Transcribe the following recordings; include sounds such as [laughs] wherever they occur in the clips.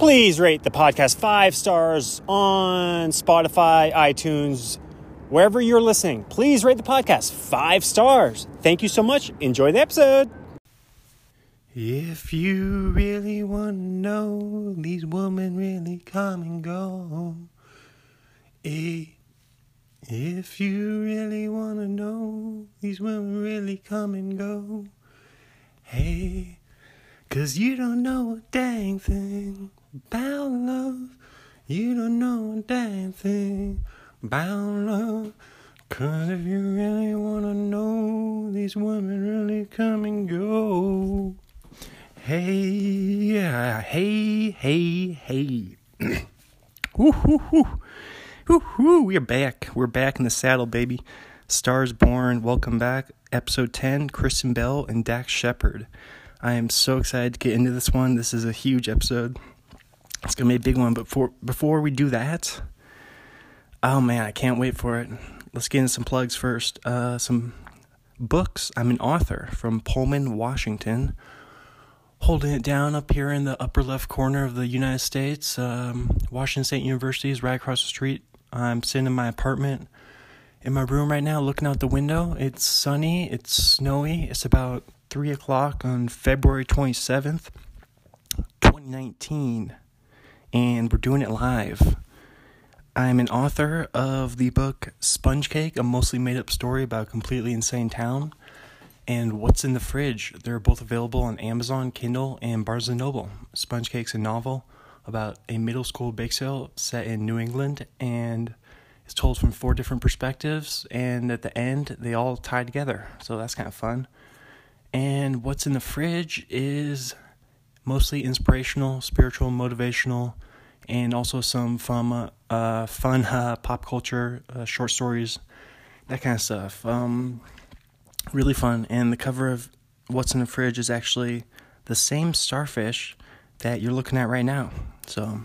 Please rate the podcast five stars on Spotify, iTunes, wherever you're listening. Please rate the podcast five stars. Thank you so much. Enjoy the episode. If you really want to know, these women really come and go. If you really want to know, these women really come and go. Hey, cause you don't know a dang thing about love. You don't know a dang thing about love. Cause if you really want to know, these women really come and go. Hey, yeah, hey, hey, hey. [clears throat] woo, woo, woo. Woo, woo, we're back. We're back in the saddle, baby. Stars Born, welcome back. Episode 10, Kristen Bell and Dax Shepard. I am so excited to get into this one. This is a huge episode. It's gonna be a big one, but for, before we do that, oh man, I can't wait for it. Let's get into some plugs first. Uh, some books. I'm an author from Pullman, Washington holding it down up here in the upper left corner of the United States. Um, Washington State University is right across the street. I'm sitting in my apartment in my room right now, looking out the window. It's sunny, it's snowy. It's about 3 o'clock on February 27th, 2019, and we're doing it live. I'm an author of the book Sponge Cake, a mostly made up story about a completely insane town and What's in the Fridge. They're both available on Amazon, Kindle, and Barnes & Noble. Sponge Cake's a novel about a middle school bake sale set in New England, and it's told from four different perspectives, and at the end, they all tie together. So that's kind of fun. And What's in the Fridge is mostly inspirational, spiritual, motivational, and also some uh, uh, fun uh, pop culture, uh, short stories, that kind of stuff. Um, really fun. And the cover of What's in the Fridge is actually the same starfish that you're looking at right now. So,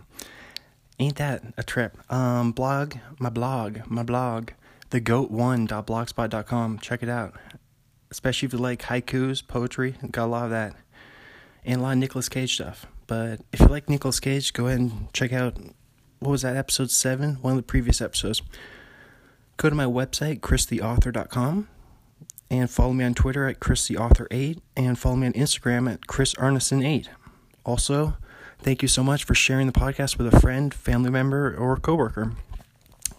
ain't that a trip? Um, blog, my blog, my blog, thegoat1.blogspot.com. Check it out. Especially if you like haikus, poetry, got a lot of that. And a lot of Nicolas Cage stuff. But if you like Nicolas Cage, go ahead and check out what was that, episode 7? One of the previous episodes. Go to my website, christheauthor.com and follow me on Twitter at ChrisTheAuthor8 and follow me on Instagram at ChrisArneson8. Also, thank you so much for sharing the podcast with a friend, family member, or coworker.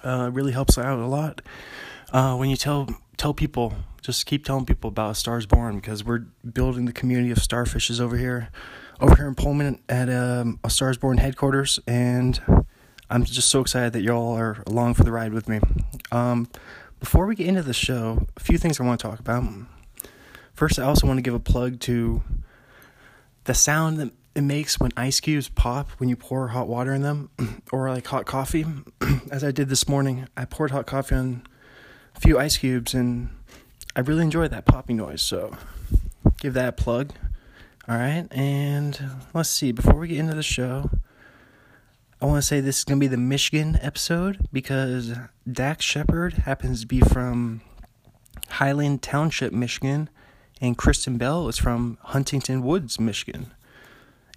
Uh, it really helps out a lot. Uh, when you tell tell people, just keep telling people about Stars Born because we're building the community of starfishes over here, over here in Pullman at um, a Stars Born headquarters, and I'm just so excited that y'all are along for the ride with me. Um, before we get into the show, a few things I want to talk about. First, I also want to give a plug to the sound that it makes when ice cubes pop when you pour hot water in them, [clears throat] or like hot coffee. [clears throat] As I did this morning, I poured hot coffee on a few ice cubes, and I really enjoy that popping noise. So, give that a plug. All right, and let's see. Before we get into the show, I want to say this is going to be the Michigan episode because Dax Shepard happens to be from Highland Township, Michigan, and Kristen Bell is from Huntington Woods, Michigan.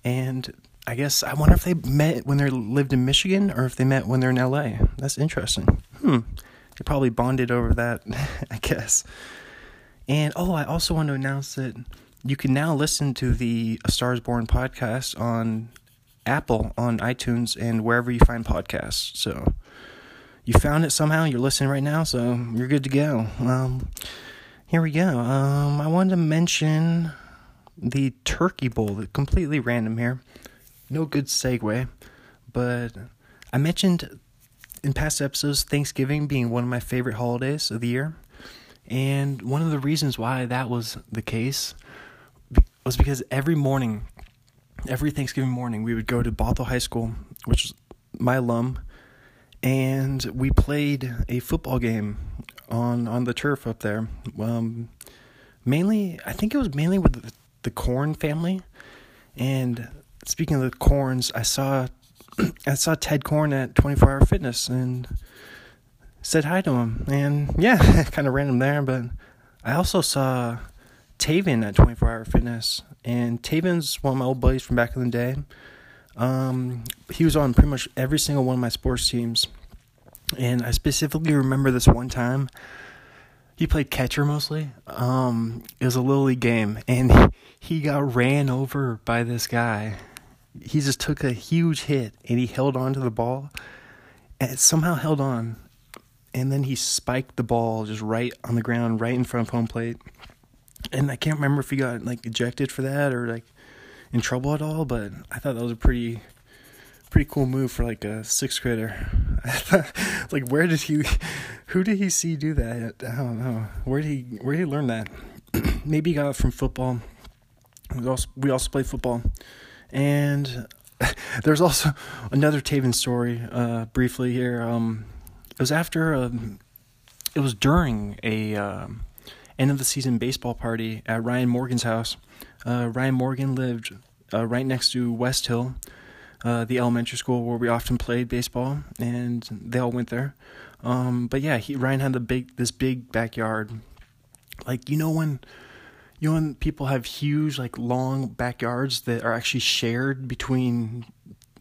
And I guess I wonder if they met when they lived in Michigan or if they met when they're in LA. That's interesting. Hmm. They probably bonded over that, [laughs] I guess. And oh, I also want to announce that you can now listen to the A Stars Born podcast on Apple on iTunes and wherever you find podcasts. So you found it somehow. You're listening right now, so you're good to go. Um, here we go. Um, I wanted to mention the Turkey Bowl. Completely random here. No good segue, but I mentioned in past episodes Thanksgiving being one of my favorite holidays of the year. And one of the reasons why that was the case was because every morning every Thanksgiving morning we would go to Bothell High School, which is my alum, and we played a football game on on the turf up there. Um, mainly, I think it was mainly with the, the Corn family. And speaking of the Corns, I saw [clears throat] I saw Ted Corn at 24 Hour Fitness and said hi to him. And yeah, [laughs] kind of random there, but I also saw Taven at 24 Hour Fitness, and Taven's one of my old buddies from back in the day. Um, he was on pretty much every single one of my sports teams, and I specifically remember this one time. He played catcher mostly. Um, it was a little league game, and [laughs] he got ran over by this guy. He just took a huge hit, and he held on to the ball, and somehow held on, and then he spiked the ball just right on the ground, right in front of home plate. And I can't remember if he got like ejected for that or like in trouble at all, but I thought that was a pretty pretty cool move for like a sixth grader. [laughs] like where did he who did he see do that? I don't know. Where did he where did he learn that? [clears throat] Maybe he got it from football. We also we also play football. And [laughs] there's also another Taven story, uh, briefly here. Um, it was after um, it was during a um, end of the season baseball party at Ryan Morgan's house. Uh, Ryan Morgan lived uh, right next to West Hill, uh, the elementary school where we often played baseball, and they all went there. Um, but yeah, he Ryan had the big this big backyard, like you know when. You know when people have huge, like long backyards that are actually shared between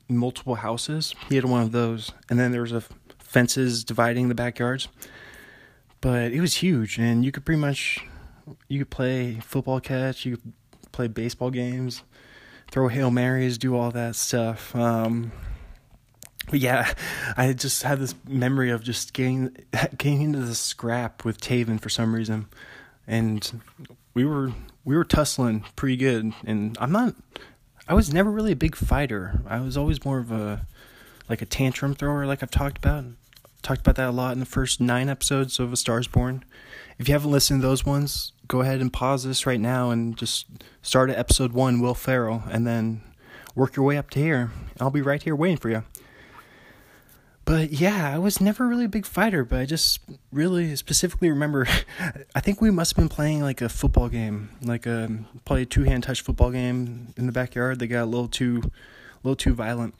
multiple houses. He had one of those, and then there was a fences dividing the backyards but it was huge, and you could pretty much you could play football catch, you could play baseball games, throw hail marys, do all that stuff. Um, but yeah, I just had this memory of just getting [laughs] getting into the scrap with Taven for some reason, and we were we were tussling pretty good. And I'm not, I was never really a big fighter. I was always more of a like a tantrum thrower, like I've talked about. Talked about that a lot in the first nine episodes of A Stars Born. If you haven't listened to those ones, go ahead and pause this right now and just start at episode one, Will Ferrell, and then work your way up to here. I'll be right here waiting for you. But yeah, I was never really a big fighter, but I just really specifically remember [laughs] I think we must have been playing like a football game, like um, a probably two hand touch football game in the backyard. They got a little too a little too violent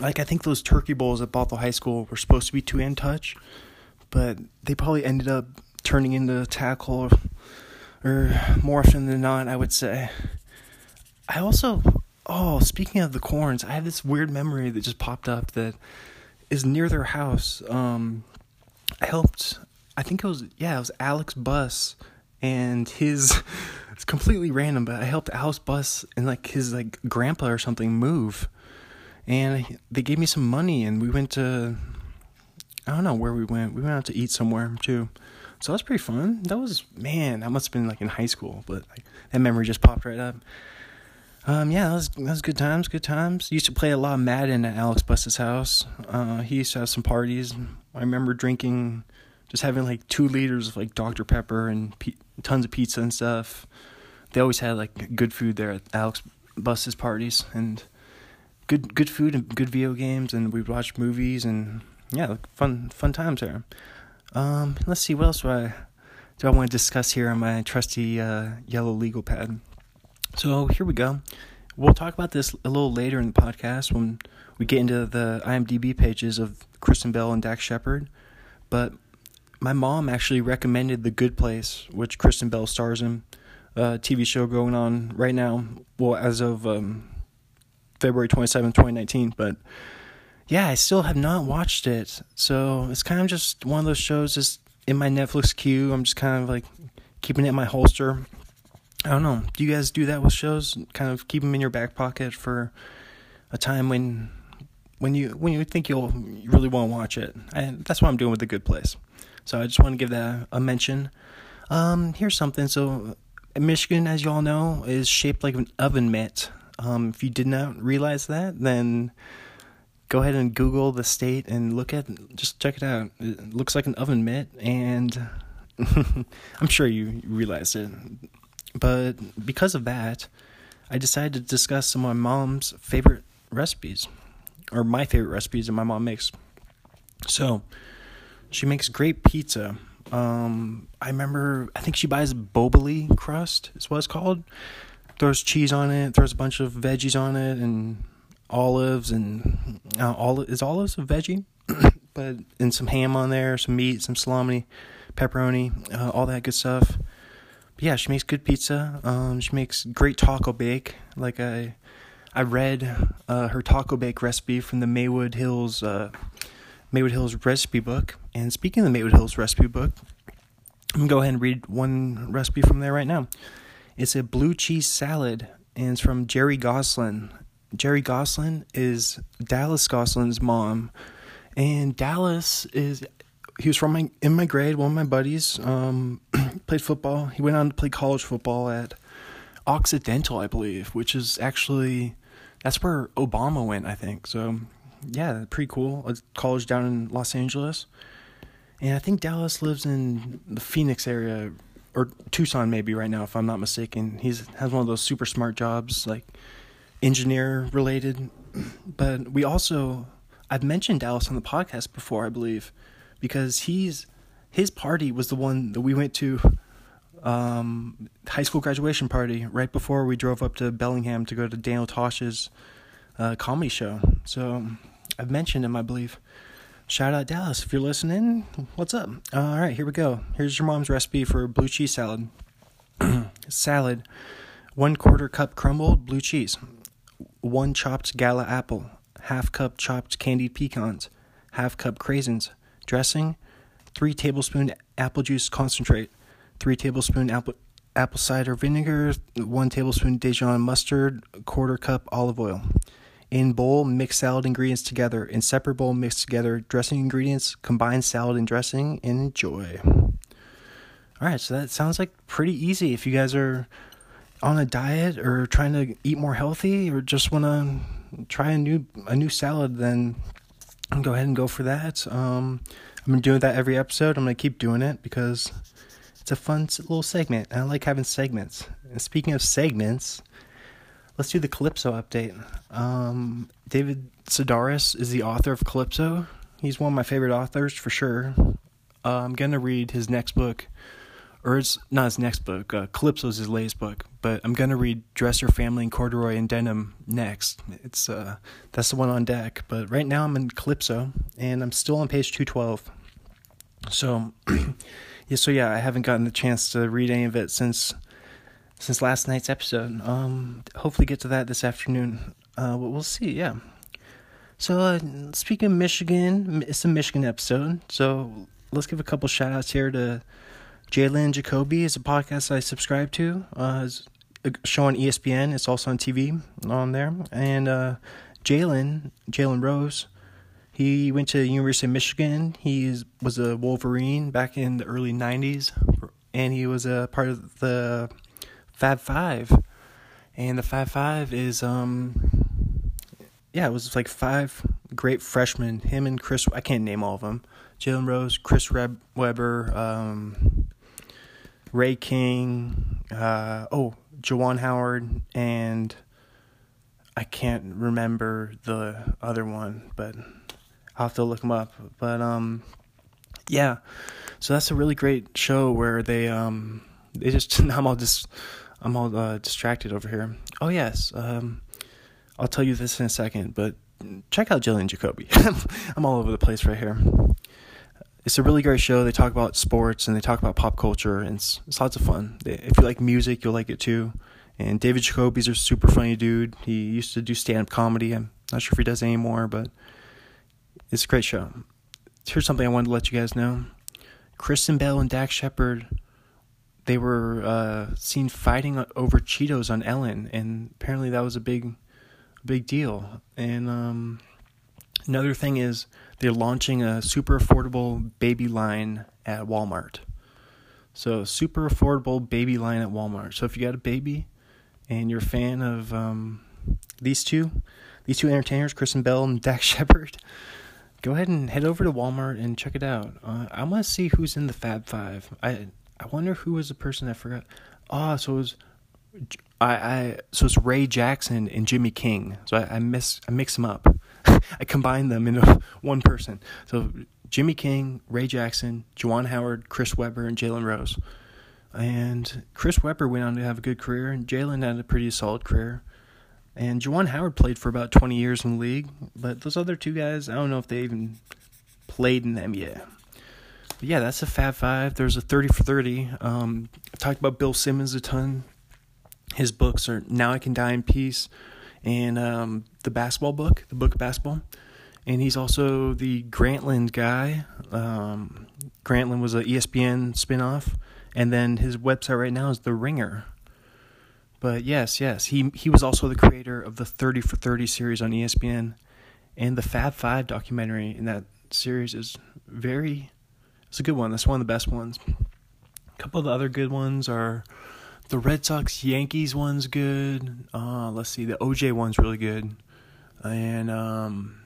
like I think those turkey bowls at Bothell High School were supposed to be two hand touch, but they probably ended up turning into tackle, or, or more often than not, I would say. I also, oh, speaking of the corns, I have this weird memory that just popped up that is near their house. Um, I helped, I think it was, yeah, it was Alex Bus and his, [laughs] it's completely random, but I helped Alex Bus and like his like grandpa or something move and they gave me some money and we went to I don't know where we went. We went out to eat somewhere too. So that was pretty fun. That was man, that must have been like in high school, but like, that memory just popped right up. Um, yeah, that was that was good times, good times. Used to play a lot of Madden at Alex Bus's house. Uh, he used to have some parties. I remember drinking, just having like two liters of like Dr Pepper and pe- tons of pizza and stuff. They always had like good food there at Alex Bus's parties, and good good food and good video games, and we watched movies and yeah, fun fun times there. Um, let's see what else do I do I want to discuss here on my trusty uh, yellow legal pad. So here we go. We'll talk about this a little later in the podcast when we get into the IMDb pages of Kristen Bell and Dax Shepard. But my mom actually recommended The Good Place, which Kristen Bell stars in, a TV show going on right now. Well, as of um, February 27th, 2019. But yeah, I still have not watched it. So it's kind of just one of those shows just in my Netflix queue. I'm just kind of like keeping it in my holster. I don't know. Do you guys do that with shows? Kind of keep them in your back pocket for a time when when you when you think you'll you really want to watch it. And that's what I'm doing with The Good Place. So I just want to give that a mention. Um, here's something. So Michigan, as you all know, is shaped like an oven mitt. Um, if you did not realize that, then go ahead and Google the state and look at just check it out. It looks like an oven mitt, and [laughs] I'm sure you realized it. But because of that, I decided to discuss some of my mom's favorite recipes, or my favorite recipes that my mom makes. So, she makes great pizza. Um, I remember, I think she buys boboli crust, is what it's called throws cheese on it, throws a bunch of veggies on it, and olives and uh, is olives a veggie, [coughs] but and some ham on there, some meat, some salami, pepperoni, uh, all that good stuff. Yeah, she makes good pizza. Um, she makes great taco bake. Like I, I read uh, her taco bake recipe from the Maywood Hills uh, Maywood Hills recipe book. And speaking of the Maywood Hills recipe book, I'm gonna go ahead and read one recipe from there right now. It's a blue cheese salad, and it's from Jerry Goslin. Jerry Goslin is Dallas Goslin's mom, and Dallas is he was from my in my grade. One of my buddies um, [clears throat] played football. He went on to play college football at Occidental, I believe, which is actually that's where Obama went, I think. So yeah, pretty cool. A college down in Los Angeles, and I think Dallas lives in the Phoenix area or Tucson maybe right now, if I'm not mistaken. He's has one of those super smart jobs, like engineer related. [clears throat] But we also I've mentioned Dallas on the podcast before, I believe, because he's his party was the one that we went to um, high school graduation party right before we drove up to Bellingham to go to Daniel Tosh's uh, comedy show. So I've mentioned him, I believe. Shout out Dallas if you're listening. What's up? Uh, all right, here we go. Here's your mom's recipe for blue cheese salad. [clears throat] salad, one quarter cup crumbled blue cheese, one chopped gala apple, half cup chopped candied pecans, half cup craisins, dressing, three tablespoon apple juice concentrate, three tablespoon apple apple cider vinegar, one tablespoon Dijon mustard, quarter cup olive oil. In bowl, mix salad ingredients together. In separate bowl, mix together dressing ingredients, combine salad and dressing, and enjoy. All right, so that sounds like pretty easy if you guys are on a diet or trying to eat more healthy or just want to try a new a new salad, then go ahead and go for that. Um, I've been doing that every episode. I'm gonna keep doing it because it's a fun little segment. I like having segments. And speaking of segments, let's do the Calypso update. Um, David Sedaris is the author of Calypso. He's one of my favorite authors for sure. Uh, I'm gonna read his next book, or it's not his next book. Uh, Calypso is his latest book, but I'm gonna read Dress Your Family in Corduroy and Denim next. It's uh, that's the one on deck. But right now I'm in Calypso, and I'm still on page 212. So, [clears throat] yeah, so yeah, I haven't gotten the chance to read any of it since since last night's episode. Um, hopefully get to that this afternoon. Uh, we'll see. Yeah. So uh, speaking of Michigan, it's a Michigan episode. So let's give a couple shout outs here to Jalen Jacoby. is a podcast I subscribe to. Uh, it's a show on ESPN. It's also on TV on there. And uh, Jalen, Jalen Rose, he went to the University of Michigan. He was a Wolverine back in the early '90s, and he was a part of the Fab Five, and the Fab Five is um, yeah, it was like five great freshmen. Him and Chris, I can't name all of them. Jalen Rose, Chris Reb- Webber, um, Ray King, uh, oh, Juwan Howard, and I can't remember the other one, but I'll have to look them up. But um, yeah, so that's a really great show where they um, they just [laughs] I'm all just I'm all uh, distracted over here. Oh yes, um, I'll tell you this in a second, but check out Jillian Jacoby. [laughs] I'm all over the place right here. It's a really great show. They talk about sports and they talk about pop culture, and it's, it's lots of fun. If you like music, you'll like it too. And David Jacoby's a super funny dude. He used to do stand up comedy. I'm not sure if he does anymore, but it's a great show. Here's something I wanted to let you guys know. Kristen Bell and Dax Shepard they were uh, seen fighting over Cheetos on Ellen, and apparently that was a big, big deal. And um, another thing is they're launching a super affordable baby line at Walmart. So super affordable baby line at Walmart. So if you got a baby and you're a fan of um, these two, these two entertainers, Kristen Bell and Dax [laughs] Shepard, go ahead and head over to Walmart and check it out. Uh, I want to see who's in the Fab Five. I I wonder who was the person I forgot. Oh, so it was I, I so it's Ray Jackson and Jimmy King. So I, I miss I mix them up. [laughs] I combined them into [laughs] one person. So Jimmy King, Ray Jackson, Juwan Howard, Chris Webber, and Jalen Rose. And Chris Webber went on to have a good career, and Jalen had a pretty solid career. And Juwan Howard played for about 20 years in the league, but those other two guys, I don't know if they even played in them yet. But yeah, that's a Fab Five. There's a 30 for 30. Um, I talked about Bill Simmons a ton. His books are Now I Can Die in Peace and um, the basketball book, the book of basketball. And he's also the Grantland guy. Um, Grantland was an ESPN spinoff, and then his website right now is The Ringer. But yes, yes, he he was also the creator of the Thirty for Thirty series on ESPN, and the Fab Five documentary in that series is very. It's a good one. That's one of the best ones. A couple of the other good ones are the Red Sox Yankees one's good. Uh, let's see, the OJ one's really good, and um,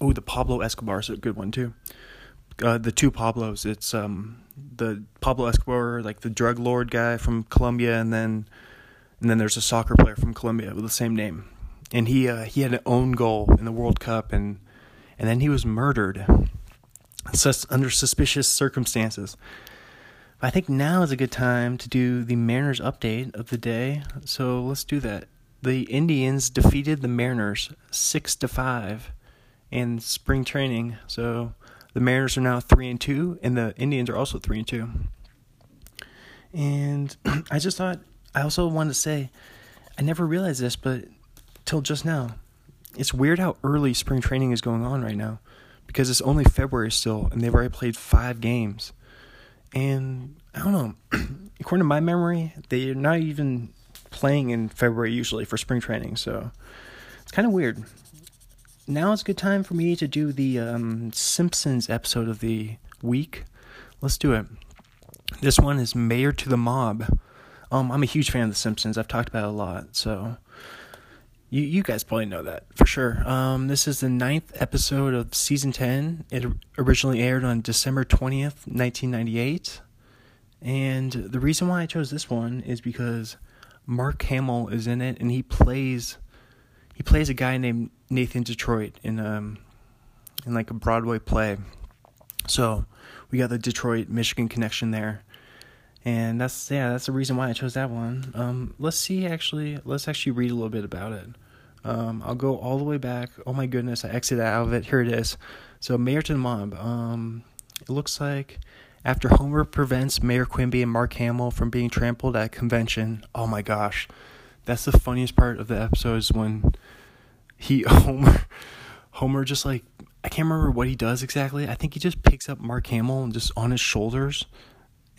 oh, the Pablo Escobar's a good one too. Uh, the two Pablos. It's um, the Pablo Escobar, like the drug lord guy from Colombia, and then and then there's a soccer player from Colombia with the same name, and he uh, he had an own goal in the World Cup, and and then he was murdered, under suspicious circumstances. I think now is a good time to do the Mariners update of the day. So let's do that. The Indians defeated the Mariners six to five in spring training. So the Mariners are now three and two, and the Indians are also three and two. And [clears throat] I just thought I also wanted to say I never realized this, but till just now, it's weird how early spring training is going on right now because it's only February still, and they've already played five games. And I don't know, [clears throat] according to my memory, they're not even playing in February usually for spring training, so it's kind of weird. Now it's a good time for me to do the um, Simpsons episode of the week. Let's do it. This one is Mayor to the Mob. Um, I'm a huge fan of The Simpsons. I've talked about it a lot, so you you guys probably know that for sure. Um, this is the ninth episode of season ten. It originally aired on December twentieth, nineteen ninety eight, and the reason why I chose this one is because Mark Hamill is in it, and he plays he plays a guy named Nathan Detroit in um in like a Broadway play. So we got the Detroit Michigan connection there. And that's yeah that's the reason why i chose that one. Um, let's see actually let's actually read a little bit about it. Um, i'll go all the way back. Oh my goodness i exited out of it. Here it is. So mayor to the mob um, it looks like after homer prevents mayor quimby and mark hamill from being trampled at a convention oh my gosh that's the funniest part of the episode is when he [laughs] homer homer just like i can't remember what he does exactly. I think he just picks up mark hamill and just on his shoulders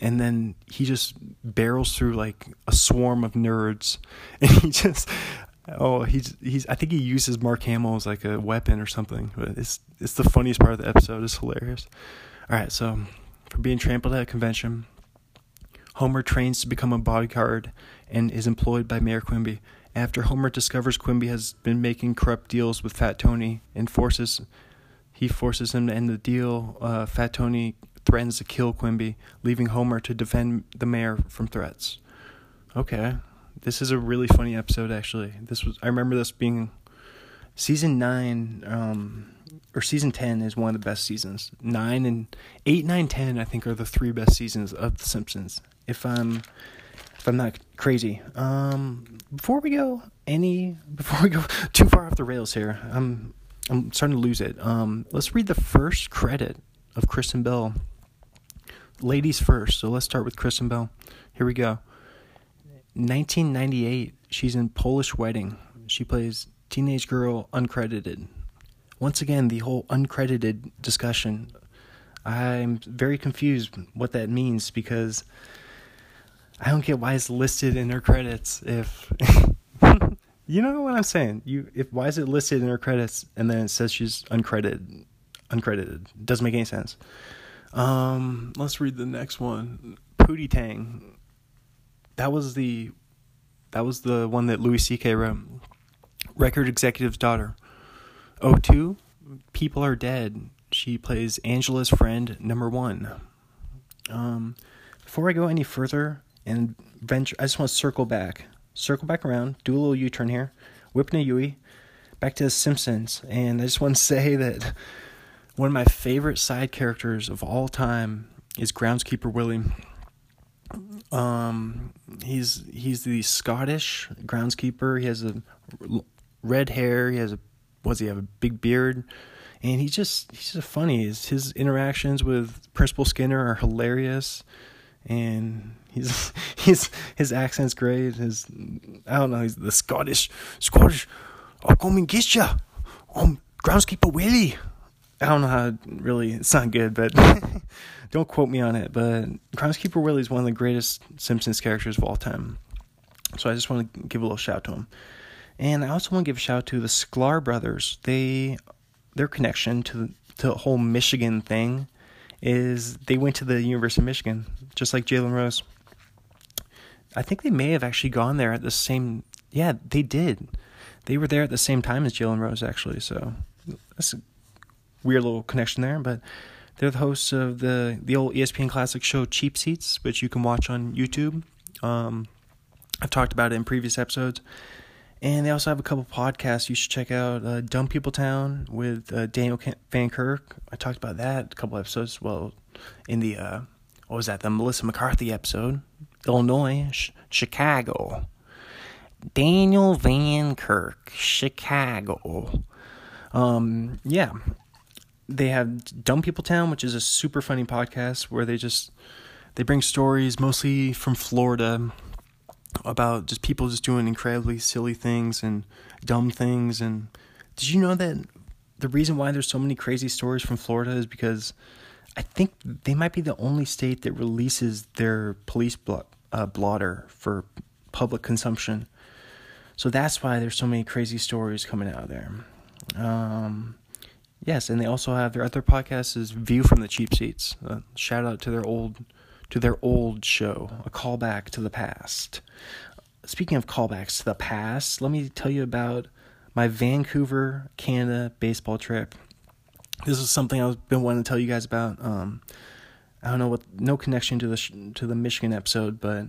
and then he just barrels through like a swarm of nerds. [laughs] And he just oh he's he's I think he uses Mark Hamill as like a weapon or something but it's it's the funniest part of the episode. It's hilarious. All right so for being trampled at a convention Homer trains to become a bodyguard and is employed by Mayor Quimby after Homer discovers Quimby has been making corrupt deals with Fat Tony and forces he forces him to end the deal uh, Fat Tony threatens to kill Quimby, leaving Homer to defend the mayor from threats. Okay. This is a really funny episode actually. This was I remember this being season 9 um or season 10 is one of the best seasons. 9 and 8, 9, 10 I think are the three best seasons of The Simpsons. If I'm if I'm not crazy. Um before we go any [laughs] before we go too far off the rails here. I'm I'm starting to lose it. Um let's read the first credit of Kristen Bell ladies first. So let's start with Kristen Bell. Here we go. 1998, she's in Polish Wedding. She plays teenage girl uncredited. Once again, the whole uncredited discussion. I'm very confused what that means because I don't get why it's listed in her credits if [laughs] you know what I'm saying. You if why is it listed in her credits and then it says she's uncredited uncredited. Doesn't make any sense. Um, let's read the next one. Pootie Tang. That was the that was the one that Louis C.K. wrote. Record executive's daughter. Oh two, people are dead. She plays Angela's friend number one. Um, before I go any further and venture, I just want to circle back, circle back around, do a little U-turn here, whip na Yui, back to the Simpsons, and I just want to [laughs] say that one of my favorite side characters of all time is Groundskeeper Willie. Um, he's he's the Scottish groundskeeper. He has a red hair. He has a was he have a big beard, and he's just he's just funny. His, his interactions with Principal Skinner are hilarious, and he's [laughs] he's his accent's great. His I don't know. He's the Scottish Scottish I'll come and get ya. Um, groundskeeper Willie. I don't know how to really, it's not good, but [laughs] don't quote me on it. But Groundskeeper Willie is one of the greatest Simpsons characters of all time. So I just want to give a little shout to him. And I also want to give a shout out to the Sklar brothers. They, their connection to the, to the whole Michigan thing is they went to the University of Michigan, just like Jalen Rose. I think they may have actually gone there at the same. Yeah, they did. They were there at the same time as Jalen Rose, actually. So that's a weird little connection there. But they're the hosts of the the old ESPN Classic show Cheap Seats, which you can watch on YouTube. Um, I've talked about it in previous episodes. And they also have a couple podcasts you should check out. Uh, Dumb People Town with uh, Daniel Van Kirk. I talked about that a couple episodes. Well, in the uh, what was that? The Melissa McCarthy episode. Illinois, sh- Chicago. Daniel Van Kirk, Chicago. Um, yeah, they have Dumb People Town, which is a super funny podcast where they just they bring stories mostly from Florida about just people just doing incredibly silly things and dumb things. And did you know that the reason why there's so many crazy stories from Florida is because I think they might be the only state that releases their police uh, blotter for public consumption. So that's why there's so many crazy stories coming out of there. Um, yes, and they also have their other podcast is View from the Cheap Seats. Uh, shout out to their old to their old show, a callback to the past. Speaking of callbacks to the past, let me tell you about my Vancouver, Canada baseball trip. This is something I've been wanting to tell you guys about. Um, I don't know what, no connection to the to the Michigan episode, but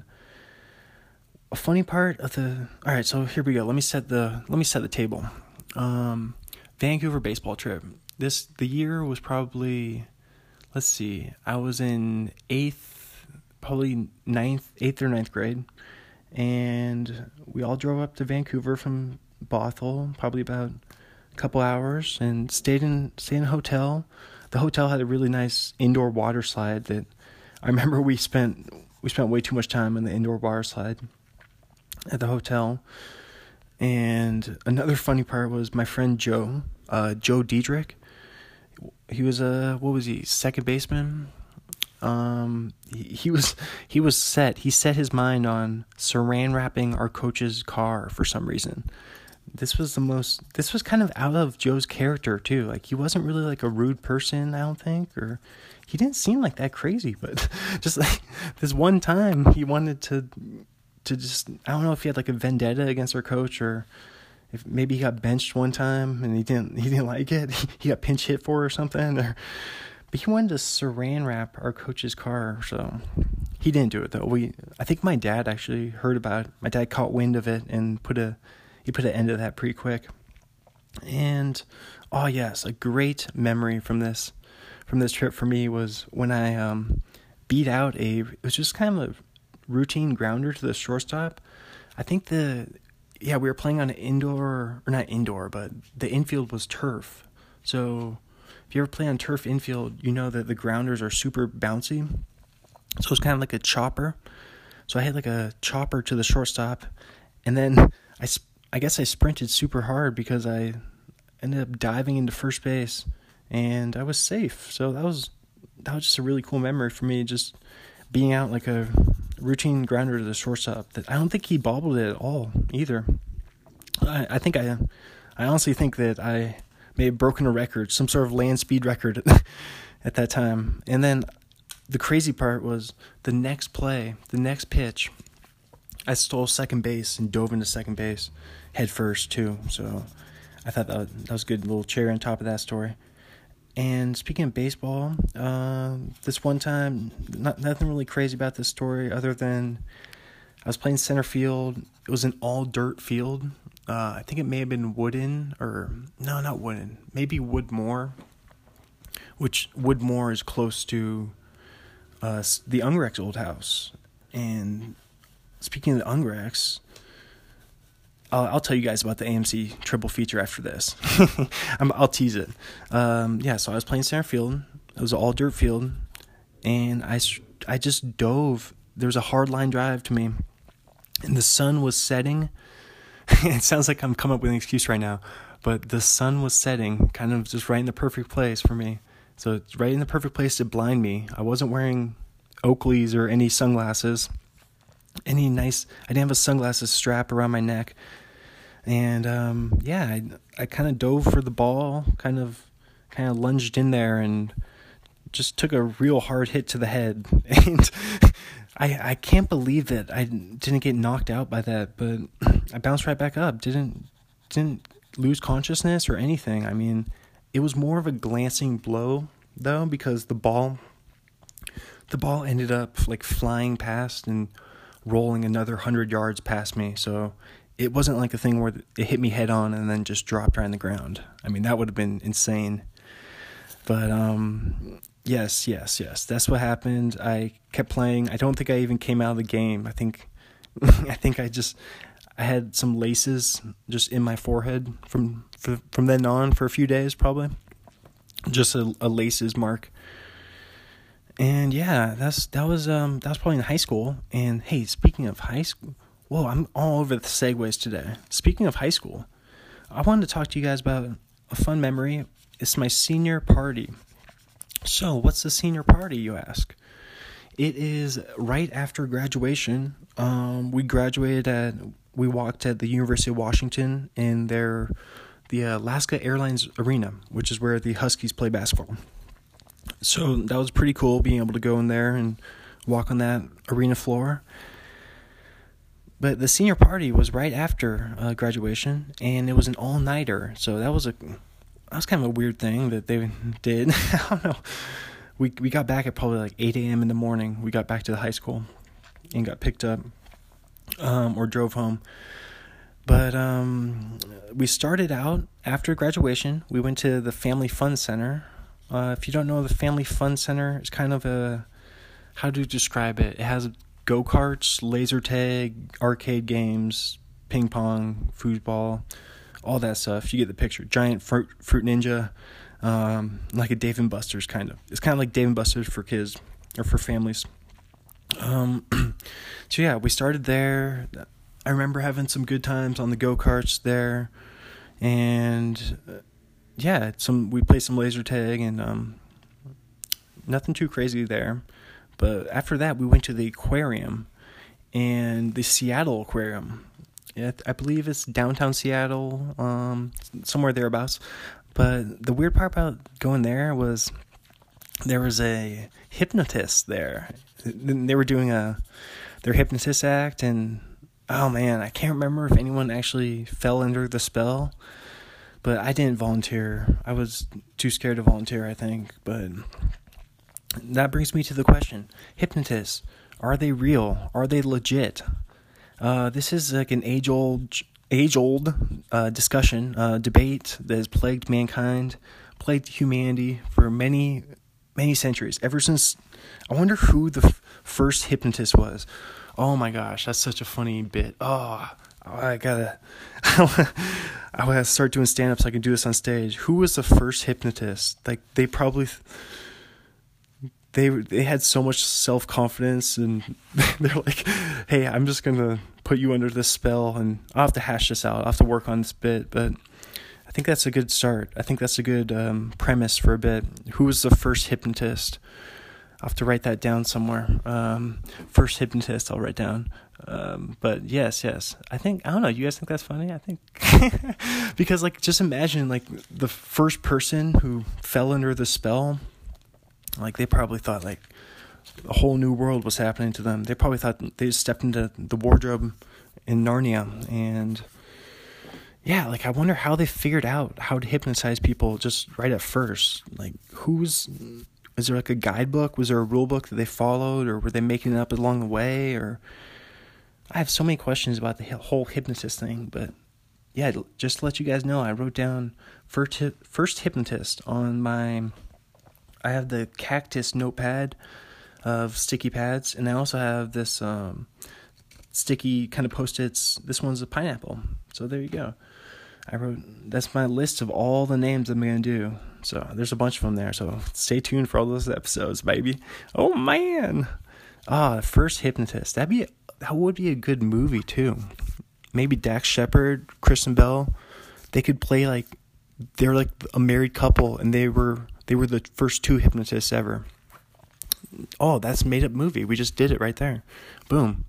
a funny part of the. All right, so here we go. Let me set the let me set the table. Um, Vancouver baseball trip. This the year was probably, let's see, I was in eighth probably ninth, eighth or ninth grade, and we all drove up to Vancouver from Bothell, probably about a couple hours, and stayed in stayed in a hotel. The hotel had a really nice indoor water slide that I remember we spent we spent way too much time on the indoor water slide at the hotel. And another funny part was my friend Joe, uh, Joe Diedrich. He was a what was he second baseman um, he, he was he was set. He set his mind on saran wrapping our coach's car for some reason. This was the most. This was kind of out of Joe's character too. Like he wasn't really like a rude person. I don't think, or he didn't seem like that crazy. But [laughs] just like this one time, he wanted to to just. I don't know if he had like a vendetta against our coach or if maybe he got benched one time and he didn't he didn't like it. [laughs] He got pinch hit for or something or but he wanted to saran wrap our coach's car, so he didn't do it though. We I think my dad actually heard about it. My dad caught wind of it and put a he put an end to that pretty quick. And oh yes, a great memory from this from this trip for me was when I um, beat out a it was just kind of a routine grounder to the shortstop. I think the yeah, we were playing on an indoor or not indoor, but the infield was turf. So you ever play on turf infield, you know that the grounders are super bouncy. So it's kind of like a chopper. So I hit like a chopper to the shortstop, and then [laughs] I, I guess I sprinted super hard because I ended up diving into first base, and I was safe. So that was that was just a really cool memory for me, just being out like a routine grounder to the shortstop. That I don't think he bobbled it at all either. I, I think I, I honestly think that I may have broken a record, some sort of land speed record [laughs] at that time. And then the crazy part was the next play, the next pitch, I stole second base and dove into second base head first too. So I thought that was, that was a good little cherry on top of that story. And speaking of baseball, uh, this one time, not nothing really crazy about this story other than I was playing center field. It was an all dirt field, uh, I think it may have been Woodin or no, not Woodin. Maybe Woodmoor, which Woodmoor is close to uh, the Ungrex old house. And speaking of the Ungrex, I'll, I'll tell you guys about the AMC triple feature after this. [laughs] i will tease it. Um, yeah, so I was playing center field. It was all dirt field, and I I just dove. There was a hard line drive to me, and the sun was setting [laughs] it sounds like I'm coming up with an excuse right now, but the sun was setting, kind of just right in the perfect place for me. So it's right in the perfect place to blind me. I wasn't wearing Oakleys or any sunglasses. Any nice, I didn't have a sunglasses strap around my neck. And um, yeah, I, I kind of dove for the ball, kind of kind of lunged in there and just took a real hard hit to the head. [laughs] And I I can't believe that I didn't get knocked out by that, but [clears throat] I bounced right back up. Didn't didn't lose consciousness or anything. I mean, it was more of a glancing blow though because the ball the ball ended up like flying past and rolling another 100 yards past me. So it wasn't like a thing where it hit me head on and then just dropped right on the ground. I mean, that would have been insane. But um Yes, yes, yes. That's what happened. I kept playing. I don't think I even came out of the game. I think [laughs] I think I just I had some laces just in my forehead from from then on for a few days probably. Just a, a laces mark. And yeah, that's that was um that was probably in high school. And hey, speaking of high school, whoa, I'm all over the segues today. Speaking of high school, I wanted to talk to you guys about a fun memory. It's my senior party. So, what's the senior party, you ask? It is right after graduation. Um, we graduated at, we walked at the University of Washington in their, the Alaska Airlines Arena, which is where the Huskies play basketball. So that was pretty cool being able to go in there and walk on that arena floor. But the senior party was right after uh, graduation, and it was an all nighter. So that was a that was kind of a weird thing that they [laughs] did. [laughs] I don't know. We we got back at probably like 8 a.m. in the morning. We got back to the high school and got picked up um, or drove home. But um, we started out after graduation. We went to the Family Fun Center. Uh, if you don't know, the Family Fun Center is kind of a how to describe it. It has go karts, laser tag, arcade games, ping pong, foosball all that stuff. You get the picture. Giant fruit, fruit ninja, um, like a Dave and Buster's kind of. It's kind of like Dave and Buster's for kids or for families. Um, [clears throat] so yeah, we started there. I remember having some good times on the go karts there, and uh, yeah, some we played some laser tag and um, nothing too crazy there. But after that, we went to the aquarium and the Seattle Aquarium. I believe it's downtown Seattle, um, somewhere thereabouts. But the weird part about going there was there was a hypnotist there. They were doing a their hypnotist act, and oh man, I can't remember if anyone actually fell under the spell. But I didn't volunteer. I was too scared to volunteer, I think. But that brings me to the question: hypnotists are they real? Are they legit? Uh, this is like an age old age old uh, discussion, uh, debate that has plagued mankind, plagued humanity for many many centuries. Ever since, I wonder who the f- first hypnotist was. Oh my gosh, that's such a funny bit. Oh, I gotta, [laughs] I gotta start doing stand up so I can do this on stage. Who was the first hypnotist? Like they probably they they had so much self confidence and [laughs] they're like, "Hey, I'm just gonna put you under this spell, and I'll have to hash this out. I'll have to work on this bit." But I think that's a good start. I think that's a good um, premise for a bit. Who was the first hypnotist? I'll have to write that down somewhere. Um, first hypnotist, I'll write down. Um, but yes, yes. I think I don't know. You guys think that's funny? I think [laughs] because like just imagine like the first person who fell under the spell like they probably thought like a whole new world was happening to them. They probably thought they stepped into the wardrobe in Narnia and yeah, like I wonder how they figured out how to hypnotize people just right at first. Like who's is there like a guidebook? Was there a rule book that they followed or were they making it up along the way or I have so many questions about the whole hypnotist thing, but yeah, just to let you guys know, I wrote down first first hypnotist on my I have the cactus notepad of sticky pads, and I also have this um, sticky kind of post its. This one's a pineapple. So there you go. I wrote that's my list of all the names I'm gonna do. So there's a bunch of them there. So stay tuned for all those episodes, baby. Oh man, ah, first hypnotist. That'd be that would be a good movie too. maybe Dax Shepard, Kristen Bell, they could play like they're like a married couple and they were they were the first two hypnotists ever. Oh, that's made up movie. We just did it right there. Boom.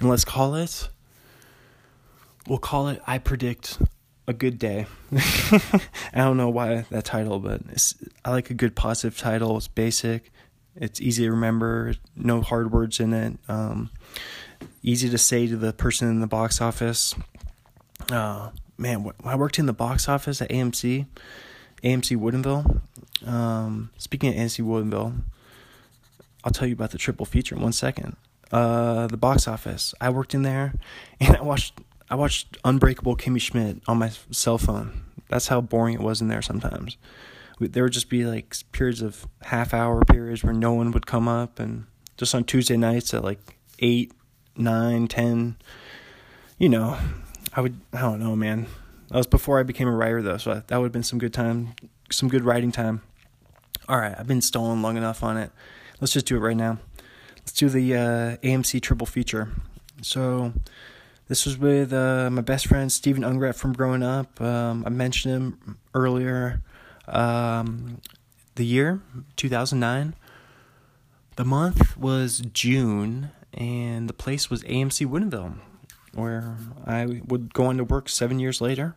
And let's call it we'll call it I predict a good day. [laughs] I don't know why that title, but I like a good positive title. It's basic. It's easy to remember. No hard words in it. Um, easy to say to the person in the box office. Uh, man, I worked in the box office at AMC, AMC Woodinville. Um, speaking of AMC Woodinville, I'll tell you about the triple feature in one second. Uh, the box office. I worked in there, [laughs] and I watched I watched Unbreakable Kimmy Schmidt on my cell phone. That's how boring it was in there sometimes. There would just be like periods of half hour periods where no one would come up, and just on Tuesday nights at like eight, nine, ten, you know, I would I don't know, man. That was before I became a writer though, so that would have been some good time, some good writing time. All right, I've been stalling long enough on it. Let's just do it right now. Let's do the uh, AMC triple feature. So this was with uh, my best friend Stephen Ungret from growing up. Um, I mentioned him earlier. Um, the year 2009. The month was June, and the place was AMC Woodinville, where I would go on to work seven years later.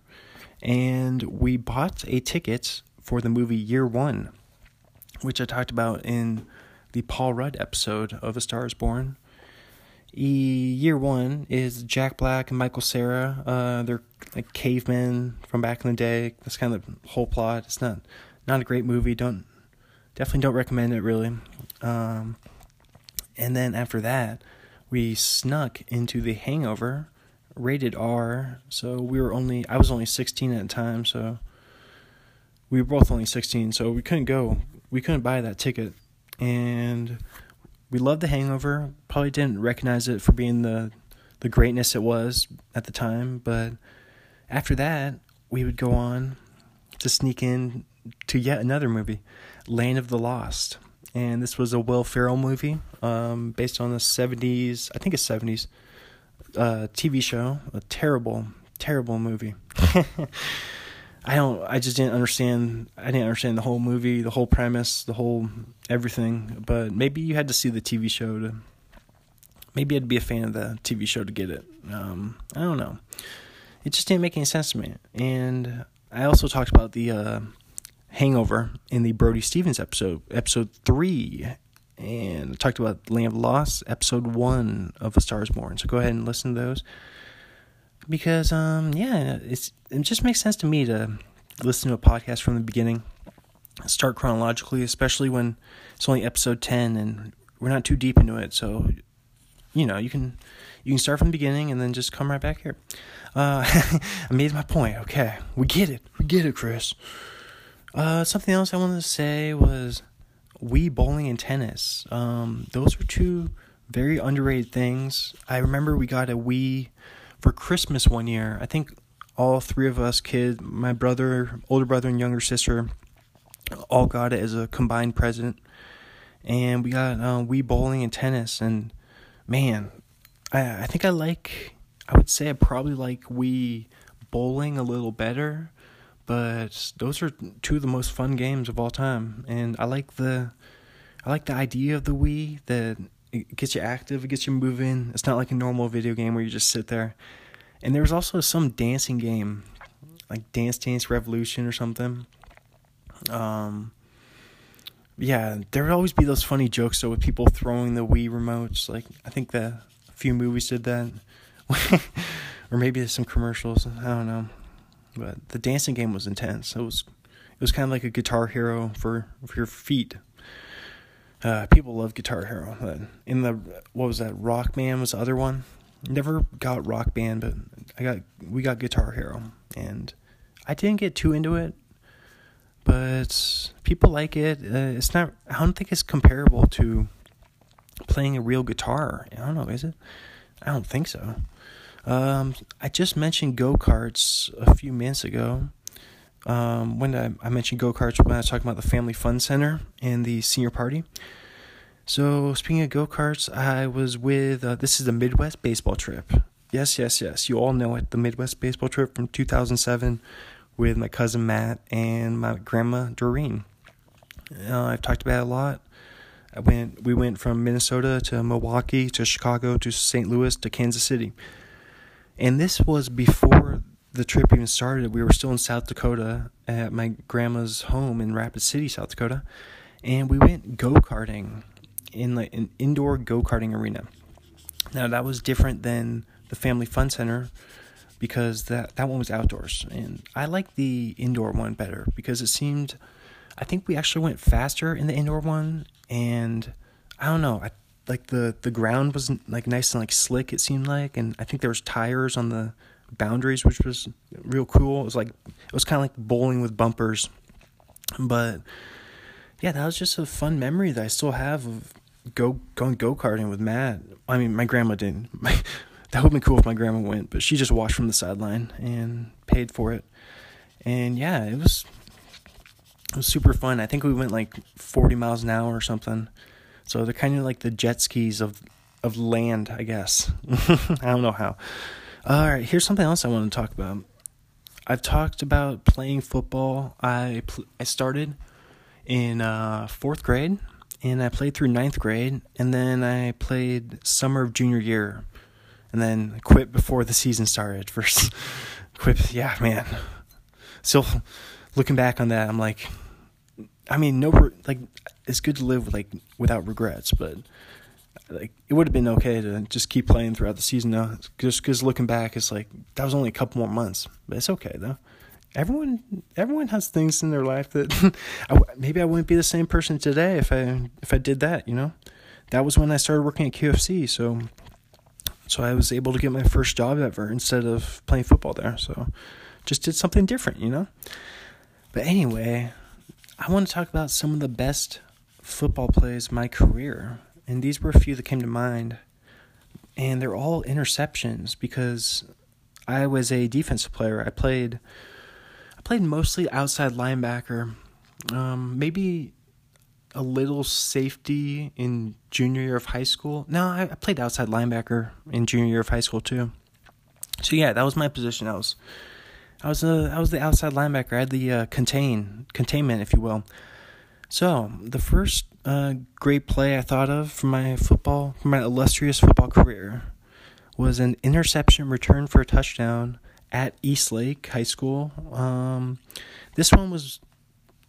And we bought a ticket for the movie Year One, which I talked about in the Paul Rudd episode of A Star Is Born year one is Jack Black and Michael Cera. Uh, they're like cavemen from back in the day. That's kind of the whole plot. It's not not a great movie. Don't definitely don't recommend it really. Um, and then after that, we snuck into The Hangover, rated R. So we were only I was only 16 at the time, so we were both only 16, so we couldn't go. We couldn't buy that ticket, and we loved The Hangover. Probably didn't recognize it for being the the greatness it was at the time, but after that, we would go on to sneak in to yet another movie, Land of the Lost. And this was a Will Ferrell movie um, based on the 70s, I think it's 70s, uh, TV show. A terrible, terrible movie. [laughs] I don't. I just didn't understand. I didn't understand the whole movie, the whole premise, the whole everything. But maybe you had to see the TV show to. Maybe to be a fan of the TV show to get it. Um, I don't know. It just didn't make any sense to me. And I also talked about the uh, Hangover in the Brody Stevens episode, episode three, and I talked about Land of Lost, episode one of A Star Is Born. So go ahead and listen to those because um yeah, it's it just makes sense to me to listen to a podcast from the beginning, start chronologically, especially when it's only episode 10 and we're not too deep into it. So, you know, you can you can start from the beginning and then just come right back here. Uh, [laughs] I made my point. Okay, we get it. We get it, Chris. Uh, something else I wanted to say was Wii bowling and tennis. Um, those are two very underrated things. I remember we got a Wii for Christmas one year. I think all three of us kids, my brother, older brother, and younger sister, all got it as a combined present. And we got uh, Wii bowling and tennis. And man, I I think I like. I would say I probably like Wii bowling a little better, but those are two of the most fun games of all time. And I like the, I like the idea of the Wii that it gets you active, it gets you moving. It's not like a normal video game where you just sit there. And there was also some dancing game, like Dance Dance Revolution or something. Um, yeah, there would always be those funny jokes though with people throwing the Wii remotes. Like I think the a few movies did that, [laughs] or maybe some commercials. I don't know, but the dancing game was intense. It was it was kind of like a Guitar Hero for for your feet. Uh, people love Guitar Hero. In the what was that? Rock Band was the other one. Never got Rock Band, but I got we got Guitar Hero, and I didn't get too into it, but people like it. Uh, it's not. I don't think it's comparable to playing a real guitar. I don't know. Is it? I don't think so. Um, I just mentioned go karts a few minutes ago. Um, when I, I mentioned go karts when I was talking about the Family Fun Center and the senior party. So speaking of go karts, I was with uh, this is the Midwest baseball trip. Yes, yes, yes. You all know it. The Midwest baseball trip from 2007 with my cousin Matt and my grandma Doreen. Uh, I've talked about it a lot. I went. We went from Minnesota to Milwaukee to Chicago to St. Louis to Kansas City, and this was before the trip even started. We were still in South Dakota at my grandma's home in Rapid City, South Dakota, and we went go karting in like an indoor go karting arena. Now that was different than the Family Fun Center because that that one was outdoors, and I like the indoor one better because it seemed. I think we actually went faster in the indoor one, and I don't know. I like the the ground was like nice and like slick. It seemed like, and I think there was tires on the boundaries, which was real cool. It was like it was kind of like bowling with bumpers, but yeah, that was just a fun memory that I still have of go going go karting with Matt. I mean, my grandma didn't. [laughs] That would be cool if my grandma went, but she just watched from the sideline and paid for it. And yeah, it was it was super fun. I think we went like 40 miles an hour or something. So they're kind of like the jet skis of of land, I guess. [laughs] I don't know how. All right, here's something else I want to talk about. I've talked about playing football. I pl- I started in uh, fourth grade, and I played through ninth grade, and then I played summer of junior year, and then quit before the season started. [laughs] First, quit. Yeah, man. Still looking back on that, I'm like, I mean, no, like it's good to live like without regrets, but like it would have been okay to just keep playing throughout the season now. Just because looking back, it's like that was only a couple more months, but it's okay though. Everyone, everyone has things in their life that [laughs] I, maybe I wouldn't be the same person today if I if I did that. You know, that was when I started working at QFC, so so I was able to get my first job ever instead of playing football there. So just did something different, you know. But anyway, I want to talk about some of the best football plays of my career and these were a few that came to mind. And they're all interceptions because I was a defensive player. I played played mostly outside linebacker. Um, maybe a little safety in junior year of high school. No, I, I, played outside linebacker in junior year of high school too. So yeah, that was my position. I was I was a I was the outside linebacker. I had the uh, contain containment, if you will. So the first uh, great play I thought of for my football, for my illustrious football career, was an interception return for a touchdown at Eastlake High School. Um, this one was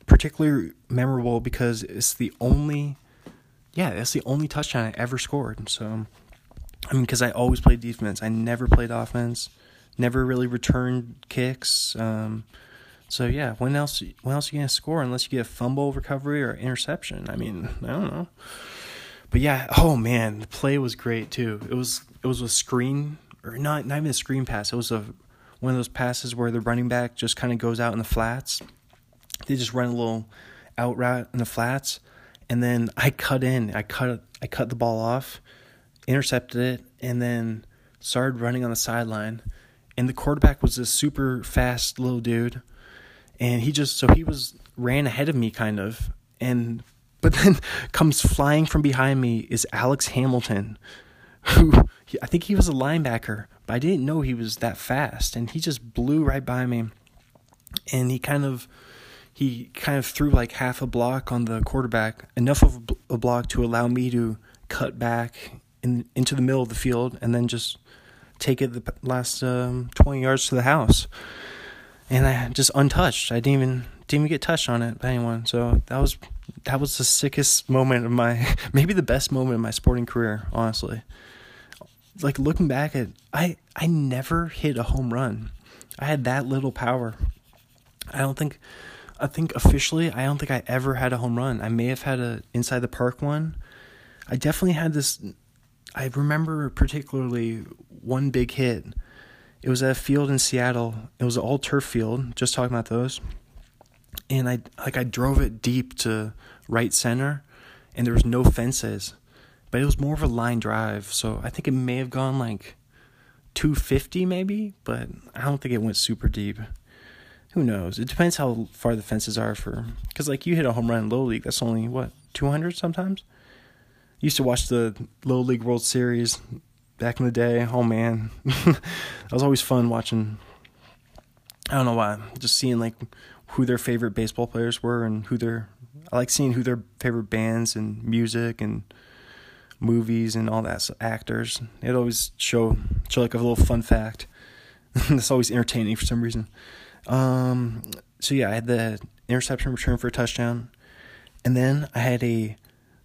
particularly memorable because it's the only, yeah, it's the only touchdown I ever scored. So, I mean, because I always played defense, I never played offense, never really returned kicks. Um, so yeah, when else when else are you gonna score unless you get a fumble recovery or interception? I mean, I don't know. But yeah, oh man, the play was great too. It was it was a screen or not not even a screen pass. It was a one of those passes where the running back just kind of goes out in the flats. They just run a little out route in the flats, and then I cut in. I cut I cut the ball off, intercepted it, and then started running on the sideline. And the quarterback was this super fast little dude and he just so he was ran ahead of me kind of and but then [laughs] comes flying from behind me is Alex Hamilton who I think he was a linebacker but I didn't know he was that fast and he just blew right by me and he kind of he kind of threw like half a block on the quarterback enough of a block to allow me to cut back in into the middle of the field and then just take it the last um, 20 yards to the house and I just untouched. I didn't even didn't even get touched on it by anyone. So that was that was the sickest moment of my [laughs] maybe the best moment of my sporting career, honestly. Like looking back at I I never hit a home run. I had that little power. I don't think I think officially I don't think I ever had a home run. I may have had a inside the park one. I definitely had this I remember particularly one big hit it was at a field in Seattle. It was an all turf field. Just talking about those, and I like I drove it deep to right center, and there was no fences, but it was more of a line drive. So I think it may have gone like 250 maybe, but I don't think it went super deep. Who knows? It depends how far the fences are for. Because like you hit a home run in Little League, that's only what 200 sometimes. used to watch the Little League World Series back in the day. Oh man, [laughs] that was always fun watching. I don't know why, just seeing like who their favorite baseball players were and who their I like seeing who their favorite bands and music and movies and all that so actors. It always show show like a little fun fact. [laughs] That's always entertaining for some reason. Um, so yeah, I had the interception return for a touchdown, and then I had a.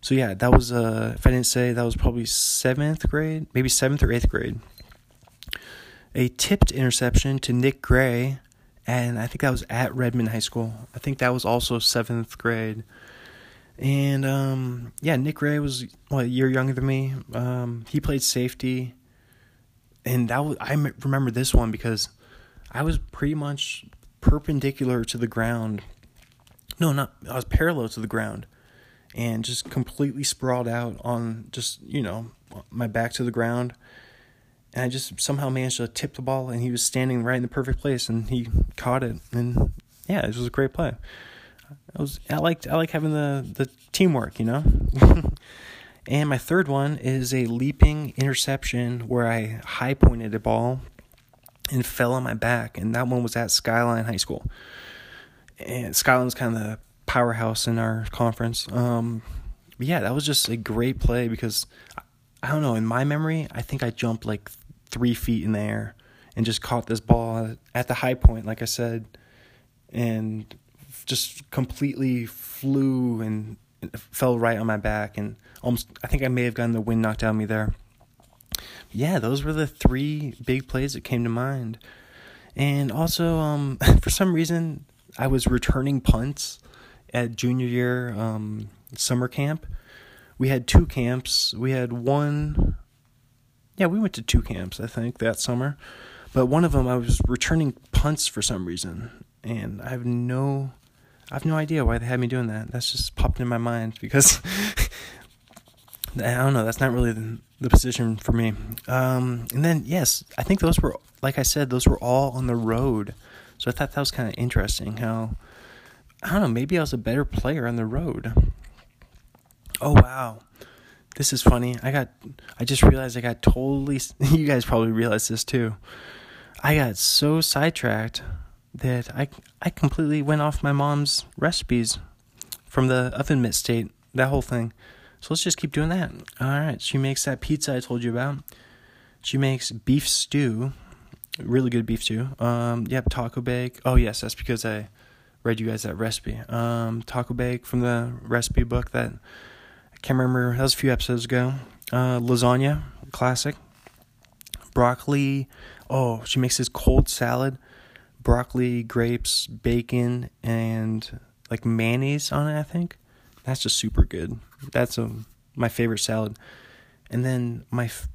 So yeah, that was uh, if I didn't say that was probably seventh grade, maybe seventh or eighth grade. A tipped interception to Nick Gray, and I think that was at Redmond High School. I think that was also seventh grade. And um, yeah, Nick Ray was what a year younger than me. Um, he played safety, and that was I remember this one because I was pretty much perpendicular to the ground. No, not I was parallel to the ground, and just completely sprawled out on just you know my back to the ground. And I just somehow managed to tip the ball, and he was standing right in the perfect place, and he caught it, and yeah, it was a great play. I was I liked I like having the the teamwork, you know. [laughs] and my third one is a leaping interception where I high pointed a ball and fell on my back, and that one was at Skyline High School. And Skyline's kind of the powerhouse in our conference. Um, yeah, that was just a great play because I don't know. In my memory, I think I jumped like three feet in the air and just caught this ball at the high point, like I said, and just completely flew and fell right on my back and almost I think I may have gotten the wind knocked out of me there. Yeah, those were the three big plays that came to mind. And also, um, [laughs] for some reason, I was returning punts at junior year um, summer camp. We had two camps. We had one, yeah, we went to two camps, I think, that summer. But one of them, I was returning punts for some reason. And I have no I have no idea why they had me doing that. That's just popped in my mind because [laughs] I don't know. That's not really the, the position for me. Um, and then yes, I think those were like I said, those were all on the road. So I thought that was kind of interesting. How I don't know. Maybe I was a better player on the road. Oh wow, this is funny. I got. I just realized I got totally. [laughs] You guys probably realized this too. I got so sidetracked that I I completely went off my mom's recipes from the oven mitt state, that whole thing. So let's just keep doing that. All right, she makes that pizza I told you about. She makes beef stew, really good beef stew. Um, yep, taco bake. Oh yes, that's because I read you guys that recipe. Um, taco bake from the recipe book that I can't remember. That was a few episodes ago. Uh, lasagna, classic. Broccoli. Oh, she makes this cold salad broccoli, grapes, bacon, and like mayonnaise on it. I think that's just super good. That's a, my favorite salad. And then my f-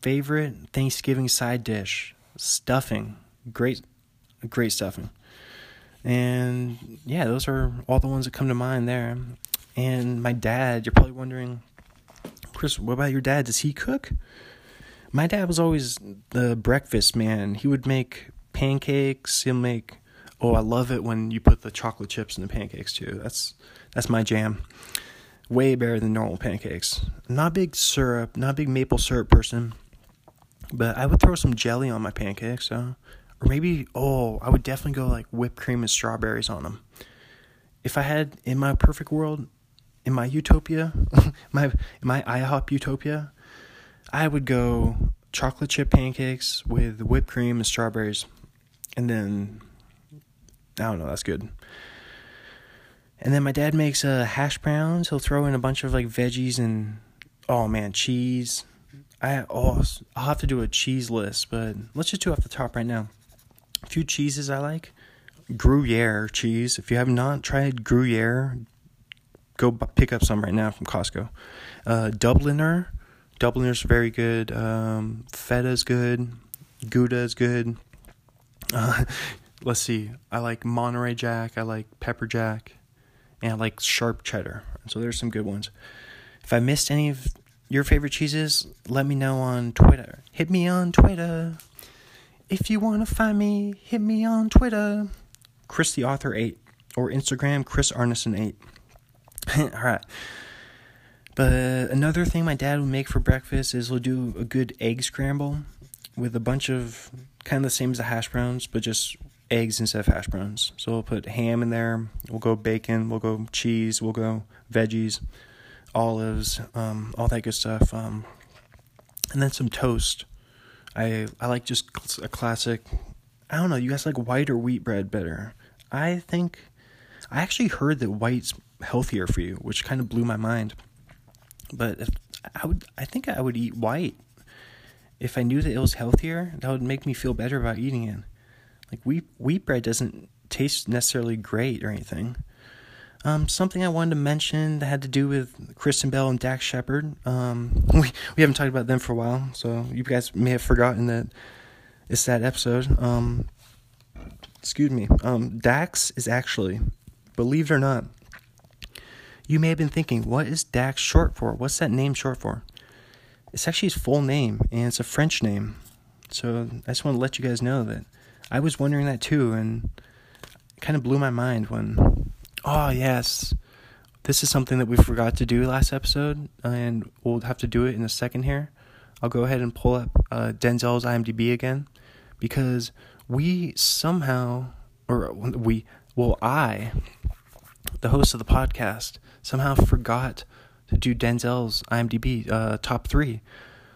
favorite Thanksgiving side dish, stuffing. Great, great stuffing. And yeah, those are all the ones that come to mind there. And my dad, you're probably wondering, Chris, what about your dad? Does he cook? My dad was always the breakfast man. He would make pancakes. He'll make. Oh, I love it when you put the chocolate chips in the pancakes too. That's that's my jam. Way better than normal pancakes. Not big syrup, not big maple syrup person, but I would throw some jelly on my pancakes. So, or maybe oh, I would definitely go like whipped cream and strawberries on them. If I had in my perfect world, in my utopia, [laughs] my my IHOP utopia, I would go chocolate chip pancakes with whipped cream and strawberries and then I don't know, that's good. And then my dad makes uh, hash browns. He'll throw in a bunch of like veggies and oh man, cheese. I oh I'll have to do a cheese list, but let's just do off the top right now. A few cheeses I like. Gruyere cheese. If you have not tried Gruyere, go pick up some right now from Costco. Uh, Dubliner. Dubliner's very good. Um, Feta's good. Gouda is good. Uh, [laughs] let's see. I like Monterey Jack. I like Pepper Jack, and I like Sharp Cheddar. So there's some good ones. If I missed any of your favorite cheeses, let me know on Twitter. Hit me on Twitter. If you want to find me, hit me on Twitter. Chris the Author 8 or Instagram Chris Arneson 8. [laughs] All right. But another thing my dad would make for breakfast is he'll do a good egg scramble with a bunch of kind of the same as the hash browns, but just eggs instead of hash browns. So we'll put ham in there. We'll go bacon. We'll go cheese. We'll go veggies, olives, um, all that good stuff. Um, and then some toast. I I like just a classic. I don't know. You guys like white or wheat bread better? I think I actually heard that white's healthier for you, which kind of blew my mind. But if, I would, I think I would eat white if I knew that it was healthier. That would make me feel better about eating it. Like wheat wheat bread doesn't taste necessarily great or anything. Um, something I wanted to mention that had to do with Kristen Bell and Dax Shepard. Um, [laughs] we we haven't talked about them for a while, so you guys may have forgotten that it's that episode. Um, excuse me. Um, Dax is actually, believe it or not, you may have been thinking, what is Dax short for? What's that name short for? It's actually his full name, and it's a French name. So I just want to let you guys know that I was wondering that too, and kind of blew my mind when, oh, yes, this is something that we forgot to do last episode, and we'll have to do it in a second here. I'll go ahead and pull up uh, Denzel's IMDb again because we somehow, or we, well, I, the host of the podcast, somehow forgot to do Denzel's IMDb uh, top three.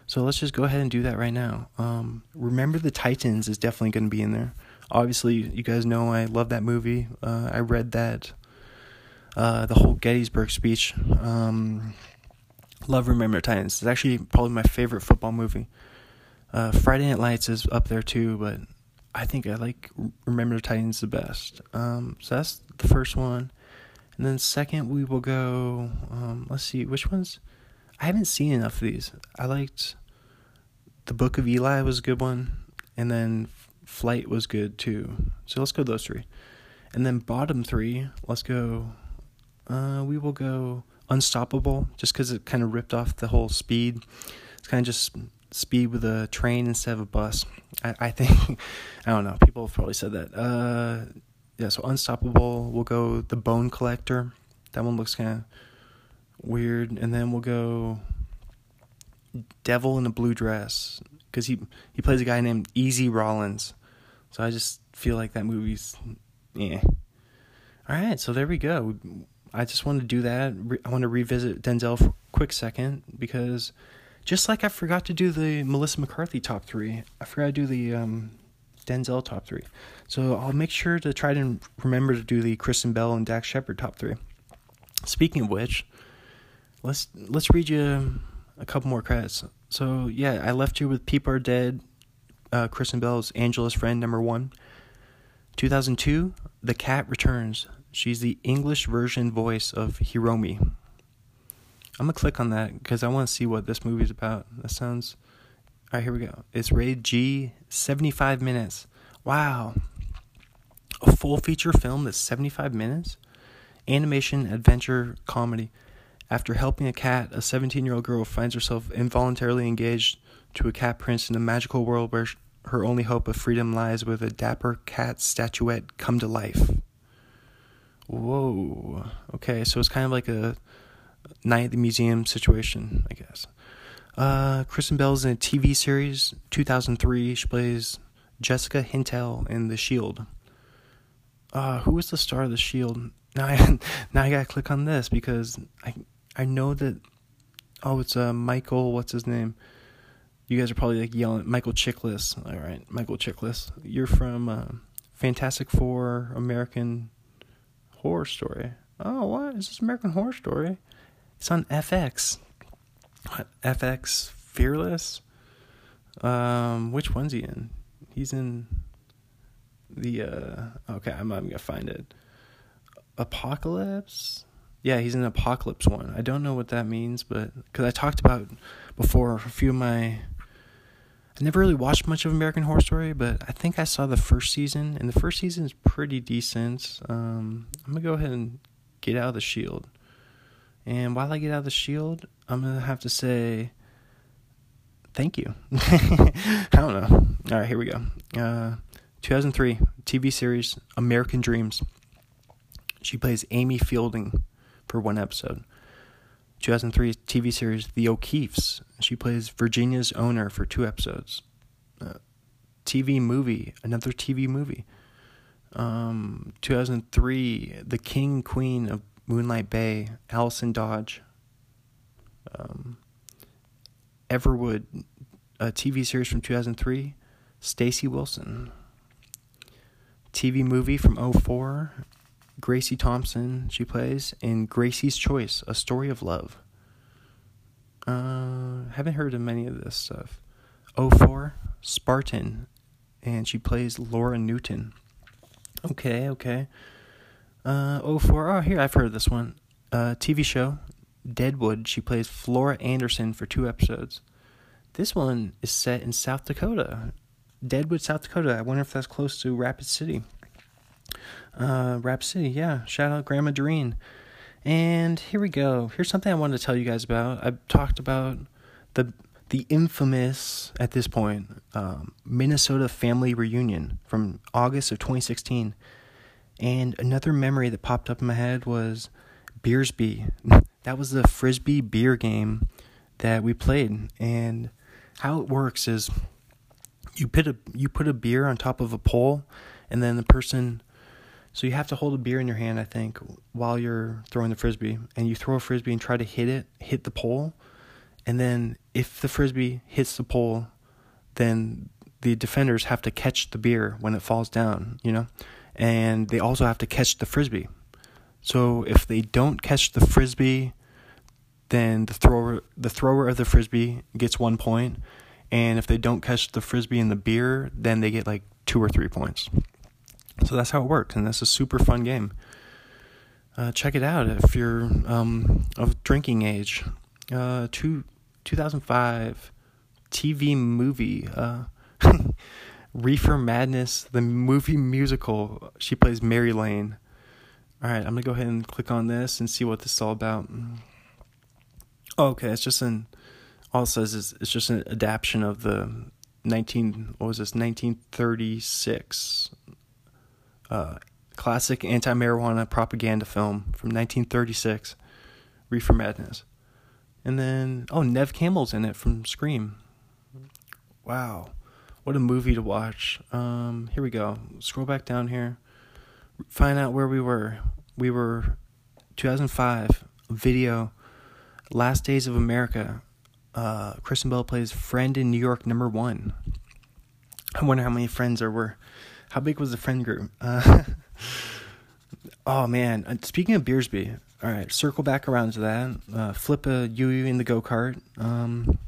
So let's just go ahead and do that right now. Um, Remember the Titans is definitely going to be in there. Obviously, you guys know I love that movie. Uh, I read that, uh, the whole Gettysburg speech. Um, love Remember the Titans. It's actually probably my favorite football movie. Uh, Friday Night Lights is up there too, but I think I like Remember the Titans the best. Um, so that's the first one. And then second, we will go. Um, let's see, which ones? I haven't seen enough of these. I liked the Book of Eli was a good one, and then Flight was good too. So let's go those three, and then bottom three. Let's go. Uh, we will go Unstoppable, just because it kind of ripped off the whole speed. It's kind of just speed with a train instead of a bus. I, I think [laughs] I don't know. People have probably said that. Uh, yeah. So Unstoppable. We'll go The Bone Collector. That one looks kind of weird, and then we'll go Devil in a Blue Dress because he he plays a guy named Easy Rawlins. So I just feel like that movie's yeah. All right, so there we go. I just wanted to do that. I want to revisit Denzel for a quick second because just like I forgot to do the Melissa McCarthy top three, I forgot to do the um, Denzel top three. So I'll make sure to try to remember to do the Kristen Bell and Dax Shepard top three. Speaking of which, let's let's read you a couple more credits. So yeah, I left you with People Are Dead, uh, Kristen Bell's Angela's Friend number one. 2002, The Cat Returns. She's the English version voice of Hiromi. I'm gonna click on that because I want to see what this movie's about. That sounds. All right, here we go. It's rated G, 75 minutes. Wow, a full feature film that's 75 minutes. Animation, adventure, comedy. After helping a cat, a 17 year old girl finds herself involuntarily engaged to a cat prince in a magical world where her only hope of freedom lies with a dapper cat statuette come to life. Whoa. Okay, so it's kind of like a night at the museum situation, I guess. Uh, Kristen Bell's in a TV series, 2003. She plays Jessica Hintel in The Shield. Uh, who was the star of The Shield? [laughs] Now I now I gotta click on this because I I know that. Oh, it's uh Michael. What's his name? You guys are probably like yelling Michael Chiklis. All right, Michael Chiklis. You're from uh, Fantastic Four, American Horror Story. Oh, what is this American Horror Story? It's on FX. What FX Fearless? Um, which one's he in? He's in the uh. Okay, I'm, I'm gonna find it. Apocalypse. Yeah, he's in Apocalypse one. I don't know what that means, but because I talked about before a few of my. I never really watched much of American Horror Story, but I think I saw the first season, and the first season is pretty decent. Um, I'm gonna go ahead and get out of the Shield, and while I get out of the Shield, I'm gonna have to say thank you. [laughs] I don't know. All right, here we go. Uh, 2003 TV series American Dreams. She plays Amy Fielding for one episode. 2003 TV series The O'Keefes. She plays Virginia's owner for two episodes. Uh, TV movie, another TV movie. Um, 2003, The King Queen of Moonlight Bay, Allison Dodge. Um, Everwood, a TV series from 2003, Stacy Wilson. TV movie from 04, Gracie Thompson, she plays, in Gracie's Choice, A Story of Love. Uh, haven't heard of many of this stuff. 04, Spartan, and she plays Laura Newton. Okay, okay. Uh, 04, oh, here, I've heard this one. Uh, TV show, Deadwood, she plays Flora Anderson for two episodes. This one is set in South Dakota. Deadwood, South Dakota. I wonder if that's close to Rapid City. Uh, Rapid City, yeah. Shout out Grandma Doreen. And here we go. Here's something I wanted to tell you guys about. I've talked about the the infamous at this point um, Minnesota family reunion from August of 2016. And another memory that popped up in my head was Beersby. [laughs] That was the frisbee beer game that we played, and how it works is you put a you put a beer on top of a pole, and then the person so you have to hold a beer in your hand, I think, while you're throwing the frisbee, and you throw a frisbee and try to hit it, hit the pole, and then if the frisbee hits the pole, then the defenders have to catch the beer when it falls down, you know, and they also have to catch the frisbee. So if they don't catch the frisbee, then the thrower the thrower of the frisbee gets one point, and if they don't catch the frisbee in the beer, then they get like two or three points. So that's how it works, and that's a super fun game. Uh, check it out if you're um, of drinking age. Uh, two, 2005 TV movie, uh, [laughs] Reefer Madness, the movie musical. She plays Mary Lane. All right, I'm gonna go ahead and click on this and see what this is all about. Oh, okay, it's just an. All it says is it's just an adaptation of the 19. What was this? 1936 uh, classic anti marijuana propaganda film from 1936, Reefer Madness. And then, oh, Neve Campbell's in it from Scream. Wow. What a movie to watch. Um, here we go. Scroll back down here. Find out where we were. We were 2005 video Last Days of America. Uh, Kristen Bell plays friend in New York number one. I wonder how many friends there were. How big was the friend group? Uh, [laughs] oh man! Uh, speaking of Beersby, all right, circle back around to that. Uh, flip a Yui in the go kart. Um,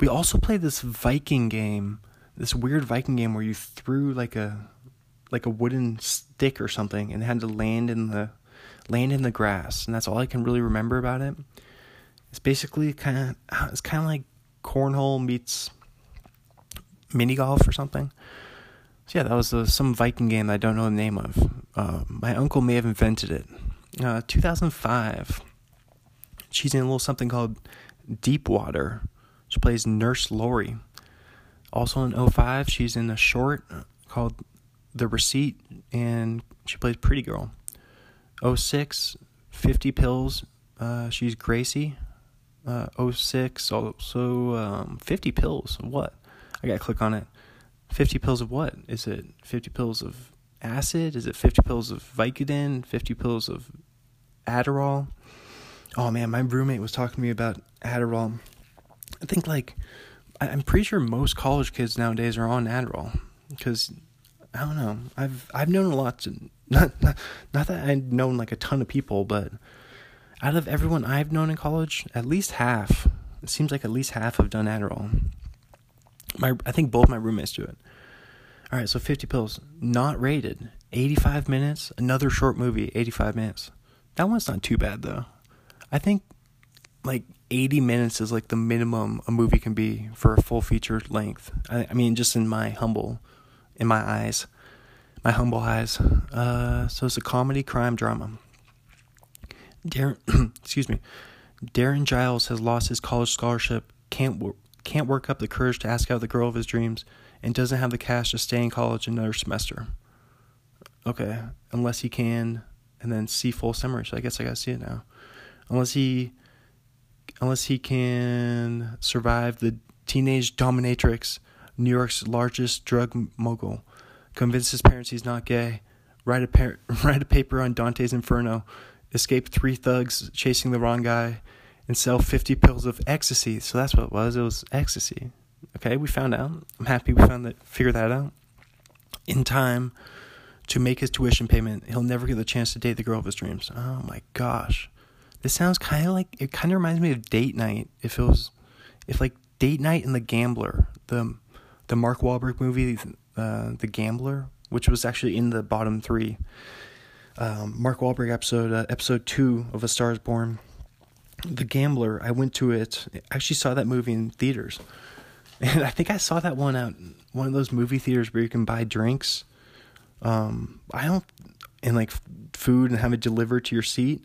we also played this Viking game, this weird Viking game where you threw like a like a wooden stick or something and had to land in the land in the grass, and that's all I can really remember about it. It's basically kind of it's kind of like cornhole meets mini golf or something. So yeah, that was uh, some Viking game that I don't know the name of. Uh, my uncle may have invented it. Uh, 2005. She's in a little something called Deep Water. She plays Nurse Lori. Also in 05, she's in a short called The Receipt, and she plays Pretty Girl. 06, 50 Pills. Uh, she's Gracie. Uh, 06, also um, 50 Pills. What? I gotta click on it. 50 pills of what? Is it 50 pills of acid? Is it 50 pills of Vicodin? 50 pills of Adderall? Oh man, my roommate was talking to me about Adderall. I think like I'm pretty sure most college kids nowadays are on Adderall because I don't know. I've I've known a lot not not not that I've known like a ton of people, but out of everyone I've known in college, at least half. It seems like at least half have done Adderall. My I think both my roommates do it. All right, so 50 pills, not rated. 85 minutes, another short movie, 85 minutes. That one's not too bad though. I think like 80 minutes is like the minimum a movie can be for a full feature length. I, I mean, just in my humble, in my eyes, my humble eyes. Uh, so it's a comedy crime drama. Darren, [clears throat] excuse me, Darren Giles has lost his college scholarship. Can't can't work up the courage to ask out the girl of his dreams, and doesn't have the cash to stay in college another semester. Okay, unless he can, and then see full summary. So I guess I gotta see it now. Unless he unless he can survive the teenage dominatrix, New York's largest drug mogul, convince his parents he's not gay, write a par- [laughs] write a paper on Dante's Inferno, escape three thugs chasing the wrong guy, and sell 50 pills of ecstasy. So that's what it was. It was ecstasy. Okay, we found out. I'm happy we found that figured that out. In time to make his tuition payment, he'll never get the chance to date the girl of his dreams. Oh my gosh. This sounds kind of like it kind of reminds me of Date Night. If it was if like Date Night and The Gambler, the the Mark Wahlberg movie, uh, The Gambler, which was actually in the bottom three. Um, Mark Wahlberg episode, uh, episode two of A Star Is Born. The Gambler. I went to it. I actually saw that movie in theaters, and I think I saw that one out one of those movie theaters where you can buy drinks. Um, I don't and like food and have it delivered to your seat.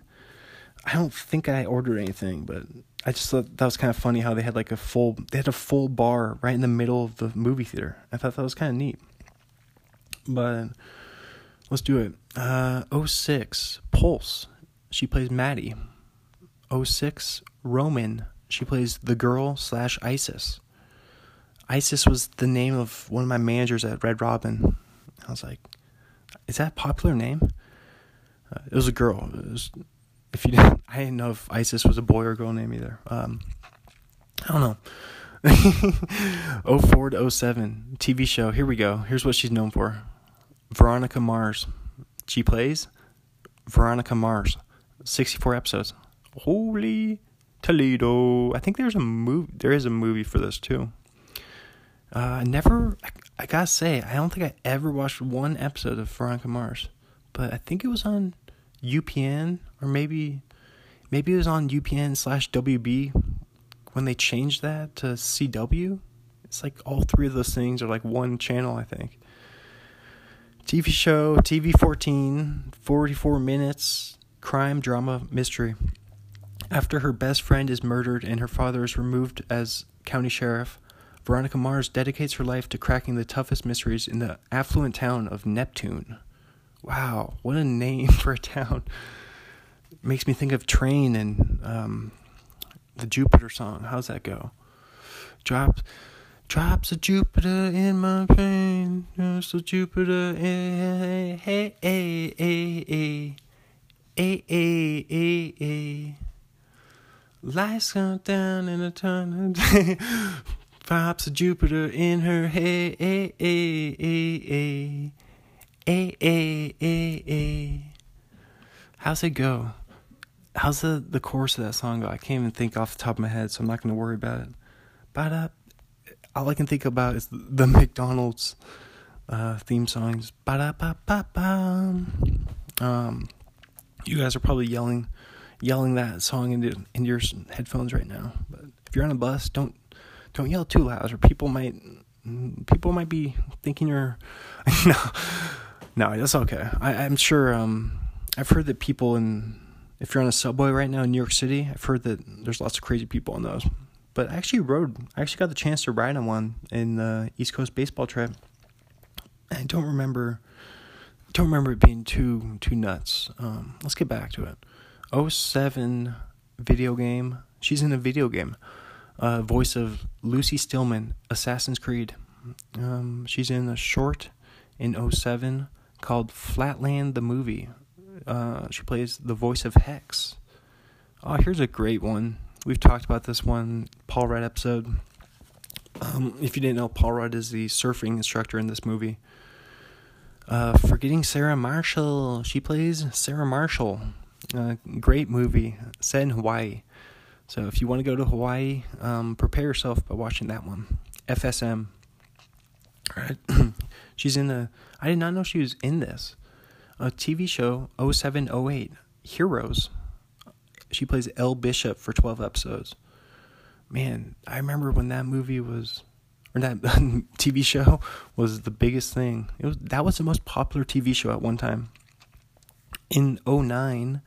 I don't think I ordered anything, but I just thought that was kind of funny how they had like a full they had a full bar right in the middle of the movie theater. I thought that was kind of neat. But let's do it. Uh 06 Pulse. She plays Maddie. 06 Roman. She plays the girl slash Isis. Isis was the name of one of my managers at Red Robin. I was like, is that a popular name? Uh, it was a girl. It was, if you didn't, I didn't know if Isis was a boy or girl name either. Um, I don't know. [laughs] 04 to 07 TV show. Here we go. Here's what she's known for. Veronica Mars. She plays Veronica Mars. 64 episodes. Holy Toledo. I think there's a movie there is a movie for this too. Uh, I never I, I gotta say, I don't think I ever watched one episode of Veronica Mars. But I think it was on UPN or maybe maybe it was on UPN slash WB when they changed that to CW. It's like all three of those things are like one channel, I think. TV show, TV 14, 44 minutes, crime, drama, mystery. After her best friend is murdered and her father is removed as county sheriff, Veronica Mars dedicates her life to cracking the toughest mysteries in the affluent town of Neptune. Wow, what a name [laughs] for a town. Makes me think of Train and um, the Jupiter song. How's that go? Drops, drops of Jupiter in my brain. Drops of Jupiter. Hey, hey, hey, hey, hey, hey, hey, hey, hey. Lights come down in a ton of day. Drops of Jupiter in her. Hey, hey, hey, hey, hey. Hey, hey, hey, hey. How's it go? How's the, the chorus of that song go? I can't even think off the top of my head, so I'm not going to worry about it. But all I can think about is the [laughs] McDonald's uh, theme songs. Um, you guys are probably yelling, yelling that song into into your headphones right now. But if you're on a bus, don't don't yell too loud, or people might people might be thinking you're [laughs] no no that's okay. I, I'm sure. Um, I've heard that people in if you're on a subway right now in New York City, I've heard that there's lots of crazy people on those. But I actually rode. I actually got the chance to ride on one in the East Coast baseball trip. I don't remember. Don't remember it being too too nuts. Um, let's get back to it. 07 video game. She's in a video game. Uh, voice of Lucy Stillman, Assassin's Creed. Um, she's in a short in 07 called Flatland the Movie. Uh, she plays the voice of Hex. Oh, here's a great one. We've talked about this one, Paul Rudd episode. Um, if you didn't know, Paul Rudd is the surfing instructor in this movie. Uh, forgetting Sarah Marshall. She plays Sarah Marshall. Uh, great movie set in Hawaii. So if you want to go to Hawaii, um, prepare yourself by watching that one. FSM. All right. [clears throat] She's in the. I did not know she was in this. A TV show 0708 Heroes. She plays Elle Bishop for 12 episodes. Man, I remember when that movie was or that [laughs] TV show was the biggest thing. It was that was the most popular TV show at one time. In 09,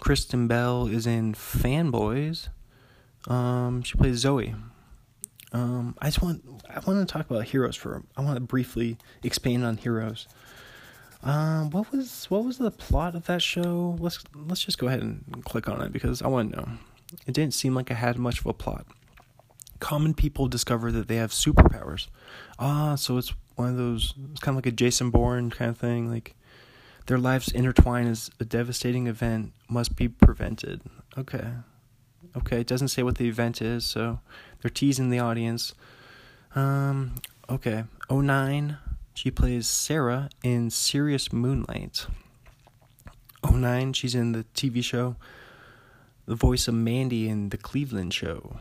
Kristen Bell is in Fanboys. Um, she plays Zoe. Um, I just want I want to talk about Heroes for I want to briefly expand on Heroes. Um, what was what was the plot of that show? Let's let's just go ahead and click on it because I want to know. It didn't seem like it had much of a plot. Common people discover that they have superpowers. Ah, so it's one of those, it's kind of like a Jason Bourne kind of thing. Like, their lives intertwine as a devastating event must be prevented. Okay. Okay, it doesn't say what the event is, so they're teasing the audience. Um, okay. 09, she plays Sarah in Serious Moonlight. 09, she's in the TV show the voice of Mandy in the Cleveland show.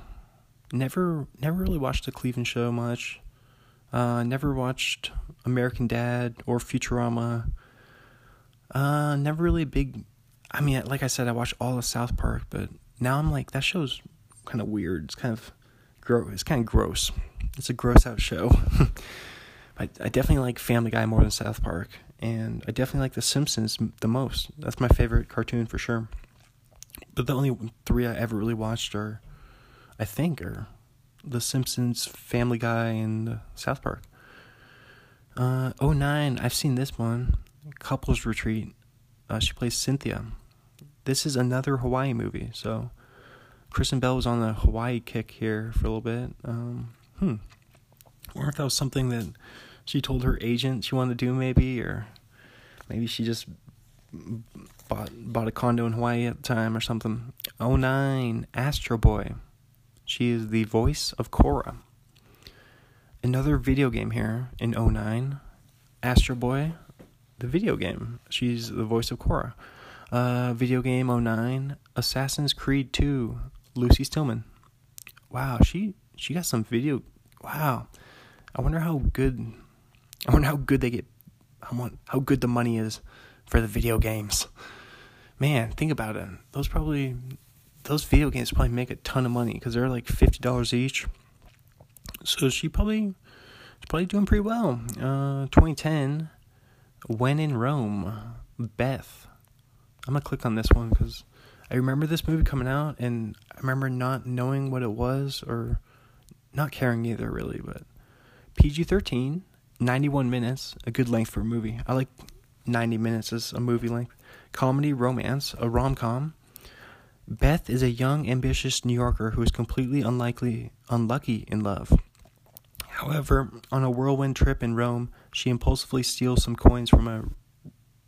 Never never really watched the Cleveland show much. Uh, never watched American Dad or Futurama. Uh, never really big. I mean, like I said, I watched all of South Park, but now I'm like that show's kind of weird. It's kind of gross. It's kind of gross. It's a gross out show. [laughs] I, I definitely like Family Guy more than South Park, and I definitely like The Simpsons the most. That's my favorite cartoon for sure. But the only three I ever really watched are, I think, are The Simpsons, Family Guy, and South Park. Uh, 09, I've seen this one. Couples Retreat. Uh, she plays Cynthia. This is another Hawaii movie, so Kristen Bell was on the Hawaii kick here for a little bit. Um, hmm. I wonder if that was something that she told her agent she wanted to do, maybe, or maybe she just bought bought a condo in Hawaii at the time or something. 09 Astro Boy. She is the voice of Cora. Another video game here in 09. Astro Boy, the video game. She's the voice of Cora. Uh, video game 09. Assassin's Creed 2. Lucy Stillman. Wow, she she got some video. Wow, I wonder how good. I wonder how good they get. How how good the money is for the video games. Man, think about it. Those probably those video games probably make a ton of money because they're like fifty dollars each. So she probably she's probably doing pretty well. Uh, 2010, When in Rome, Beth. I'm gonna click on this one because I remember this movie coming out and I remember not knowing what it was or not caring either really. But PG 13, 91 minutes, a good length for a movie. I like 90 minutes is a movie length. Comedy, romance, a rom com. Beth is a young, ambitious New Yorker who is completely unlikely, unlucky in love. However, on a whirlwind trip in Rome, she impulsively steals some coins from a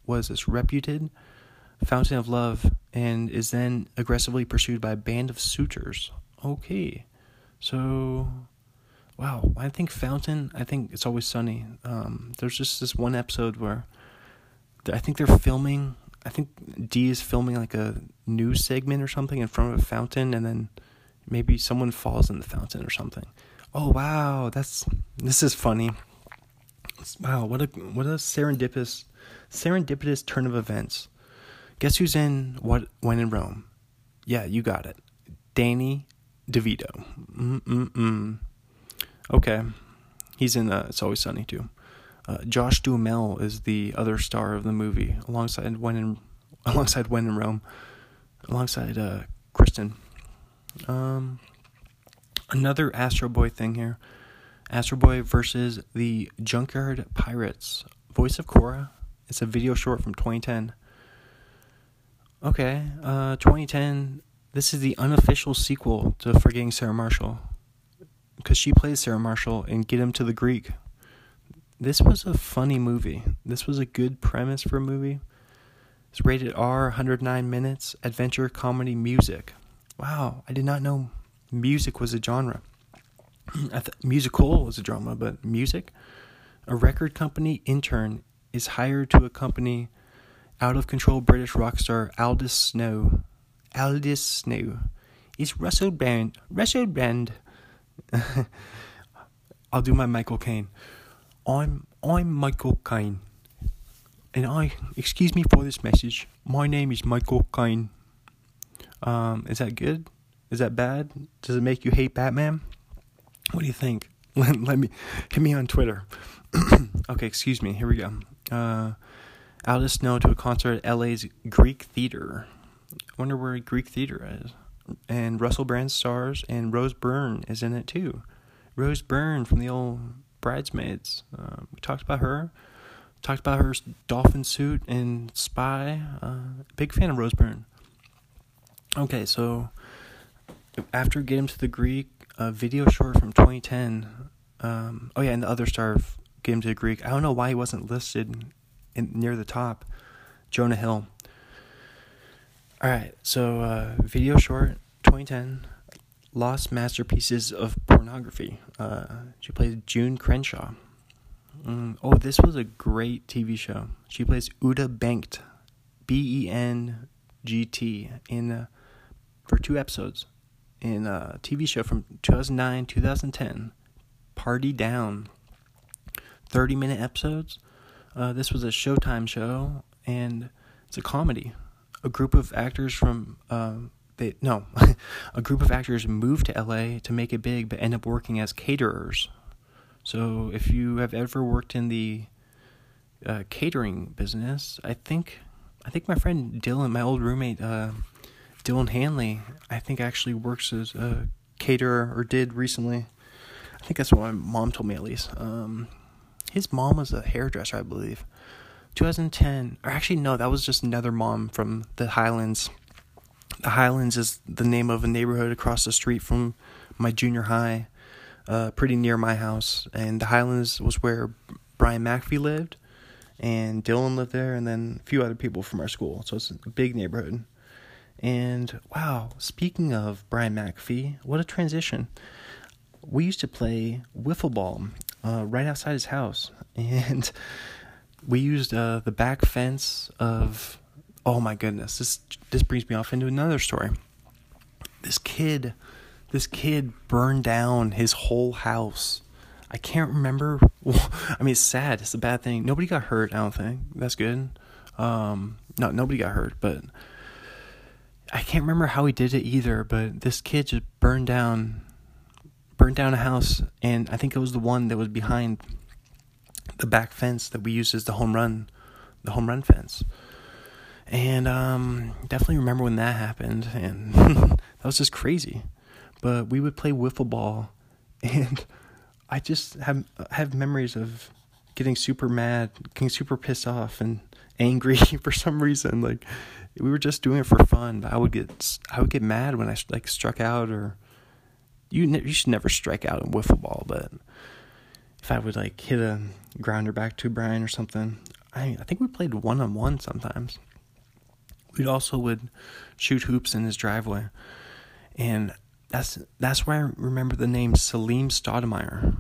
was this reputed fountain of love and is then aggressively pursued by a band of suitors. Okay, so wow, I think Fountain. I think it's always sunny. Um, there's just this one episode where I think they're filming. I think Dee is filming like a news segment or something in front of a fountain, and then maybe someone falls in the fountain or something. Oh wow, that's this is funny. Wow, what a what a serendipitous serendipitous turn of events. Guess who's in what when in Rome? Yeah, you got it. Danny DeVito. Mm mm mm. Okay, he's in uh, It's Always Sunny too. Uh, Josh Duhamel is the other star of the movie, alongside when in alongside when in Rome, alongside uh, Kristen. Um, another Astro Boy thing here. Astro Boy versus the Junkyard Pirates. Voice of Cora. It's a video short from 2010. Okay, uh, 2010. This is the unofficial sequel to Forgetting Sarah Marshall, because she plays Sarah Marshall in Get Him to the Greek, this was a funny movie. This was a good premise for a movie. It's rated R, 109 minutes, adventure, comedy, music. Wow, I did not know music was a genre. [clears throat] I th- musical was a drama, but music? A record company intern is hired to accompany out of control British rock star Aldous Snow. Aldous Snow. Is Russell Brand. Russell Brand. [laughs] I'll do my Michael Caine. I'm I'm Michael Caine. And I excuse me for this message. My name is Michael Caine. Um, is that good? Is that bad? Does it make you hate Batman? What do you think? [laughs] Let, let me hit me on Twitter. [clears throat] okay, excuse me. Here we go. Uh, Aldous Snow to a concert at LA's Greek Theater. I wonder where Greek Theater is. And Russell Brand stars, and Rose Byrne is in it too. Rose Byrne from the old Bridesmaids. Uh, we talked about her. Talked about her dolphin suit and Spy. Uh, big fan of Rose Byrne. Okay, so after Get Him to the Greek, a video short from 2010. Um, oh yeah, and the other star of Get Him to the Greek. I don't know why he wasn't listed in, near the top. Jonah Hill. All right, so uh, video short 2010, Lost Masterpieces of Pornography. Uh, she plays June Crenshaw. Mm, oh, this was a great TV show. She plays Uda Bengt, B E N G T, in uh, for two episodes in a TV show from 2009 2010, Party Down. 30 minute episodes. Uh, this was a Showtime show, and it's a comedy a group of actors from uh, they no, [laughs] a group of actors moved to LA to make it big, but end up working as caterers. So if you have ever worked in the uh, catering business, I think I think my friend Dylan, my old roommate uh, Dylan Hanley, I think actually works as a caterer or did recently. I think that's what my mom told me at least. Um, his mom was a hairdresser, I believe. 2010, or actually, no, that was just another mom from the Highlands. The Highlands is the name of a neighborhood across the street from my junior high, uh, pretty near my house. And the Highlands was where Brian McAfee lived, and Dylan lived there, and then a few other people from our school. So it's a big neighborhood. And wow, speaking of Brian McAfee, what a transition. We used to play wiffle ball uh, right outside his house. [laughs] And we used uh, the back fence of oh my goodness this this brings me off into another story. This kid this kid burned down his whole house. I can't remember [laughs] i mean it's sad it's a bad thing. Nobody got hurt i don't think. That's good. Um no nobody got hurt but i can't remember how he did it either but this kid just burned down burned down a house and i think it was the one that was behind the back fence that we used as the home run, the home run fence. And um, definitely remember when that happened, and [laughs] that was just crazy. But we would play wiffle ball, [laughs] and I just have have memories of getting super mad, getting super pissed off, and [laughs] angry for some reason. Like we were just doing it for fun. But I would get I would get mad when I like struck out, or you ne- you should never strike out in wiffle ball, but if I would like hit a grounder back to Brian or something. I I think we played one on one sometimes. We also would shoot hoops in his driveway, and that's that's where I remember the name Salim Stoudemire.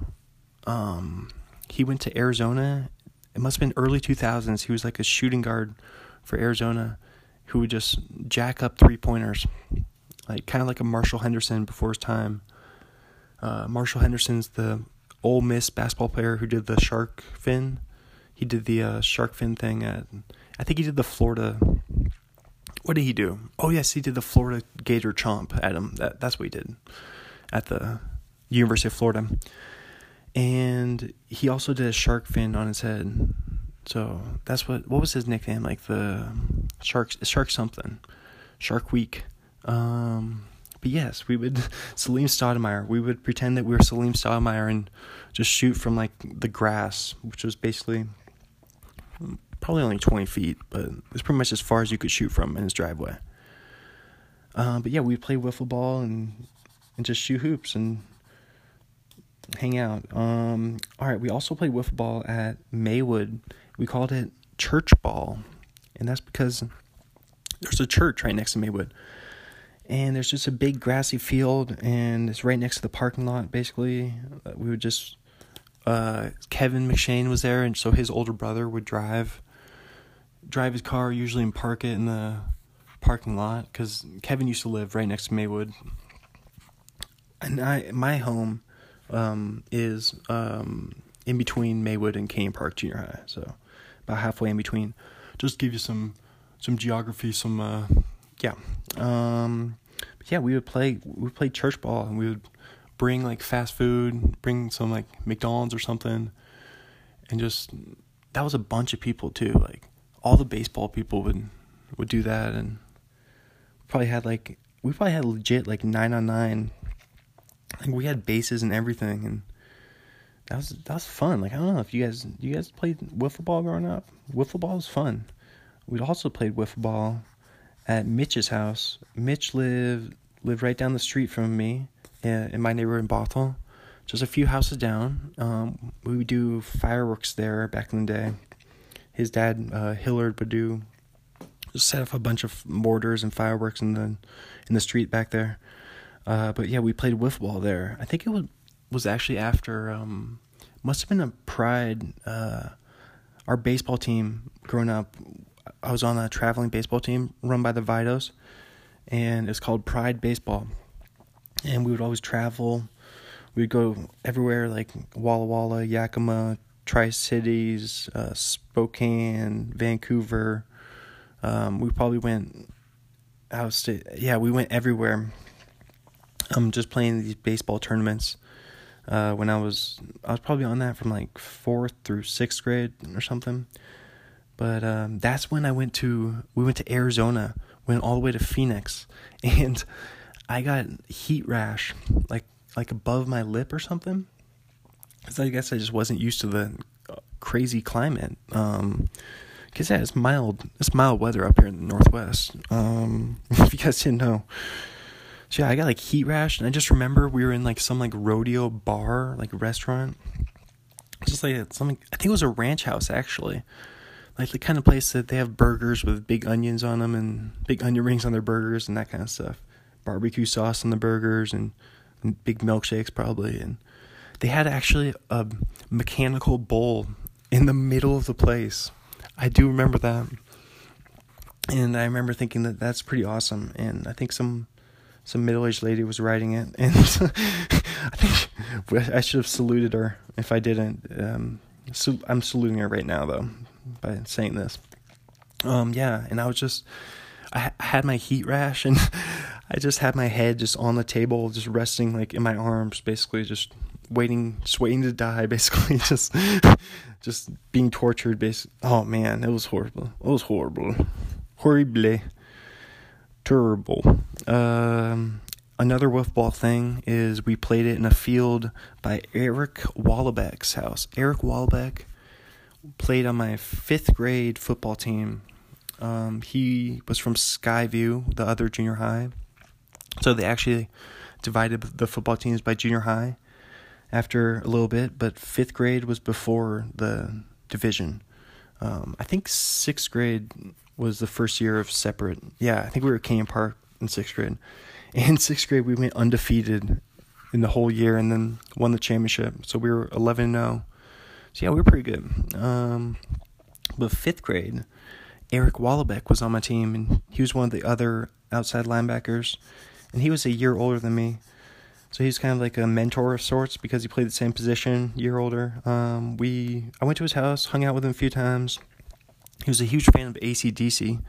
Um, he went to Arizona. It must have been early two thousands. He was like a shooting guard for Arizona, who would just jack up three pointers, like kind of like a Marshall Henderson before his time. Uh, Marshall Henderson's the Ole Miss basketball player who did the shark fin. He did the uh, shark fin thing at. I think he did the Florida. What did he do? Oh yes, he did the Florida Gator chomp at him. That that's what he did at the University of Florida. And he also did a shark fin on his head. So that's what what was his nickname? Like the shark shark something. Shark Week. Um but yes, we would [laughs] Salim Stoudemire. We would pretend that we were Salim Stoudemire and just shoot from like the grass, which was basically probably only twenty feet, but it's pretty much as far as you could shoot from in his driveway. Uh, but yeah, we'd play wiffle ball and and just shoot hoops and hang out. Um, all right, we also played wiffle ball at Maywood. We called it church ball, and that's because there's a church right next to Maywood and there's just a big grassy field and it's right next to the parking lot basically. We would just uh, kevin mcshane was there and so his older brother would drive drive his car usually and park it in the parking lot because kevin used to live right next to maywood. And i my home um, is um, in between maywood and Canyon park junior high so about halfway in between. Just give you some some geography some uh, yeah. Um, yeah, we would play we would play church ball and we would bring like fast food, bring some like McDonald's or something, and just that was a bunch of people too. Like all the baseball people would would do that, and probably had like we probably had legit like nine on nine. Like we had bases and everything, and that was that was fun. Like I don't know if you guys you guys played wiffle ball growing up. Wiffle ball was fun. We'd also played wiffle ball at Mitch's house. Mitch lived lived right down the street from me in, in my neighborhood in Bothell, just a few houses down. Um, we would do fireworks there back in the day. His dad, uh, Hillard, would do set up a bunch of mortars and fireworks in the in the street back there. Uh, but yeah, we played wiffle ball there. I think it was was actually after um, must have been a Pride. Uh, our baseball team growing up, I was on a traveling baseball team run by the Vitos, and it's called Pride Baseball. And we would always travel. We'd go everywhere like Walla Walla, Yakima, Tri Cities, uh, Spokane, Vancouver. Um, we probably went out state. Yeah, we went everywhere. Um, just playing these baseball tournaments. Uh, when I was, I was probably on that from like fourth through sixth grade or something. But um, that's when I went to, we went to Arizona, went all the way to Phoenix, [laughs] and I got heat rash, like like above my lip or something. Cause I guess I just wasn't used to the uh, crazy climate. Um, cause yeah, it's mild. It's mild weather up here in the northwest. Um, [laughs] if you guys didn't know. So yeah, I got like heat rash, and I just remember we were in like some like rodeo bar, like restaurant. Just like something, I think it was a ranch house actually, like the kind of place that they have burgers with big onions on them and big onion rings on their burgers and that kind of stuff, barbecue sauce on the burgers and, and big milkshakes probably, and they had actually a mechanical bull in the middle of the place. I do remember that. And I remember thinking that that's pretty awesome. And I think some some middle aged lady was riding it, and [laughs] I think I should have saluted her if I didn't. Um, so I'm saluting her right now though by saying this. Um, yeah, and I was just I, I had my heat rash, [laughs] and I just had my head just on the table, just resting like in my arms, basically just waiting, just waiting to die, [laughs] basically just just being tortured. Basically, oh man, it was horrible. It was horrible, horrible terrible. Um, another wiffle ball thing is we played it in a field by Eric Wallabeck's house. Eric Wallabeck played on my fifth grade football team. Um, he was from Skyview, the other junior high. So they actually divided the football teams by junior high after a little bit, but fifth grade was before the division. Um, I think sixth grade was the first year of separate. Yeah, I think we were at Canyon Park in sixth grade. [laughs] In sixth grade, we went undefeated in the whole year and then won the championship. So we were 11 0. So yeah, we were pretty good. Um, but fifth grade, Eric Wallabeck was on my team, and he was one of the other outside linebackers, and he was a year older than me. So he's kind of like a mentor of sorts because he played the same position, year older. Um, we I went to his house, hung out with him a few times. He was a huge fan of ACDC.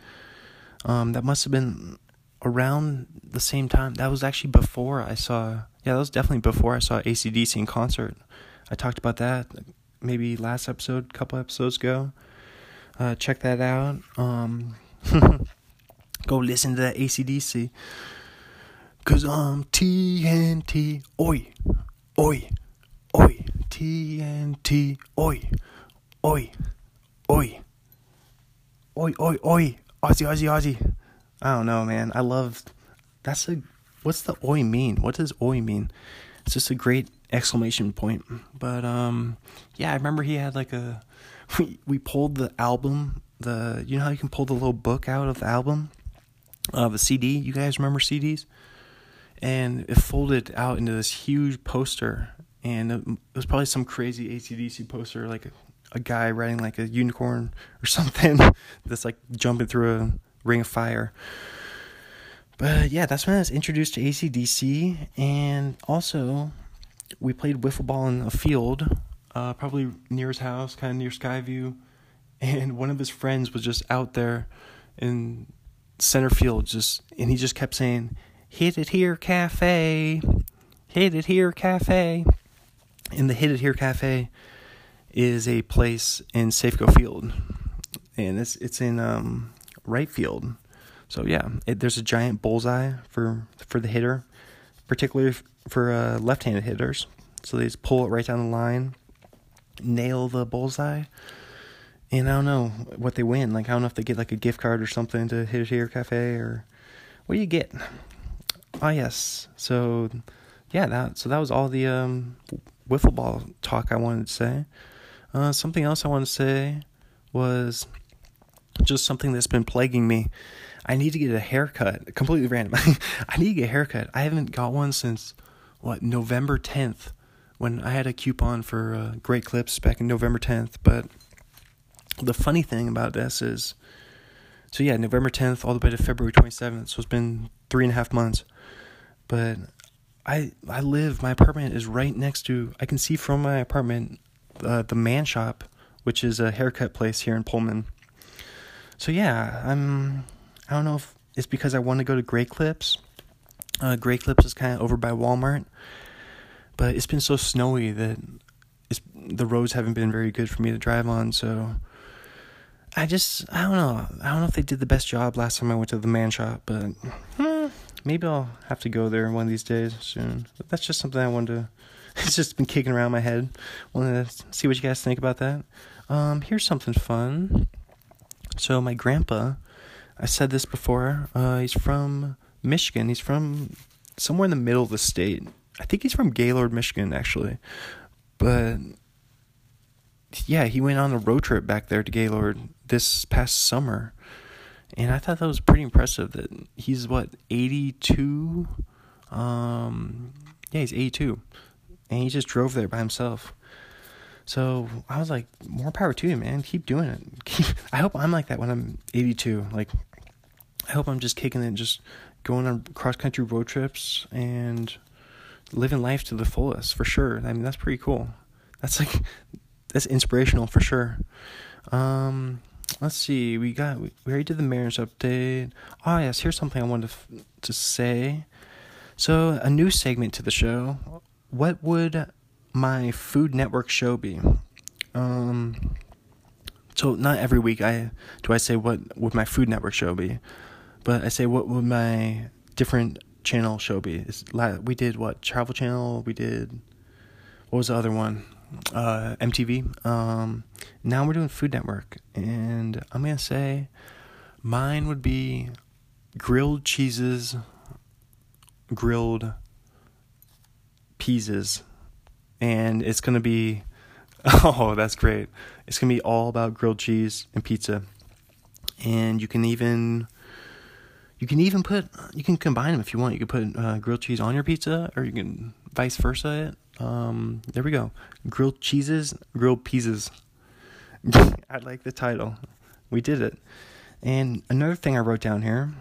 Um, that must have been around the same time. That was actually before I saw. Yeah, that was definitely before I saw ACDC in concert. I talked about that maybe last episode, couple episodes ago. Uh, check that out. Um, [laughs] go listen to that ACDC. Cause I'm TNT, oi, oi, oi, TNT, oi, oi, oi oi, oi, oi, Aussie, Aussie, Aussie. I don't know, man. I love. That's a. What's the oi mean? What does oi mean? It's just a great exclamation point. But um, yeah, I remember he had like a. We we pulled the album. The you know how you can pull the little book out of the album, uh, a CD. You guys remember CDs? And it folded out into this huge poster, and it was probably some crazy ACDC poster, like a guy riding like a unicorn or [laughs] something that's like jumping through a ring of fire. But yeah, that's when I was introduced to ACDC, and also we played wiffle ball in a field, uh, probably near his house, kind of near Skyview, [laughs] and one of his friends was just out there in center field, just and he just kept saying, "Hit it here, cafe, hit it here, cafe," And the Hit It Here Cafe is a place in Safeco Field, and it's it's in um, right field. So yeah, it, there's a giant bullseye for for the hitter, particularly for uh, left-handed hitters. So they just pull it right down the line, nail the bullseye, and I don't know what they win. Like I don't know if they get like a gift card or something to Hit It Here Cafe or what do you get? ah yes. So yeah, that so that was all the um wiffle ball talk I wanted to say. Uh, something else I want to say was just something that's been plaguing me. I need to get a haircut. Completely random. [laughs] I need to get a haircut. I haven't got one since what November tenth, when I had a coupon for uh, Great Clips back in November tenth. But the funny thing about this is, so yeah, November tenth all the way to February twenty seventh. So it's been three and a half months. But I I live. My apartment is right next to. I can see from my apartment uh, the man shop, which is a haircut place here in Pullman. So yeah, I'm. I don't know if it's because I want to go to Great Clips. Uh, Great Clips is kind of over by Walmart, but it's been so snowy that it's the roads haven't been very good for me to drive on. So I just I don't know. I don't know if they did the best job last time I went to the man shop, but hmm, maybe I'll have to go there one of these days soon. But that's just something I wanted to. [laughs] It's just been kicking around my head. Want to see what you guys think about that? Um, here's something fun. So my grandpa, I said this before. Uh, he's from Michigan. He's from somewhere in the middle of the state. I think he's from Gaylord, Michigan, actually. But yeah, he went on a road trip back there to Gaylord this past summer. And I thought that was pretty impressive that he's what, 82? Um, yeah, he's 82. And he just drove there by himself. So I was like, more power to you, man. Keep doing it. Keep, [laughs] I hope I'm like that when I'm 82. Like, I hope I'm just kicking it, just going on cross country road trips and living life to the fullest for sure. I mean, that's pretty cool. That's like, that's inspirational for sure. Um, let's see. We got we already did the marriage update. Oh yes, here's something I wanted to, to say. So a new segment to the show. What would my Food Network show be? Um, so not every week I do I say what would my Food Network show be, but I say what would my different channel show be? It's, we did what Travel Channel. We did what was the other one? Uh, MTV. Um, now we're doing Food Network, and I'm gonna say mine would be grilled cheeses, grilled pieces, and it's gonna be [laughs] oh that's great. It's gonna be all about grilled cheese and pizza, and you can even you can even put you can combine them if you want. You can put uh, grilled cheese on your pizza, or you can vice versa it. Um, there we go. Grilled cheeses, grilled pizzas. [laughs] I like the title. We did it. And another thing I wrote down here,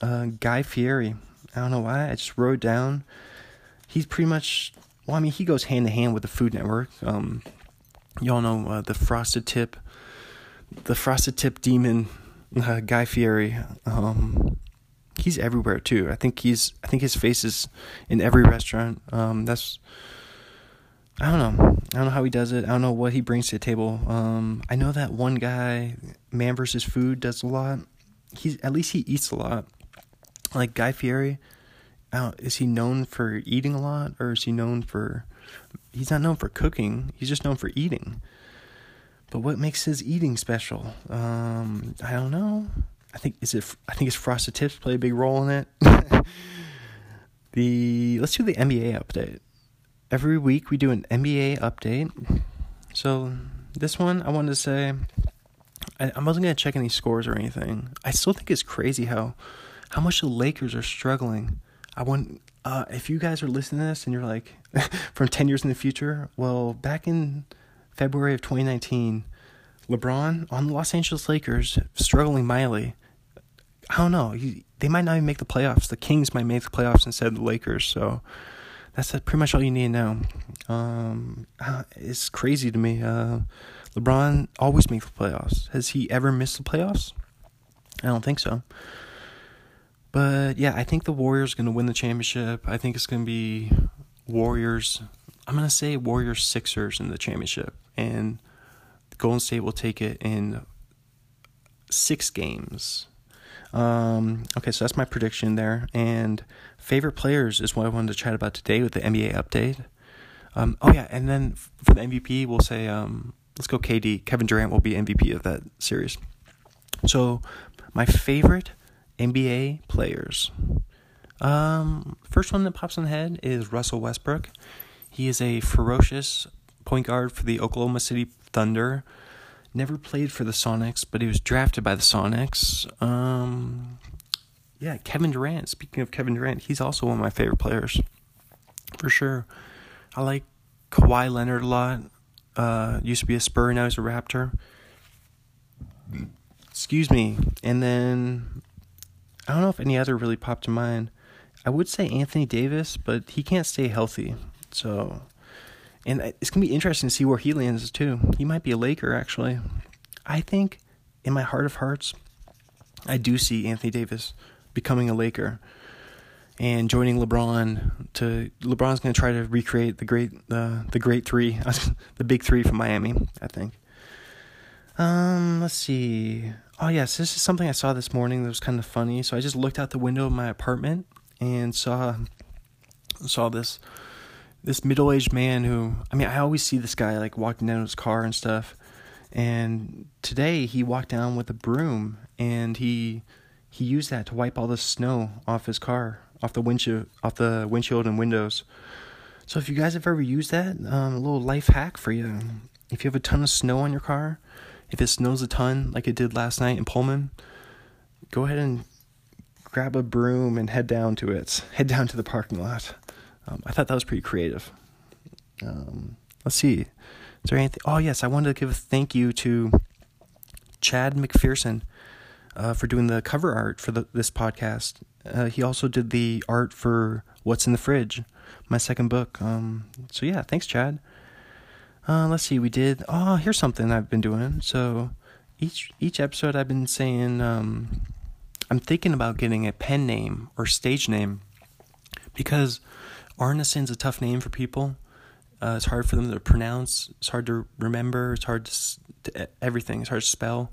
uh, Guy Fieri. I don't know why. I just wrote down. He's pretty much. Well, I mean, he goes hand to hand with the Food Network. Um, y'all know uh, the frosted tip, the frosted tip demon, uh, [laughs] Guy Fieri. Um, he's everywhere too. I think he's I think his face is in every restaurant. Um, that's I don't know. I don't know how he does it. I don't know what he brings to the table. Um, I know that one guy, Man versus Food, does a lot. He's at least he eats a lot. Like Guy Fieri, is he known for eating a lot, or is he known for? He's not known for cooking. He's just known for eating. But what makes his eating special? Um, I don't know. I think is it. I think his frosted tips play a big role in it. [laughs] the let's do the NBA update every week we do an NBA update. So this one I wanted to say I, I wasn't gonna check any scores or anything. I still think it's crazy how how much the Lakers are struggling. I want uh, if you guys are listening to this and you're like [laughs] from ten years in the future, well, back in February of 2019, LeBron on the Los Angeles Lakers struggling mightily. I don't know. He, they might not even make the playoffs. The Kings might make the playoffs instead of the Lakers. So that's pretty much all you need to know. Um, uh, it's crazy to me. Uh, LeBron always makes the playoffs. Has he ever missed the playoffs? I don't think so. But yeah, I think the Warriors going to win the championship. I think it's going to be Warriors. I'm going to say Warriors Sixers in the championship. And Golden State will take it in six games. Um, okay, so that's my prediction there. And favorite players is what I wanted to chat about today with the NBA update. Um, oh yeah, and then for the MVP, we'll say um, let's go KD. Kevin Durant will be MVP of that series. So my favorite NBA players. Um, first one that pops in the head is Russell Westbrook. He is a ferocious point guard for the Oklahoma City Thunder. Never played for the Sonics, but he was drafted by the Sonics. Um, yeah, Kevin Durant. Speaking of Kevin Durant, he's also one of my favorite players, for sure. I like Kawhi Leonard a lot. Uh, used to be a Spur, now he's a Raptor. Excuse me. And then I don't know if any other really popped to mind. I would say Anthony Davis, but he can't stay healthy. So, and it's gonna be interesting to see where he lands too. He might be a Laker actually. I think, in my heart of hearts, I do see Anthony Davis becoming a Laker and joining LeBron to LeBron's going to try to recreate the great uh, the great 3 [laughs] the big 3 from Miami I think um let's see oh yes this is something I saw this morning that was kind of funny so I just looked out the window of my apartment and saw saw this this middle-aged man who I mean I always see this guy like walking down his car and stuff. And today he walked down with a broom and he he used that to wipe all the snow off his car off the windshield off the windshield and windows. So if you guys have ever used that um, a little life hack for you. If you have a ton of snow on your car if it snows a ton like it did last night in pullman go ahead and grab a broom and head down to it. Head down to the parking lot um, I thought that was pretty creative. Um, let's see. Is there anything? Oh, yes. I wanted to give a thank you to Chad McPherson uh, for doing the cover art for the, this podcast. Uh, he also did the art for What's in the Fridge, my second book. Um, so, yeah, thanks, Chad. Uh, let's see. We did. Oh, here's something I've been doing. So, each each episode, I've been saying um, I'm thinking about getting a pen name or stage name because Arneson's a tough name for people. Uh, it's hard for them to pronounce. It's hard to remember. It's hard to, to everything. It's hard to spell,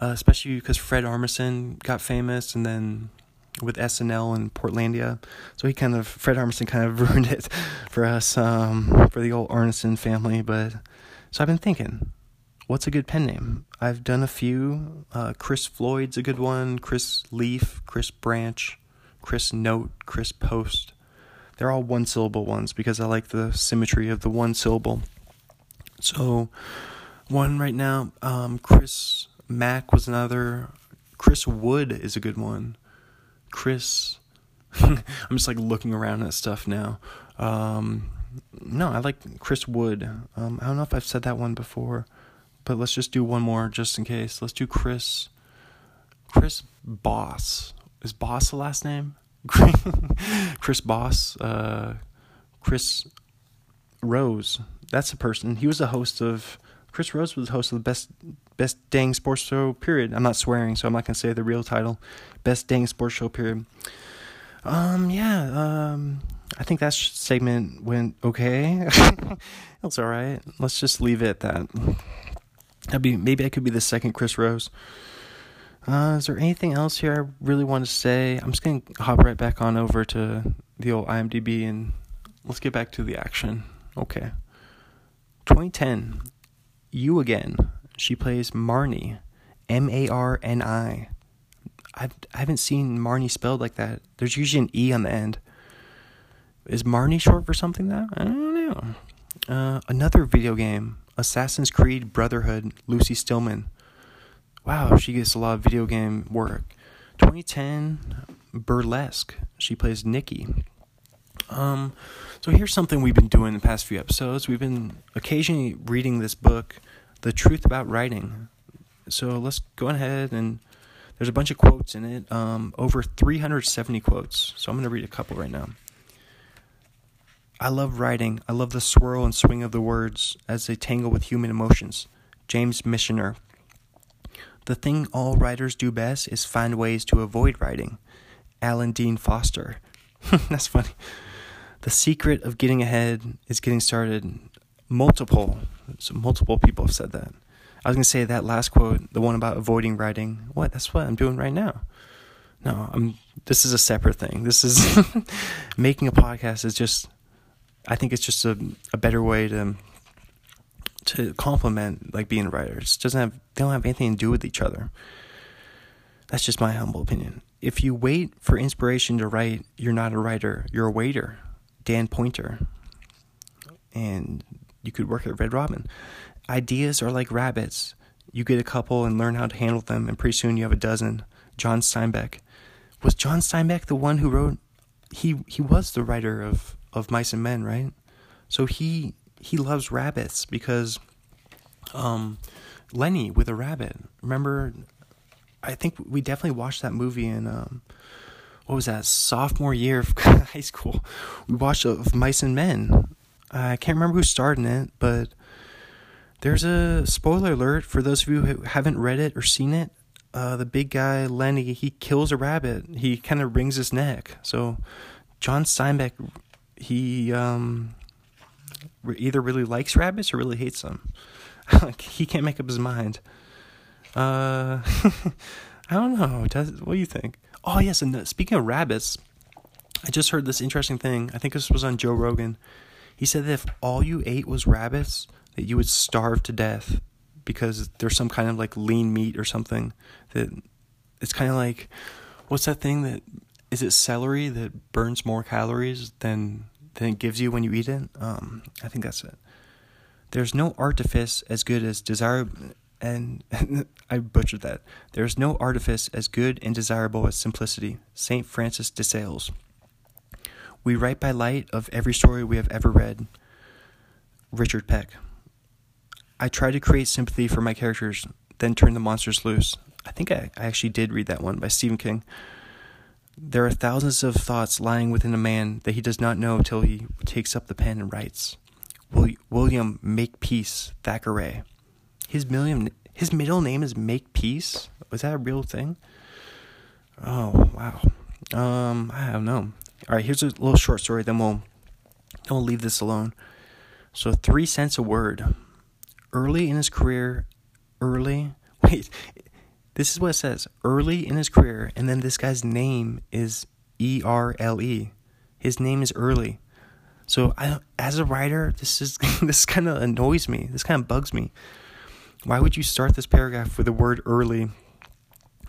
uh, especially because Fred Armisen got famous, and then with SNL and Portlandia, so he kind of Fred Armisen kind of [laughs] ruined it for us um, for the old Arneson family. But so I've been thinking, what's a good pen name? I've done a few. Uh, Chris Floyd's a good one. Chris Leaf, Chris Branch, Chris Note, Chris Post. They're all one syllable ones because I like the symmetry of the one syllable. So, one right now, um, Chris Mack was another. Chris Wood is a good one. Chris. [laughs] I'm just like looking around at stuff now. Um, no, I like Chris Wood. Um, I don't know if I've said that one before, but let's just do one more just in case. Let's do Chris. Chris Boss. Is Boss the last name? [laughs] Chris Boss, uh, Chris Rose. That's the person. He was the host of. Chris Rose was the host of the best best dang sports show. Period. I'm not swearing, so I'm not gonna say the real title. Best dang sports show. Period. Um. Yeah. Um. I think that segment went okay. [laughs] It's all right. Let's just leave it at that. That'd be maybe I could be the second Chris Rose. Uh, is there anything else here I really want to say? I'm just going to hop right back on over to the old IMDb and let's get back to the action. Okay. 2010, You Again. She plays Marnie. M A R N I. I haven't seen Marnie spelled like that. There's usually an E on the end. Is Marnie short for something though? I don't know. Uh, another video game, Assassin's Creed Brotherhood, Lucy Stillman wow, she gets a lot of video game work. 2010, Burlesque. She plays Nikki. Um, so here's something we've been doing the past few episodes. We've been occasionally reading this book, The Truth About Writing. So let's go ahead and there's a bunch of quotes in it, um, over 370 quotes. So I'm going to read a couple right now. I love writing. I love the swirl and swing of the words as they tangle with human emotions. James Michener. The thing all writers do best is find ways to avoid writing. Alan Dean Foster. [laughs] That's funny. The secret of getting ahead is getting started. Multiple, so multiple people have said that. I was gonna say that last quote, the one about avoiding writing. What? That's what I'm doing right now. No, I'm. This is a separate thing. This is [laughs] making a podcast is just. I think it's just a a better way to to complement like being writers. It doesn't have they don't have anything to do with each other. That's just my humble opinion. if you wait for inspiration to write, you're not a writer, you're a waiter. Dan Poynter. And you could work at Red Robin. Ideas are like rabbits. You get a couple and learn how to handle them, and pretty soon you have a dozen. John Steinbeck. Was John Steinbeck the one who wrote? He he was the writer of of Mice and Men, right? So he he loves rabbits because um, Lennie with a rabbit. Remember, I think we definitely watched that movie in um, what was that sophomore year of [laughs] high school. We watched of Mice and Men. I can't remember who starred in it, but there's a spoiler alert for those of you who haven't read it or seen it. Uh, the big guy Lennie he kills a rabbit. He kind of wrings his neck. So John Steinbeck he um, either really likes rabbits or really hates them. [laughs] he can't make up his mind. Uh, [laughs] I don't know. Does what do you think? Oh yes, and speaking of rabbits, I just heard this interesting thing. I think this was on Joe Rogan. He said that if all you ate was rabbits, that you would starve to death because there's some kind of like lean meat or something that it's kind of like what's that thing that is it celery that burns more calories than than it gives you when you eat it? Um, I think that's it. There's no artifice as good as desire and [laughs] I butchered that. There's no artifice as good and desirable as simplicity. St. Francis de Sales. We write by light of every story we have ever read. Richard Peck. I try to create sympathy for my characters, then turn the monsters loose. I think I, I actually did read that one by Stephen King. There are thousands of thoughts lying within a man that he does not know till he takes up the pen and writes. William Makepeace Thackeray. His million his middle name is Makepeace. Was that a real thing? Oh wow. Um, I don't know. All right, here's a little short story. Then we'll then we'll leave this alone. So three cents a word. Early in his career, early. [laughs] Wait, this is what it says. Early in his career, and then this guy's name is E R L E. His name is Early. So I, as a writer, this is [laughs] this kind of annoys me. This kind of bugs me. Why would you start this paragraph with the word early?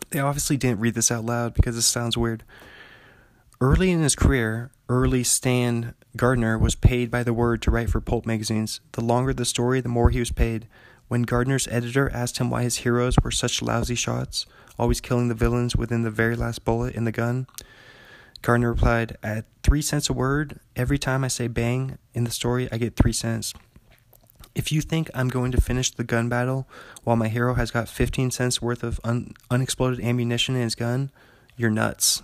They obviously didn't read this out loud because this sounds weird. Early in his career, Erle Stan Gardner was paid by the word to write for pulp magazines. The longer the story, the more he was paid. When Gardner's editor asked him why his heroes were such lousy shots, always killing the villains within the very last bullet in the gun, Gardner replied, At three cents a word, every time I say bang in the story, I get three cents. If you think I'm going to finish the gun battle while my hero has got 15 cents worth of un- unexploded ammunition in his gun, you're nuts.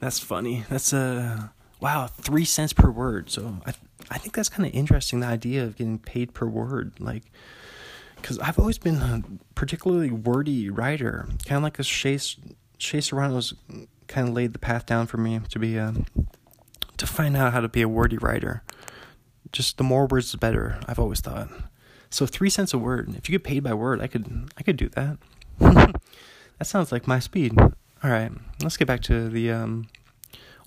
That's funny. That's a uh, wow, three cents per word. So I I think that's kind of interesting. The idea of getting paid per word, like, because I've always been a particularly wordy writer, kind of like a Chase Shea Serrano's kind of laid the path down for me to be a to find out how to be a wordy writer just the more words the better. I've always thought. So three cents a word. If you get paid by word, I could I could do that. [laughs] that sounds like my speed. All right, let's get back to the. Um,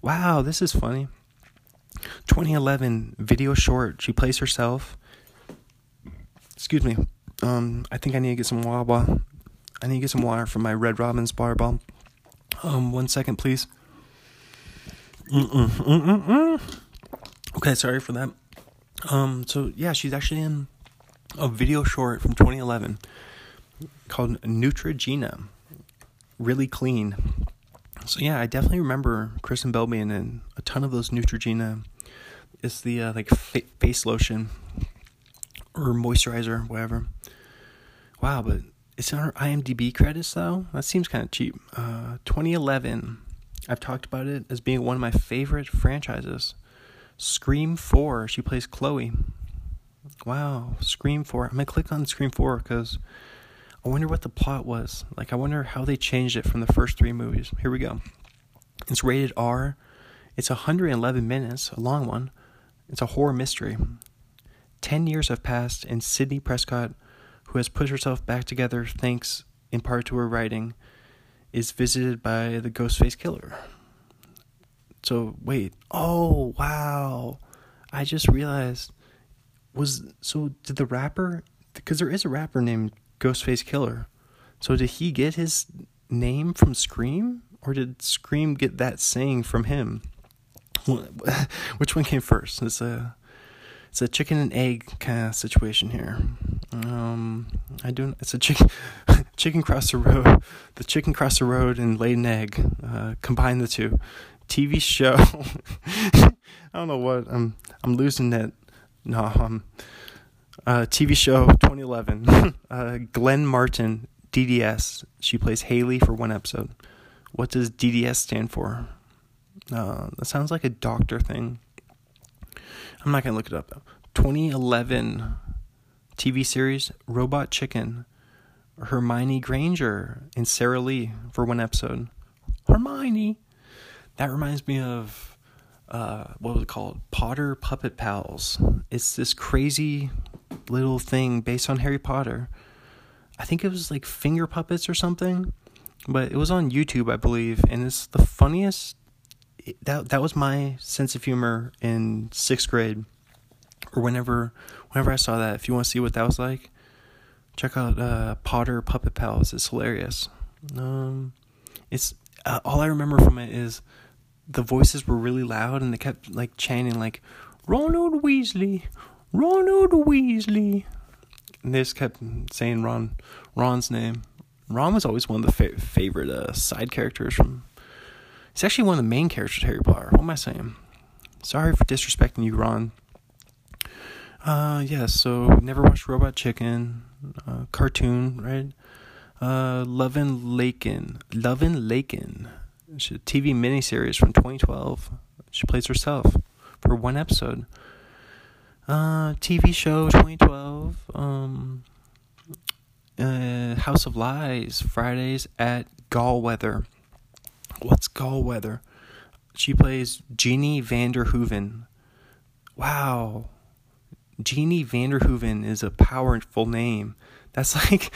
wow, this is funny. 2011 video short. She plays herself. Excuse me. Um, I think I need to get some Wawa. I need to get some water from my Red Robin's bar ball. Um, one second, please. Mm-mm, mm-mm, Okay, sorry for that. Um, so yeah, she's actually in a video short from 2011 called Neutrogena. Really clean. So yeah, I definitely remember Kristen Bell being in a ton of those Neutrogena. It's the uh, like fa- face lotion or moisturizer, whatever. Wow, but it's on her IMDb credits though. That seems kind of cheap. Uh, 2011. I've talked about it as being one of my favorite franchises. Scream 4, she plays Chloe. Wow, Scream 4. I'm to click on Scream 4 because I wonder what the plot was. Like, I wonder how they changed it from the first three movies. Here we go. It's rated R. It's 111 minutes, a long one. It's a horror mystery. Ten years have passed, and Sidney Prescott, who has put herself back together thanks in part to her writing, is visited by the Ghostface Killer. So wait. Oh wow. I just realized was so did the rapper because there is a rapper named Ghostface Killah. So did he get his name from Scream or did Scream get that saying from him? [laughs] Which one came first? It's a it's a chicken and egg kind of situation here. Um, I don't. It's a [laughs] chicken chicken cross the road. The chicken cross the road and laid an egg. Uh, combine the two. TV show. [laughs] I don't know what I'm. I'm losing that. No, um, uh, TV show 2011. [laughs] uh, Glenn Martin, DDS. She plays Haley for one episode. What does DDS stand for? Uh, that sounds like a doctor thing. I'm not gonna look it up though. 2011 TV series Robot Chicken. Hermione Granger and Sarah Lee for one episode. Hermione. That reminds me of uh, what was it called? Potter Puppet Pals. It's this crazy little thing based on Harry Potter. I think it was like finger puppets or something, but it was on YouTube, I believe, and it's the funniest. That that was my sense of humor in sixth grade, or whenever whenever I saw that. If you want to see what that was like, check out uh, Potter Puppet Pals. It's hilarious. Um, it's uh, all I remember from it is the voices were really loud and they kept like chanting like Ronald Weasley, Ronald Weasley. And they just kept saying Ron, Ron's name. Ron was always one of the fa- favorite uh, side characters from. He's actually one of the main characters of Harry Potter. What am I saying? Sorry for disrespecting you, Ron. Uh, yeah. So never watched Robot Chicken, uh, cartoon, right? Uh, Lovin' Lakin, Lovin' Lakin, It's a TV miniseries from 2012. She plays herself for one episode. Uh, TV show 2012. Um, uh, House of Lies Fridays at Gallweather. What's Gallweather? She plays Jeannie Vanderhooven. Wow, Jeannie Vanderhooven is a powerful name. That's [laughs] like,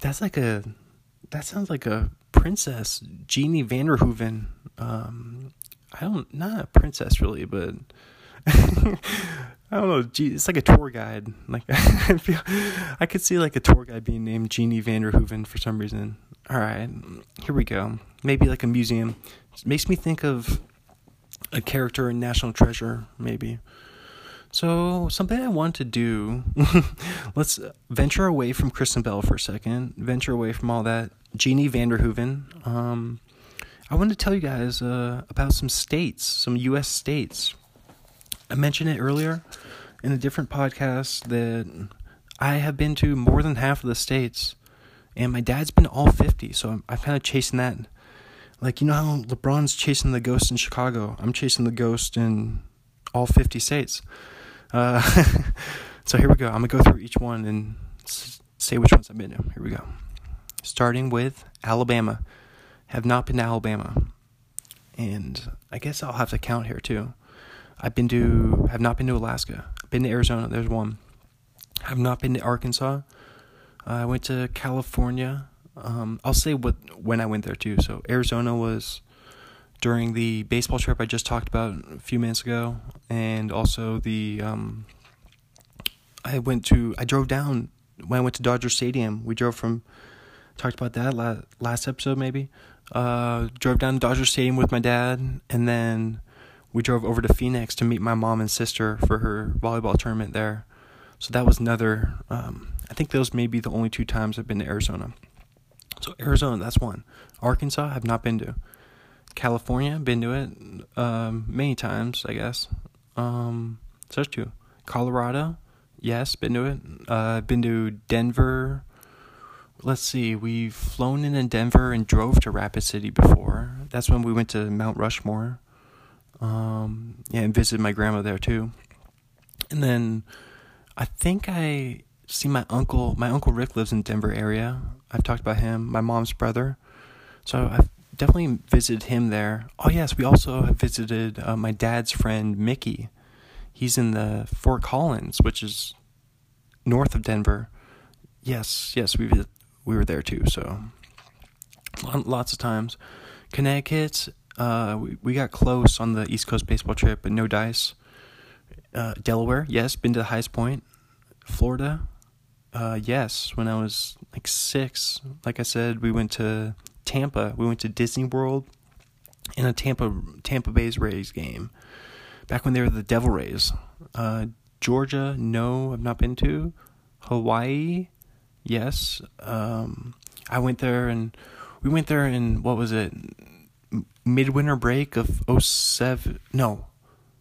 that's like a, that sounds like a princess, Jeannie Vanderhooven. Um, I don't, not a princess really, but [laughs] I don't know. It's like a tour guide. Like [laughs] I feel, I could see like a tour guide being named Jeannie Vanderhooven for some reason. All right, here we go. Maybe like a museum. It makes me think of a character in National Treasure, maybe. So something I want to do. [laughs] let's venture away from Kristen Bell for a second. Venture away from all that. Jeannie Vanderhooven. Um, I want to tell you guys uh, about some states, some U.S. states. I mentioned it earlier in a different podcast that I have been to more than half of the states, and my dad's been all 50, so I'm, I'm kind of chasing that. Like, you know how LeBron's chasing the ghost in Chicago? I'm chasing the ghost in all 50 states. Uh, [laughs] so here we go. I'm going to go through each one and say which ones I've been to. Here we go. Starting with Alabama. Have not been to Alabama. And I guess I'll have to count here too. I've been to have not been to Alaska. I've been to Arizona. There's one. Have not been to Arkansas. I went to California. Um, I'll say what when I went there too. So Arizona was during the baseball trip I just talked about a few minutes ago, and also the um, I went to I drove down when I went to Dodger Stadium. We drove from talked about that last last episode maybe. Uh, drove down to Dodger Stadium with my dad, and then we drove over to Phoenix to meet my mom and sister for her volleyball tournament there. So that was another. Um, I think those may be the only two times I've been to Arizona. So Arizona, that's one. Arkansas, I have not been to. California, been to it um, many times, I guess. Um, so two. Colorado, yes, been to it. Uh, been to Denver. Let's see, we've flown in in Denver and drove to Rapid City before. That's when we went to Mount Rushmore. Um, yeah, and visited my grandma there too. And then I think I see my uncle. My uncle Rick lives in Denver area. I've talked about him. My mom's brother. So I've definitely visited him there. Oh yes, we also have visited uh, my dad's friend Mickey. He's in the Fort Collins, which is north of Denver. Yes, yes, we we were there too. So lots of times. Connecticut, uh, we, we got close on the East Coast baseball trip, but no dice. Uh, Delaware, yes, been to the highest point. Florida, uh, yes, when I was like six. Like I said, we went to Tampa. We went to Disney World. in a Tampa Tampa Bay's Rays game back when they were the Devil Rays. Uh, Georgia, no, I've not been to. Hawaii, yes. Um, I went there and we went there in what was it? Midwinter break of 07. No,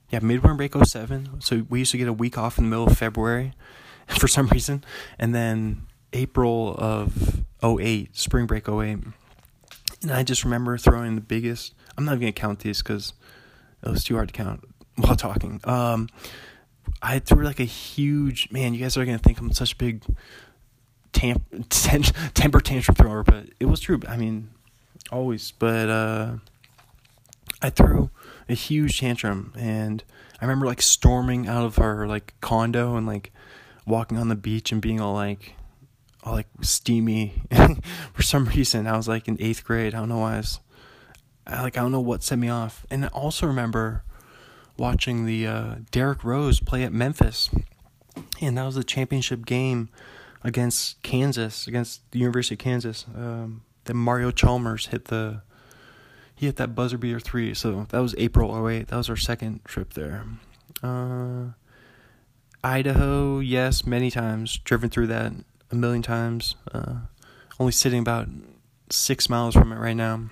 yeah, midwinter break 07. So we used to get a week off in the middle of February [laughs] for some reason, and then April of 08, spring break 08. And I just remember throwing the biggest. I'm not even gonna count these because it was too hard to count [laughs] while talking. Um, I threw like a huge man. You guys are gonna think I'm such a big tam- [laughs] temper tantrum thrower, but it was true. I mean, always. But uh, I threw a huge tantrum, and I remember like storming out of our like condo and like walking on the beach and being all like all like steamy [laughs] for some reason. I was like in eighth grade. I don't know why I was I, like I don't know what set me off. And I also remember watching the uh, Derrick Rose play at Memphis, and that was the championship game against Kansas, against the University of Kansas. Um, that Mario Chalmers hit the he hit that buzzer beater three. So that was April 08. That was our second trip there. Uh, Idaho, yes, many times. Driven through that a million times. Uh, only sitting about six miles from it right now.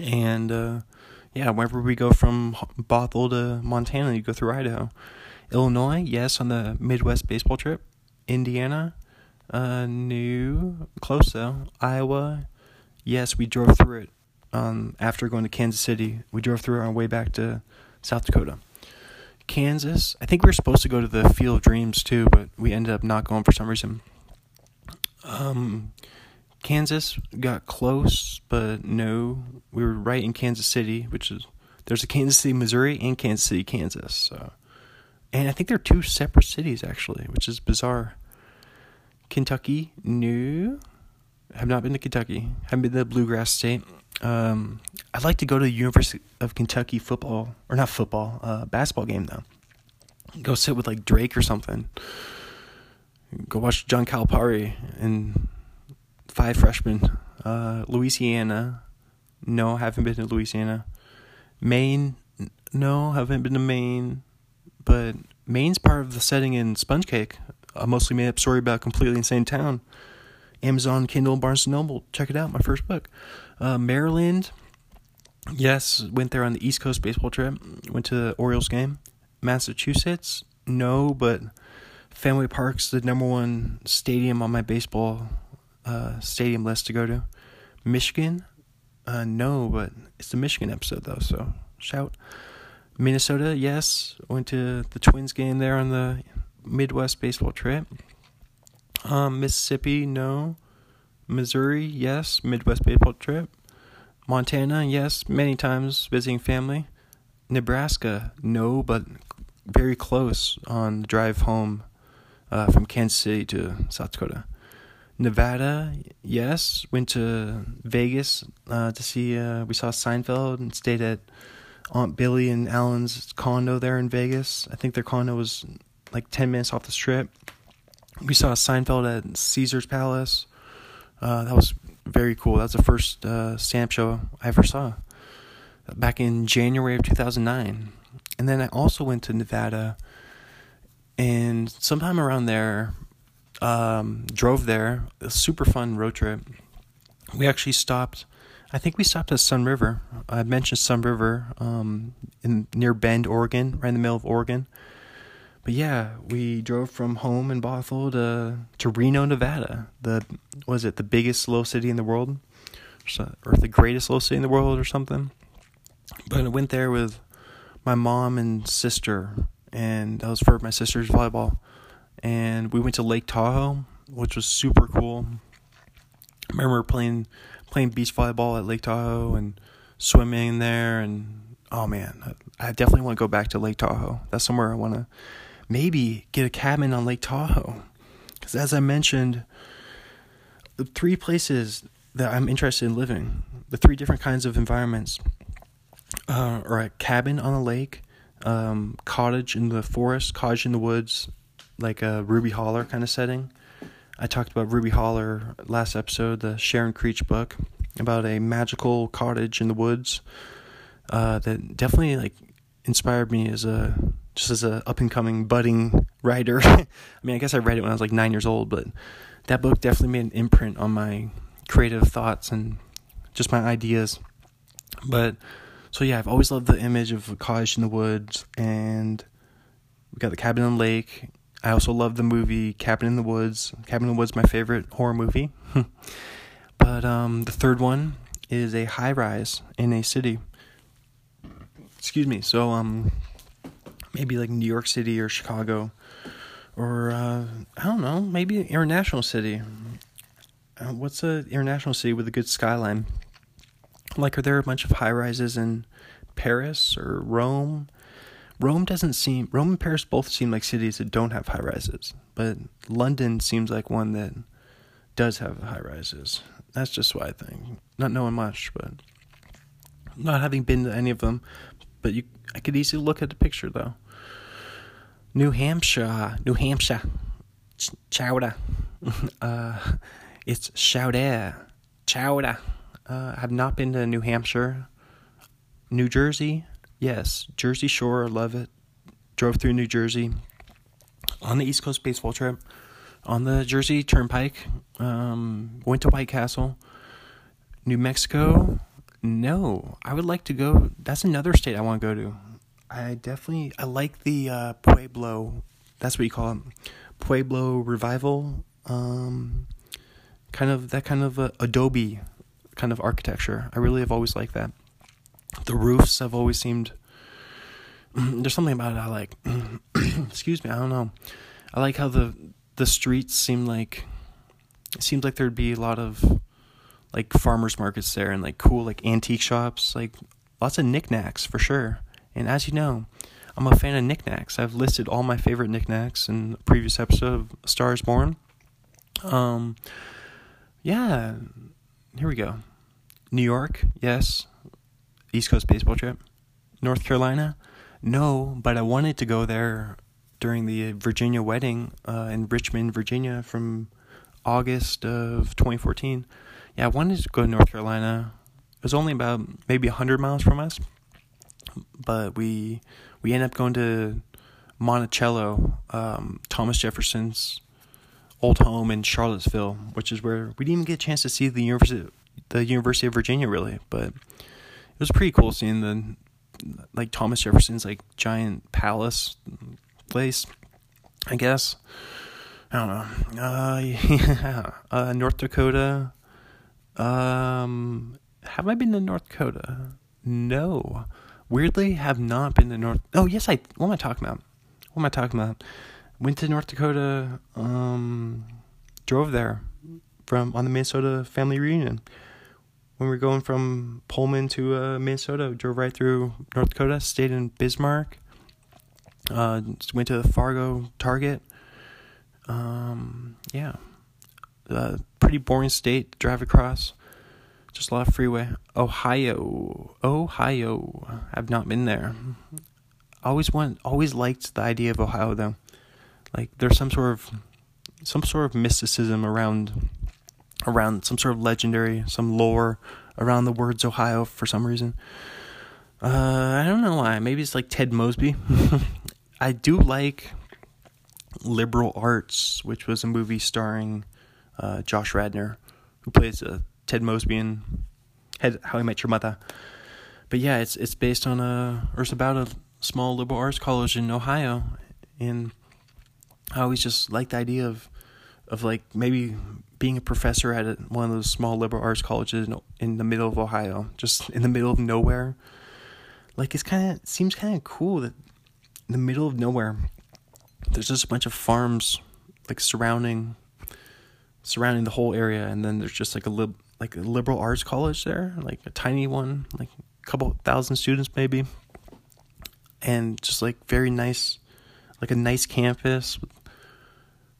And uh, yeah, whenever we go from Bothell to Montana, you go through Idaho. Illinois, yes, on the Midwest baseball trip. Indiana, uh, new, close though. Iowa, yes, we drove through it. Um, after going to Kansas City, we drove through on our way back to South Dakota. Kansas, I think we were supposed to go to the Field of Dreams too, but we ended up not going for some reason. Um, Kansas got close, but no, we were right in Kansas City, which is there's a Kansas City, Missouri, and Kansas City, Kansas. So, and I think they're two separate cities actually, which is bizarre. Kentucky, no, have not been to Kentucky. Haven't been to the Bluegrass State. Um, I'd like to go to the University of Kentucky football or not football, uh, basketball game though. Go sit with like Drake or something. Go watch John Calipari and five freshmen. Uh, Louisiana, no, haven't been to Louisiana. Maine, no, haven't been to Maine. But Maine's part of the setting in Sponge Cake, a mostly made up story about a completely insane town. Amazon, Kindle, Barnes & Noble. Check it out, my first book. Uh, Maryland, yes, went there on the East Coast baseball trip. Went to the Orioles game. Massachusetts, no, but Fenway Park's the number one stadium on my baseball uh, stadium list to go to. Michigan, uh, no, but it's the Michigan episode though, so shout. Minnesota, yes, went to the Twins game there on the Midwest baseball trip. Um, Mississippi, no. Missouri, yes, Midwest baseball trip. Montana, yes, many times visiting family. Nebraska, no, but very close on the drive home uh, from Kansas City to South Dakota. Nevada, yes. Went to Vegas uh, to see. Uh, we saw Seinfeld and stayed at Aunt Billy and Alan's condo there in Vegas. I think their condo was like ten minutes off the strip. We saw Seinfeld at Caesar's Palace. Uh, that was very cool. That was the first uh, stamp show I ever saw back in January of 2009. And then I also went to Nevada, and sometime around there, um, drove there. A super fun road trip. We actually stopped. I think we stopped at Sunriver. I mentioned Sunriver um, in near Bend, Oregon, right in the middle of Oregon. But yeah, we drove from home in Bothell to to Reno, Nevada. The was it the biggest little city in the world, or the greatest little city in the world, or something. But I went there with my mom and sister, and that was for my sister's volleyball and we went to Lake Tahoe, which was super cool. I remember playing playing beach volleyball at Lake Tahoe and swimming there, and oh man, I definitely want to go back to Lake Tahoe. That's somewhere I want to maybe get a cabin on Lake Tahoe, because as I mentioned, the three places that I'm interested in living, the three different kinds of environments, uh, are a cabin on a lake, um, cottage in the forest, cottage in the woods, like a Ruby Holler kind of setting. I talked about Ruby Holler last episode, the Sharon Creech book, about a magical cottage in the woods. uh, that definitely like inspired me as a just as a up and coming budding writer. [laughs] I mean, I guess I read it when I was like nine years old, but that book definitely made an imprint on my creative thoughts and just my ideas. But so yeah, I've always loved the image of a cottage in the woods, and we got the cabin in the lake. I also love the movie Cabin in the Woods. Cabin in the Woods, my favorite horror movie. [laughs] but um, the third one is a high rise in a city. Excuse me. So um, maybe like New York City or Chicago, or uh, I don't know, maybe an international city. Uh, what's a international city with a good skyline? Like, are there a bunch of high rises in Paris or Rome? Rome doesn't seem Rome and Paris both seem like cities that don't have high rises, but London seems like one that does have high rises. That's just what I think. Not knowing much, but not having been to any of them, but you I could easily look at the picture though. New Hampshire, New Hampshire, Ch- chowder. [laughs] uh, it's chowder, chowder. Uh, I have not been to New Hampshire, New Jersey. Yes, Jersey Shore, love it. Drove through New Jersey on the East Coast baseball trip on the Jersey Turnpike. Um, went to White Castle, New Mexico. No, I would like to go. That's another state I want to go to. I definitely I like the uh, Pueblo. That's what you call it, Pueblo revival. Um, kind of that kind of uh, adobe kind of architecture. I really have always liked that. The roofs have always seemed. [clears throat] There's something about it I like. [clears throat] Excuse me, I don't know. I like how the the streets seem like. It seems like there'd be a lot of like farmers markets there and like cool like antique shops, like lots of knickknacks for sure. And as you know, I'm a fan of knickknacks. I've listed all my favorite knickknacks in a previous episode of Stars Born. Um, yeah, here we go. New York, yes. East Coast baseball trip. North Carolina, no, but I wanted to go there during the Virginia wedding uh, in Richmond, Virginia from August of 2014. Yeah, I wanted to go to North Carolina. It was only about maybe 100 miles from us but we we ended up going to Monticello, um, Thomas Jefferson's old home in Charlottesville, which is where we didn't even get a chance to see the University the University of Virginia really, but it was pretty cool seeing the like Thomas Jefferson's like giant palace place, I guess. I don't know. Uh, yeah. [laughs] Uh, North Dakota. Um, have I been to North Dakota? No weirdly have not been to North. Oh yes, I. What am I talking about? What am I talking about? Went to North Dakota. Um, drove there from on the Minnesota family reunion. When we were going from Pullman to uh, Minnesota, drove right through North Dakota. Stayed in Bismarck. Uh, went to Fargo Target. Um, yeah, uh, pretty boring state to drive across. Just of freeway. Ohio. Ohio. I've not been there. Always want always liked the idea of Ohio though. Like there's some sort of some sort of mysticism around around some sort of legendary, some lore around the words Ohio for some reason. Uh, I don't know why. Maybe it's like Ted Mosby. [laughs] I do like Liberal Arts, which was a movie starring uh, Josh Radnor, who plays a Ted Mosby and How I Met Your Mother. But yeah, it's it's based on a or it's about a small liberal arts college in Ohio, and I always just like the idea of of like maybe being a professor at a, one of those small liberal arts colleges in, in the middle of Ohio, just in the middle of nowhere. Like it's kind of seems kind of cool that in the middle of nowhere, there's just a bunch of farms like surrounding surrounding the whole area, and then there's just like a lib like a liberal arts college there, like a tiny one, like a couple thousand students maybe, and just like very nice, like a nice campus with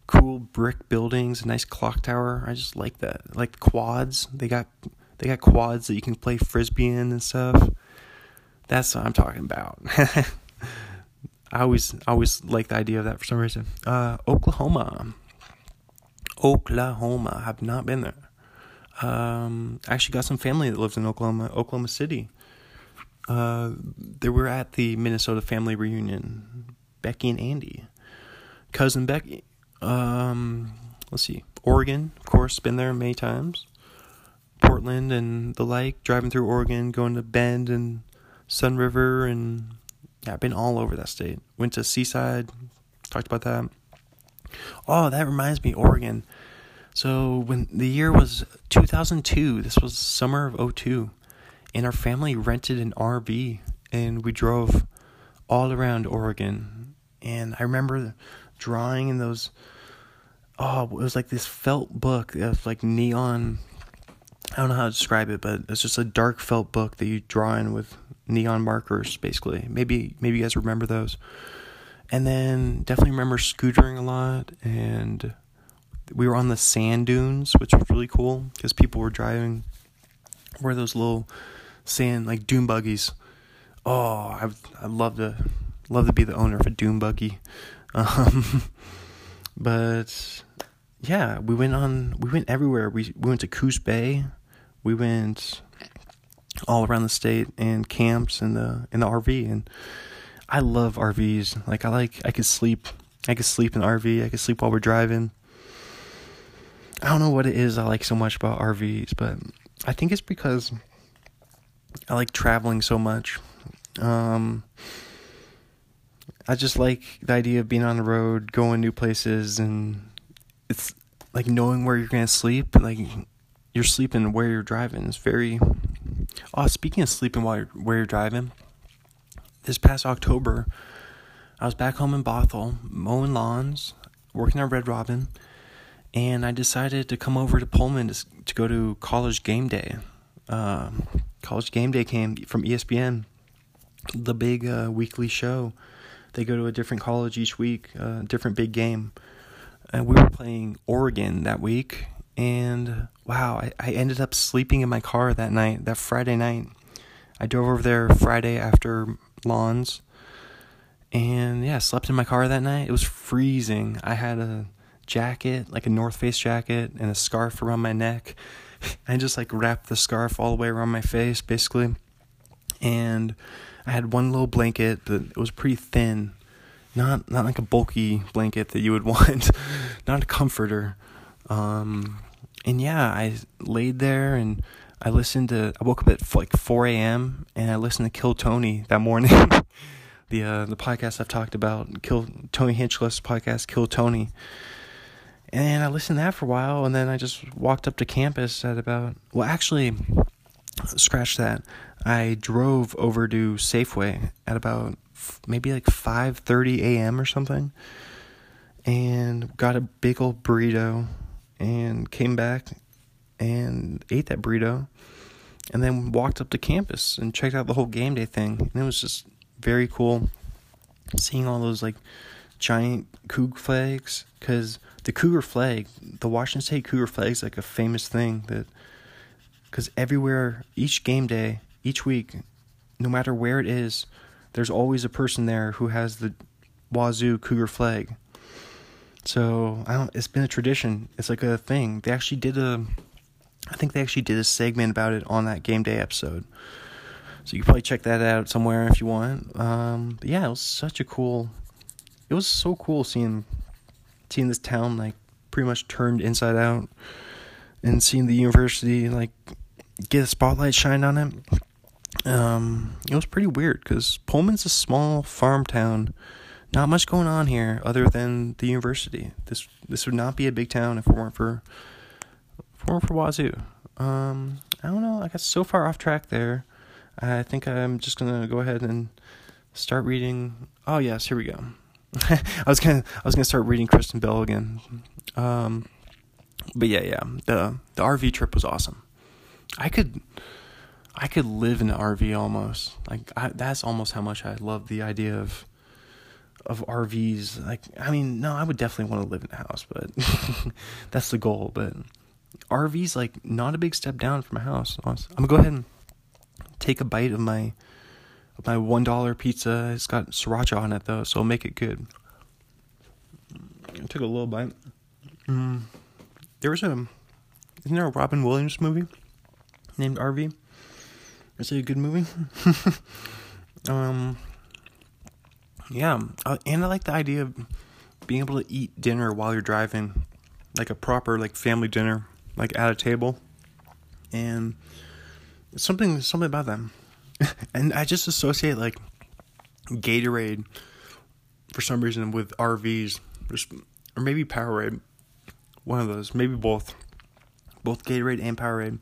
cool brick buildings, a nice clock tower. I just like that. Like quads, they got they got quads that you can play frisbee in and stuff. That's what I'm talking about. [laughs] I always always like the idea of that for some reason. Uh, Oklahoma. Oklahoma. I have not been there. Um, I actually got some family that lives in Oklahoma, Oklahoma City. uh, they were at the Minnesota family reunion. Becky and Andy, cousin Becky. Um, let's see, Oregon, of course, been there many times. Portland and the like, driving through Oregon, going to Bend and Sunriver, and yeah, I've been all over that state. Went to Seaside, talked about that. Oh, that reminds me, Oregon. So when the year was 2002, this was summer of 02, and our family rented an RV and we drove all around Oregon. And I remember drawing in those oh, it was like this felt book of like neon I don't know how to describe it, but it's just a dark felt book that you draw in with neon markers basically. Maybe maybe you guys remember those. And then definitely remember scootering a lot and we were on the sand dunes, which was really cool because people were driving were those little sand like dune buggies. Oh, I I love to love to be the owner of a dune buggy. [laughs] Um, but yeah, we went on we went everywhere. We we went to Coos Bay. We went all around the state and camps in the in the RV and I love RVs. Like I like I could sleep I could sleep in RV. I could sleep while we're driving. I don't know what it is I like so much about RVs, but I think it's because I like traveling so much. Um, I just like the idea of being on the road, going new places, and it's like knowing where you're gonna sleep. Like you're sleeping where you're driving. It's very. Oh, speaking of sleeping while you're where you're driving, this past October, I was back home in Bothell mowing lawns, working at Red Robin and I decided to come over to Pullman to, to go to College Game Day. Uh, College Game Day came from ESPN, the big uh, weekly show. They go to a different college each week, uh, different big game. And we were playing Oregon that week, and wow, I, I ended up sleeping in my car that night, that Friday night. I drove over there Friday after lawns, and yeah, slept in my car that night. It was freezing. I had a jacket, like a North Face jacket, and a scarf around my neck. [laughs] I just like wrapped the scarf all the way around my face, basically. And I had one little blanket that it was pretty thin, not not like a bulky blanket that you would [laughs] want, not a comforter. Um, and yeah, I laid there and I listened to. I woke up at like 4 a.m. and I listened to Kill Tony that morning. [laughs] the uh, the podcast I've talked about, Kill Tony Hinchcliffe's podcast, Kill Tony and I listened to that for a while, and then I just walked up to campus at about, well, actually, scratch that. I drove over to Safeway at about maybe like 5:30 a.m. or something and got a big old burrito and came back and ate that burrito and then walked up to campus and checked out the whole game day thing and it was just very cool seeing all those like giant Coug flags because the Cougar flag, the Washington State Cougar flag is like a famous thing that because everywhere, each game day, each week, no matter where it is, there's always a person there who has the Wazzu Cougar flag. So I don't. It's been a tradition. It's like a thing. They actually did a. I think they actually did a segment about it on that game day episode. So you can probably check that out somewhere if you want. Um, yeah, it was such a cool. It was so cool seeing seeing this town like pretty much turned inside out and seeing the university like get a spotlight shined on it. Um, it was pretty weird because Pullman's a small farm town. Not much going on here other than the university. This this would not be a big town if it weren't for if it weren't for Wazzu. Um, I don't know. I got so far off track there. I think I'm just gonna go ahead and start reading. Oh yes, here we go. I was gonna I was gonna start reading Kristen Bell again. Um, but yeah, yeah. The the RV trip was awesome. I could I could live in an RV almost. Like I, that's almost how much I love the idea of of RVs. Like I mean, no, I would definitely want to live in a house, but [laughs] that's the goal. But RVs like not a big step down from a house. Honestly. I'm gonna go ahead and take a bite of my my one dollar pizza. It's got sriracha on it though, so make it good. I took a little bite. Mm, there was a isn't there a Robin Williams movie named RV? Is it a good movie? [laughs] um, yeah, uh, and I like the idea of being able to eat dinner while you're driving, like a proper like family dinner, like at a table, and something something about them, [laughs] and I just associate like Gatorade for some reason with RVs, or maybe Powerade, one of those, maybe both, both Gatorade and Powerade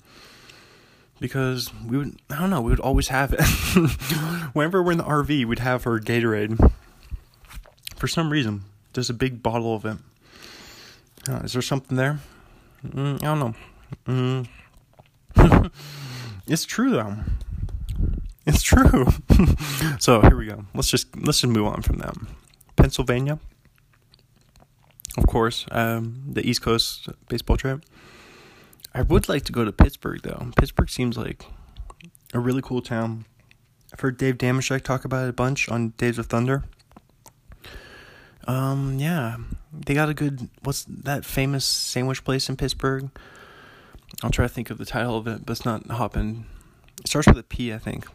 because we would I don't know we would always have it. [laughs] Whenever we're in the RV, we'd have our Gatorade. For some reason, there's a big bottle of it. Uh, is there something there? Mm, I don't know. Mm. [laughs] it's true though. It's true. [laughs] so here we go. Let's just let's just move on from that. Pennsylvania, of course, um, the East Coast baseball trip. I would like to go to Pittsburgh though. Pittsburgh seems like a really cool town. I've heard Dave Dameshek talk about it a bunch on Days of Thunder. Um, yeah, they got a good. What's that famous sandwich place in Pittsburgh? I'll try to think of the title of it, but it's not hopping. It starts with a P, I think.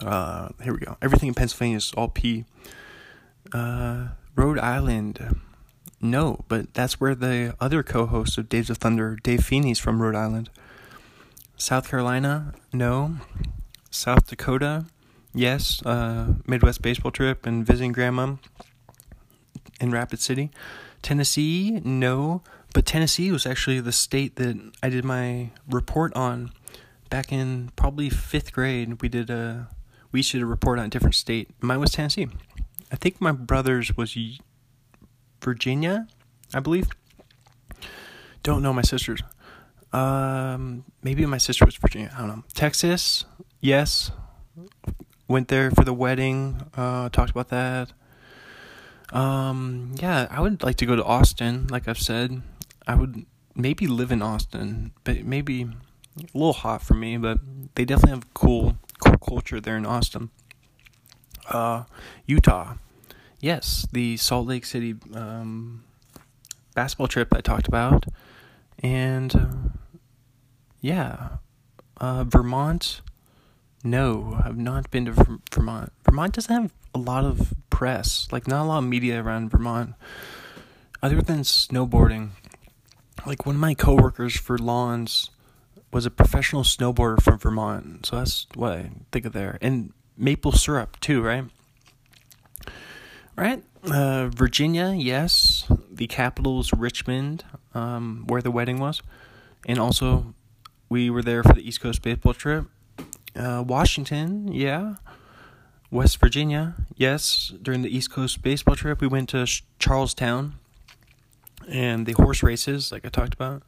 Uh, here we go. Everything in Pennsylvania is all P. Uh, Rhode Island. No, but that's where the other co-host of Days of Thunder, Dave Feeney's from Rhode Island. South Carolina, no. South Dakota, yes. Uh, Midwest baseball trip and visiting grandma in Rapid City. Tennessee, no. But Tennessee was actually the state that I did my report on back in probably fifth grade. We did a we should report on a different state. Mine was Tennessee. I think my brother's was Virginia, I believe. Don't know my sister's. Um, maybe my sister was Virginia. I don't know. Texas, yes. Went there for the wedding. Uh, talked about that. Um, yeah, I would like to go to Austin. Like I've said, I would maybe live in Austin, but maybe a little hot for me. But they definitely have cool, cool culture there in Austin. Uh, Utah yes, the Salt Lake City um, basketball trip I talked about, and uh, yeah, uh, Vermont. No, I've not been to Vermont. Vermont doesn't have a lot of press, like not a lot of media around Vermont, other than snowboarding. Like one of my coworkers for lawns was a professional snowboarder from Vermont, so that's what I think of there, and maple syrup too, right? Right. Uh, Virginia, yes. The capital is Richmond, um, where the wedding was. And also, we were there for the East Coast baseball trip. Uh, Washington, yeah. West Virginia, yes. During the East Coast baseball trip, we went to Charles Town and the horse races, like I talked about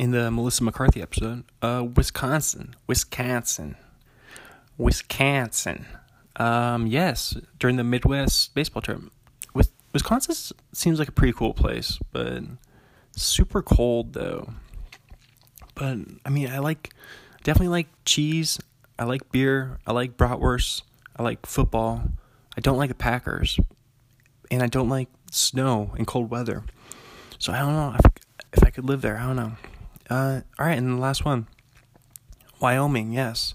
in the Melissa McCarthy episode. Uh, Wisconsin, Wisconsin, Wisconsin. Um, yes, during the Midwest baseball trip. Wisconsin seems like a pretty cool place, but super cold though. But I mean, I like definitely like cheese. I like beer. I like bratwurst. I like football. I don't like the Packers, and I don't like snow and cold weather. So I don't know if, if I could live there. I don't know. Uh, all right, and the last one, Wyoming. Yes,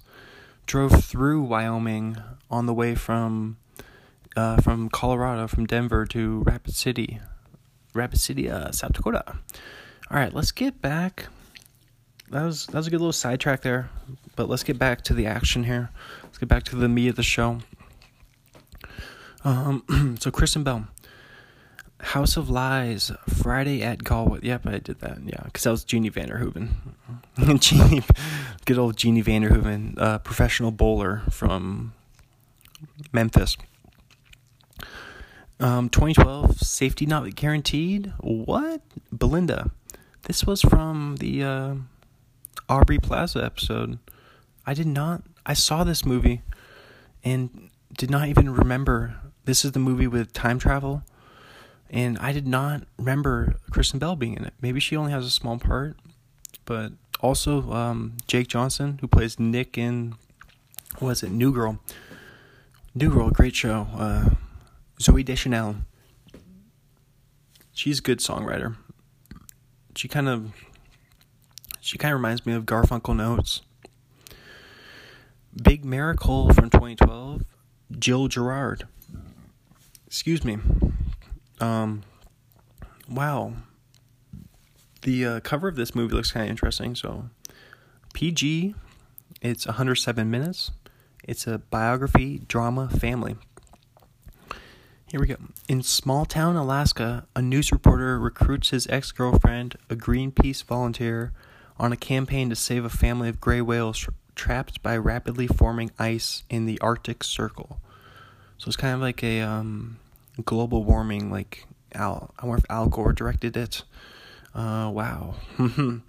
drove through Wyoming on the way from uh, from Colorado, from Denver to Rapid City, Rapid City, uh, South Dakota. All right, let's get back. That was that was a good little sidetrack there, but let's get back to the action here. Let's get back to the meat of the show. Um, [clears throat] so Kristen Bell, House of Lies, Friday at Galway. Yep, I did that. Yeah, because that was Jeannie Vanderhooven. [laughs] Jeannie, good old Jeannie Vanderhooven, uh, professional bowler from Memphis. Um, 2012, safety not guaranteed. What? Belinda. This was from the uh, Aubrey Plaza episode. I did not. I saw this movie and did not even remember. This is the movie with time travel. And I did not remember Kristen Bell being in it. Maybe she only has a small part. But also, um, Jake Johnson, who plays Nick in, was it, New Girl. New Girl, great show. Uh, Zooey Deschanel. She's a good songwriter. She kind of, she kind of reminds me of Garfunkel and Oates. Big Miracle from 2012, Jill Jerard. Excuse me. Um, wow. The uh, cover of this movie looks kind of interesting. So, PG, it's 107 minutes. It's a biography, drama, family. Here we go. In small town Alaska, a news reporter recruits his ex girlfriend, a Greenpeace volunteer, on a campaign to save a family of gray whales trapped by rapidly forming ice in the Arctic Circle. So it's kind of like a um, global warming, like Al. I wonder if Al Gore directed it. Uh, wow. [laughs]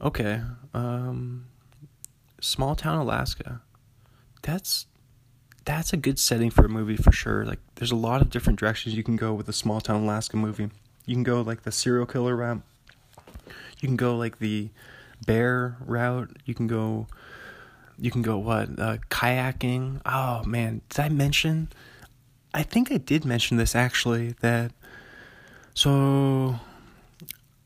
okay. Um, small town Alaska. That's that's a good setting for a movie for sure. Like, there's a lot of different directions you can go with a small town Alaska movie. You can go like the serial killer route. You can go like the bear route. You can go you can go what uh, kayaking. Oh man, did I mention? I think I did mention this actually. That so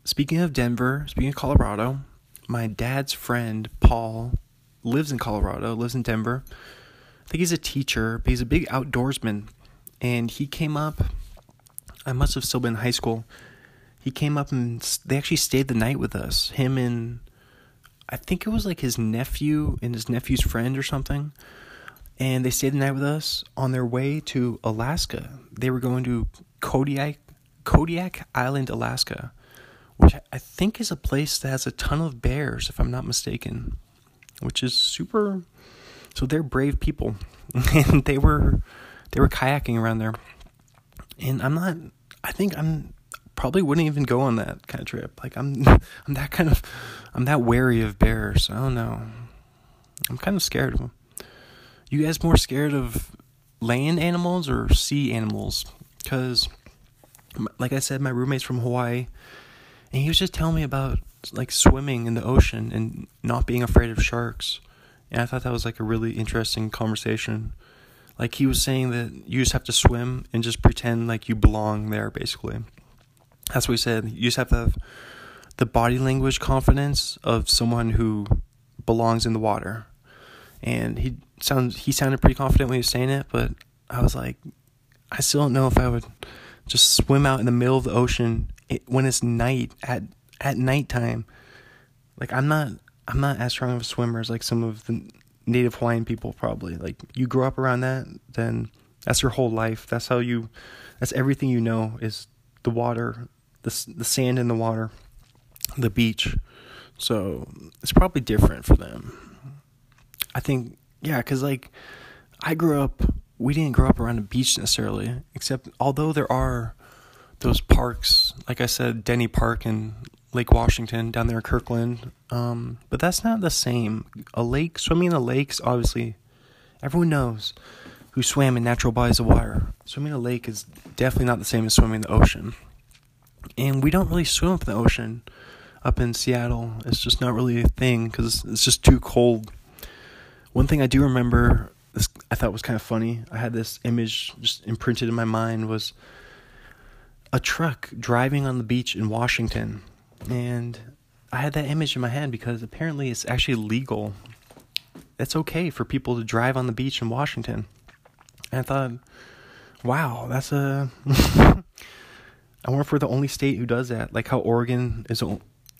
speaking of Denver, speaking of Colorado, my dad's friend Paul lives in Colorado, lives in Denver. I think he's a teacher, but he's a big outdoorsman, and he came up. I must have still been in high school. He came up and they actually stayed the night with us. Him and I think it was like his nephew and his nephew's friend or something. And they stayed the night with us on their way to Alaska. They were going to Kodiak, Kodiak Island, Alaska, which I think is a place that has a ton of bears, if I'm not mistaken, which is super. So they're brave people, [laughs] and they were they were kayaking around there. And I'm not. I think I'm probably wouldn't even go on that kind of trip. Like I'm [laughs] I'm that kind of I'm that wary of bears. I don't know. I'm kind of scared of them. You guys more scared of land animals or sea animals? Cuz like I said my roommate's from Hawaii and he was just telling me about like swimming in the ocean and not being afraid of sharks. And I thought that was like a really interesting conversation. Like he was saying that you just have to swim and just pretend like you belong there basically that's what he said. You just have to have the body language confidence of someone who belongs in the water. And he sounds he sounded pretty confident when he was saying it, but I was like, I still don't know if I would just swim out in the middle of the ocean when it's night at at nighttime. Like I'm not I'm not as strong of a swimmer as like some of the native Hawaiian people probably. Like you grow up around that, then that's your whole life. That's how you that's everything you know is the water the the sand in the water, the beach. So it's probably different for them. I think yeah, cuz like I grew up we didn't grow up around a beach necessarily, except although there are those parks, like I said, Denny Park and Lake Washington down there in Kirkland. Um, but that's not the same. A lake, swimming in the lakes, obviously, everyone knows who swam in natural bodies of water. Swimming in a lake is definitely not the same as swimming in the ocean and we don't really swim up in the ocean up in Seattle. It's just not really a thing because it's just too cold. One thing I do remember, this I thought was kind of funny. I had this image just imprinted in my mind was a truck driving on the beach in Washington, and I had that image in my head because apparently it's actually legal. It's okay for people to drive on the beach in Washington. And I thought, wow, that's a [laughs] I wonder if we're the only state who does that. Like how Oregon is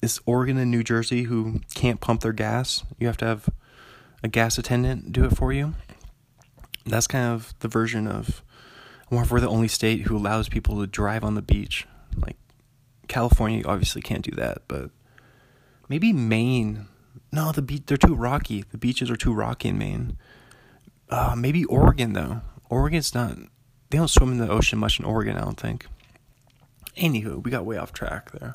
is Oregon and New Jersey who can't pump their gas. You have to have a gas attendant do it for you. That's kind of the version of if we're the only state who allows people to drive on the beach. Like California obviously can't do that, but maybe Maine. No, the beach they're too rocky. The beaches are too rocky in Maine. Uh, maybe Oregon though. Oregon's not. They don't swim in the ocean much in Oregon. I don't think. Anywho, we got way off track there.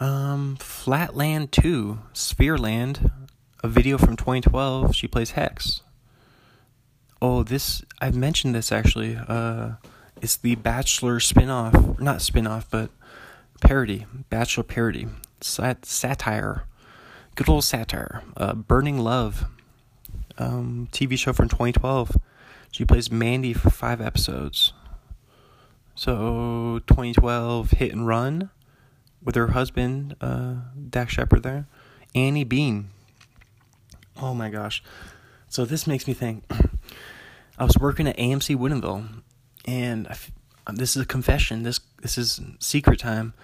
Um, Flatland 2, Sphereland, a video from 2012. She plays Hex. Oh, this, I've mentioned this actually. Uh, it's the Bachelor spin off, not spin off, but parody, Bachelor parody, Sat- satire, good old satire. Uh, Burning Love, um, TV show from 2012. She plays Mandy for five episodes. So 2012 Hit and Run with her husband, uh, Dax Shepard there. Annie Bean. Oh my gosh. So this makes me think. [clears throat] I was working at AMC Woodinville, and this is a confession. This this is secret time.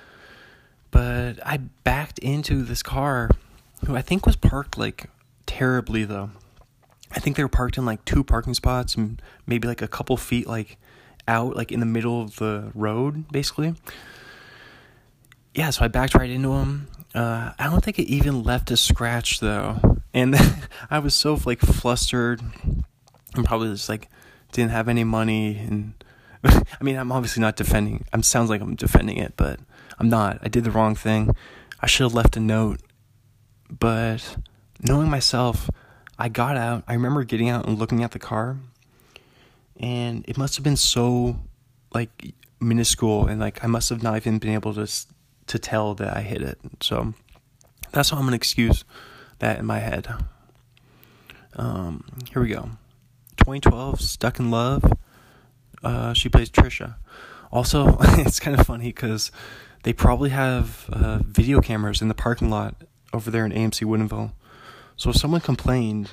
But I backed into this car, who I think was parked like terribly though. I think they were parked in like two parking spots and maybe like a couple feet like out like in the middle of the road basically. Yeah, so I backed right into him. Uh, I don't think it even left a scratch though, and [laughs] I was so like flustered and probably just like didn't have any money and [laughs] I mean I'm obviously not defending. I'm sounds like I'm defending it, but I'm not. I did the wrong thing. I should have left a note, but knowing myself, I got out. I remember getting out and looking at the car, and it must have been so like minuscule, and like I must have not even been able to to tell that I hit it. So that's why I'm gonna excuse that in my head. Um, here we go. 2012, Stuck in Love. Uh, she plays Trisha. Also, [laughs] it's kind of funny because they probably have uh, video cameras in the parking lot over there in AMC Woodinville. So if someone complained,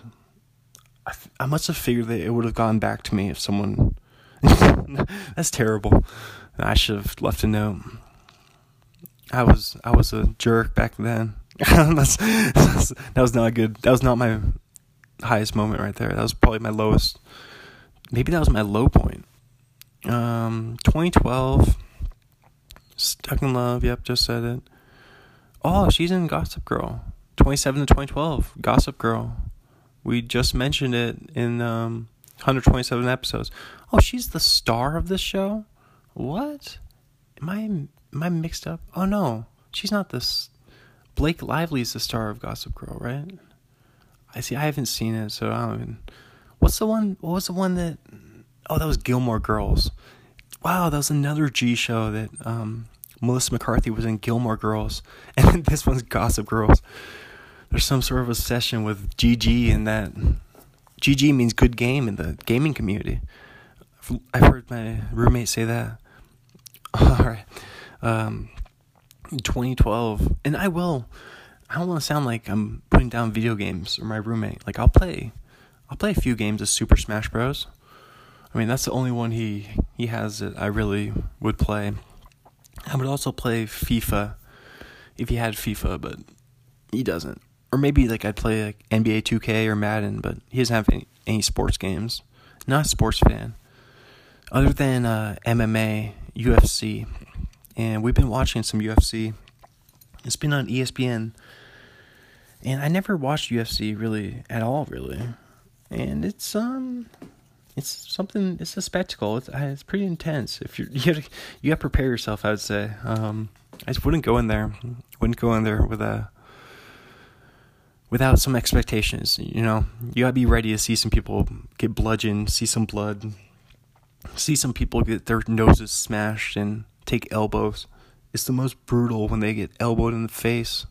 I must have figured that it would have gone back to me if someone. [laughs] That's terrible. I should have left a note. I was I was a jerk back then. [laughs] that's, that's, that was not a good. That was not my highest moment right there. That was probably my lowest. Maybe that was my low point. Um, 2012. Stuck in Love. Yep, just said it. Oh, she's in Gossip Girl. 27 to 2012. Gossip Girl. We just mentioned it in um, 127 episodes. Oh, she's the star of this show? What? Am I am I mixed up? Oh no, she's not this. Blake Lively's the star of Gossip Girl, right? I see. I haven't seen it, so I don't even. What's the one? What was the one that? Oh, that was Gilmore Girls. Wow, that was another G show that um, Melissa McCarthy was in Gilmore Girls, [laughs] and this one's Gossip Girls. There's some sort of obsession with GG and that. GG means good game in the gaming community. I've heard my roommate say that. Um, 2012, and I will. I don't want to sound like I'm putting down video games or my roommate. Like I'll play, I'll play a few games of Super Smash Bros. I mean that's the only one he he has that I really would play. I would also play FIFA if he had FIFA, but he doesn't. Or maybe like I'd play like NBA 2K or Madden, but he doesn't have any, any sports games. Not a sports fan. Other than uh, MMA, UFC, and we've been watching some UFC. It's been on ESPN, and I never watched UFC really at all, really. And it's um, it's something. It's a spectacle. It's it's pretty intense. If [laughs] you to, you have to prepare yourself, I would say. Um, I just wouldn't go in there. Wouldn't go in there with a without some expectations. You know, you gotta be ready to see some people get bludgeoned, see some blood, see some people get their noses smashed and take elbows. It's the most brutal when they get elbowed in the face,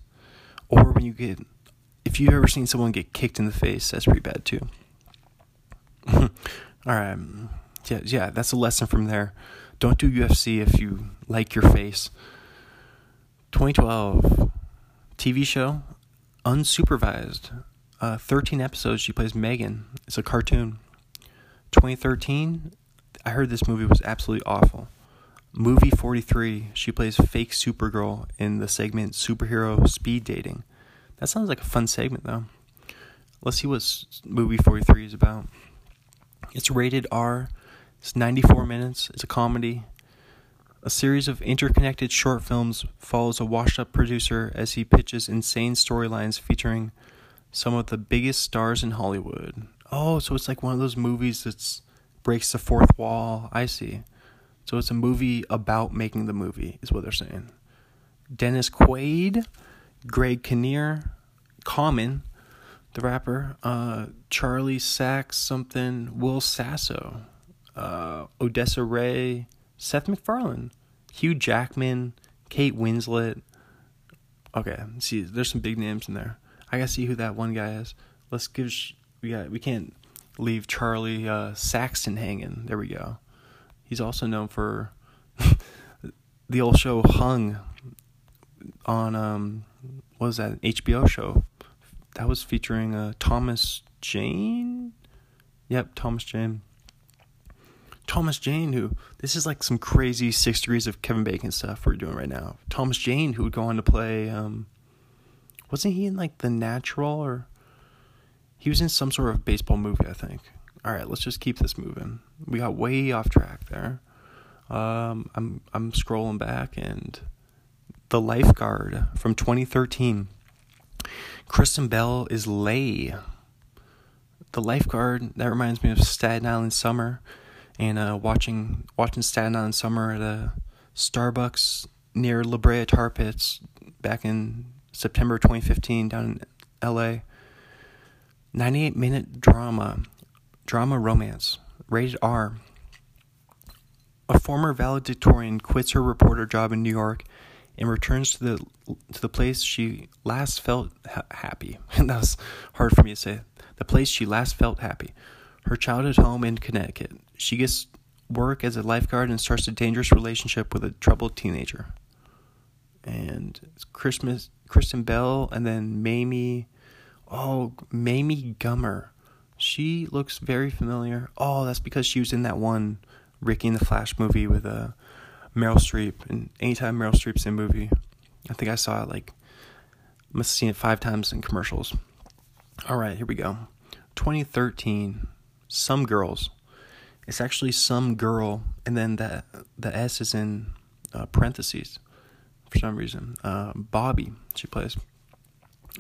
or when you get. If you've ever seen someone get kicked in the face, that's pretty bad too. [laughs] All right, yeah, yeah, that's a lesson from there. Don't do UFC if you like your face. 2012 TV show, unsupervised. Uh, 13 episodes. She plays Megan. It's a cartoon. 2013. I heard this movie was absolutely awful. Movie 43, she plays fake Supergirl in the segment Superhero Speed Dating. That sounds like a fun segment, though. Let's see what movie 43 is about. It's rated R, it's 94 minutes, it's a comedy. A series of interconnected short films follows a washed up producer as he pitches insane storylines featuring some of the biggest stars in Hollywood. Oh, so it's like one of those movies that breaks the fourth wall. I see. So it's a movie about making the movie, is what they're saying. Dennis Quaid, Greg Kinnear, Common, the rapper, uh, Charlie Sachs, something, Will Sasso, uh, Odessa Ray, Seth MacFarlane, Hugh Jackman, Kate Winslet. Okay, see, there's some big names in there. I gotta see who that one guy is. Let's give. We got. We can't leave Charlie uh, Saxton hanging. There we go. He's also known for [laughs] the old show Hung on um what was that HBO show that was featuring uh, Thomas Jane. Yep, Thomas Jane. Thomas Jane, who this is like some crazy six degrees of Kevin Bacon stuff we're doing right now. Thomas Jane, who would go on to play, um, wasn't he in like The Natural or he was in some sort of baseball movie, I think. All right, let's just keep this moving. We got way off track there. Um, I'm I'm scrolling back and the lifeguard from 2013. Kristen Bell is Leigh. The lifeguard that reminds me of Staten Island Summer and uh, watching watching Staten Island Summer at a Starbucks near La Brea Tar Pits back in September 2015 down in LA. 98 minute drama, drama romance, rated R. A former valedictorian quits her reporter job in New York and returns to the to the place she last felt ha- happy. And [laughs] that was hard for me to say. The place she last felt happy her childhood home in Connecticut. She gets work as a lifeguard and starts a dangerous relationship with a troubled teenager. And Christmas, Kristen Bell, and then Mamie. Oh, Mamie Gummer. She looks very familiar. Oh, that's because she was in that one Ricki and the Flash movie with uh, Meryl Streep. And anytime Meryl Streep's in a movie, I think I saw it like, must have seen it five times in commercials. All right, here we go. 2013 some girls. It's actually some girl, and then the the S is in uh, parentheses for some reason. Uh, Bobbi, she plays.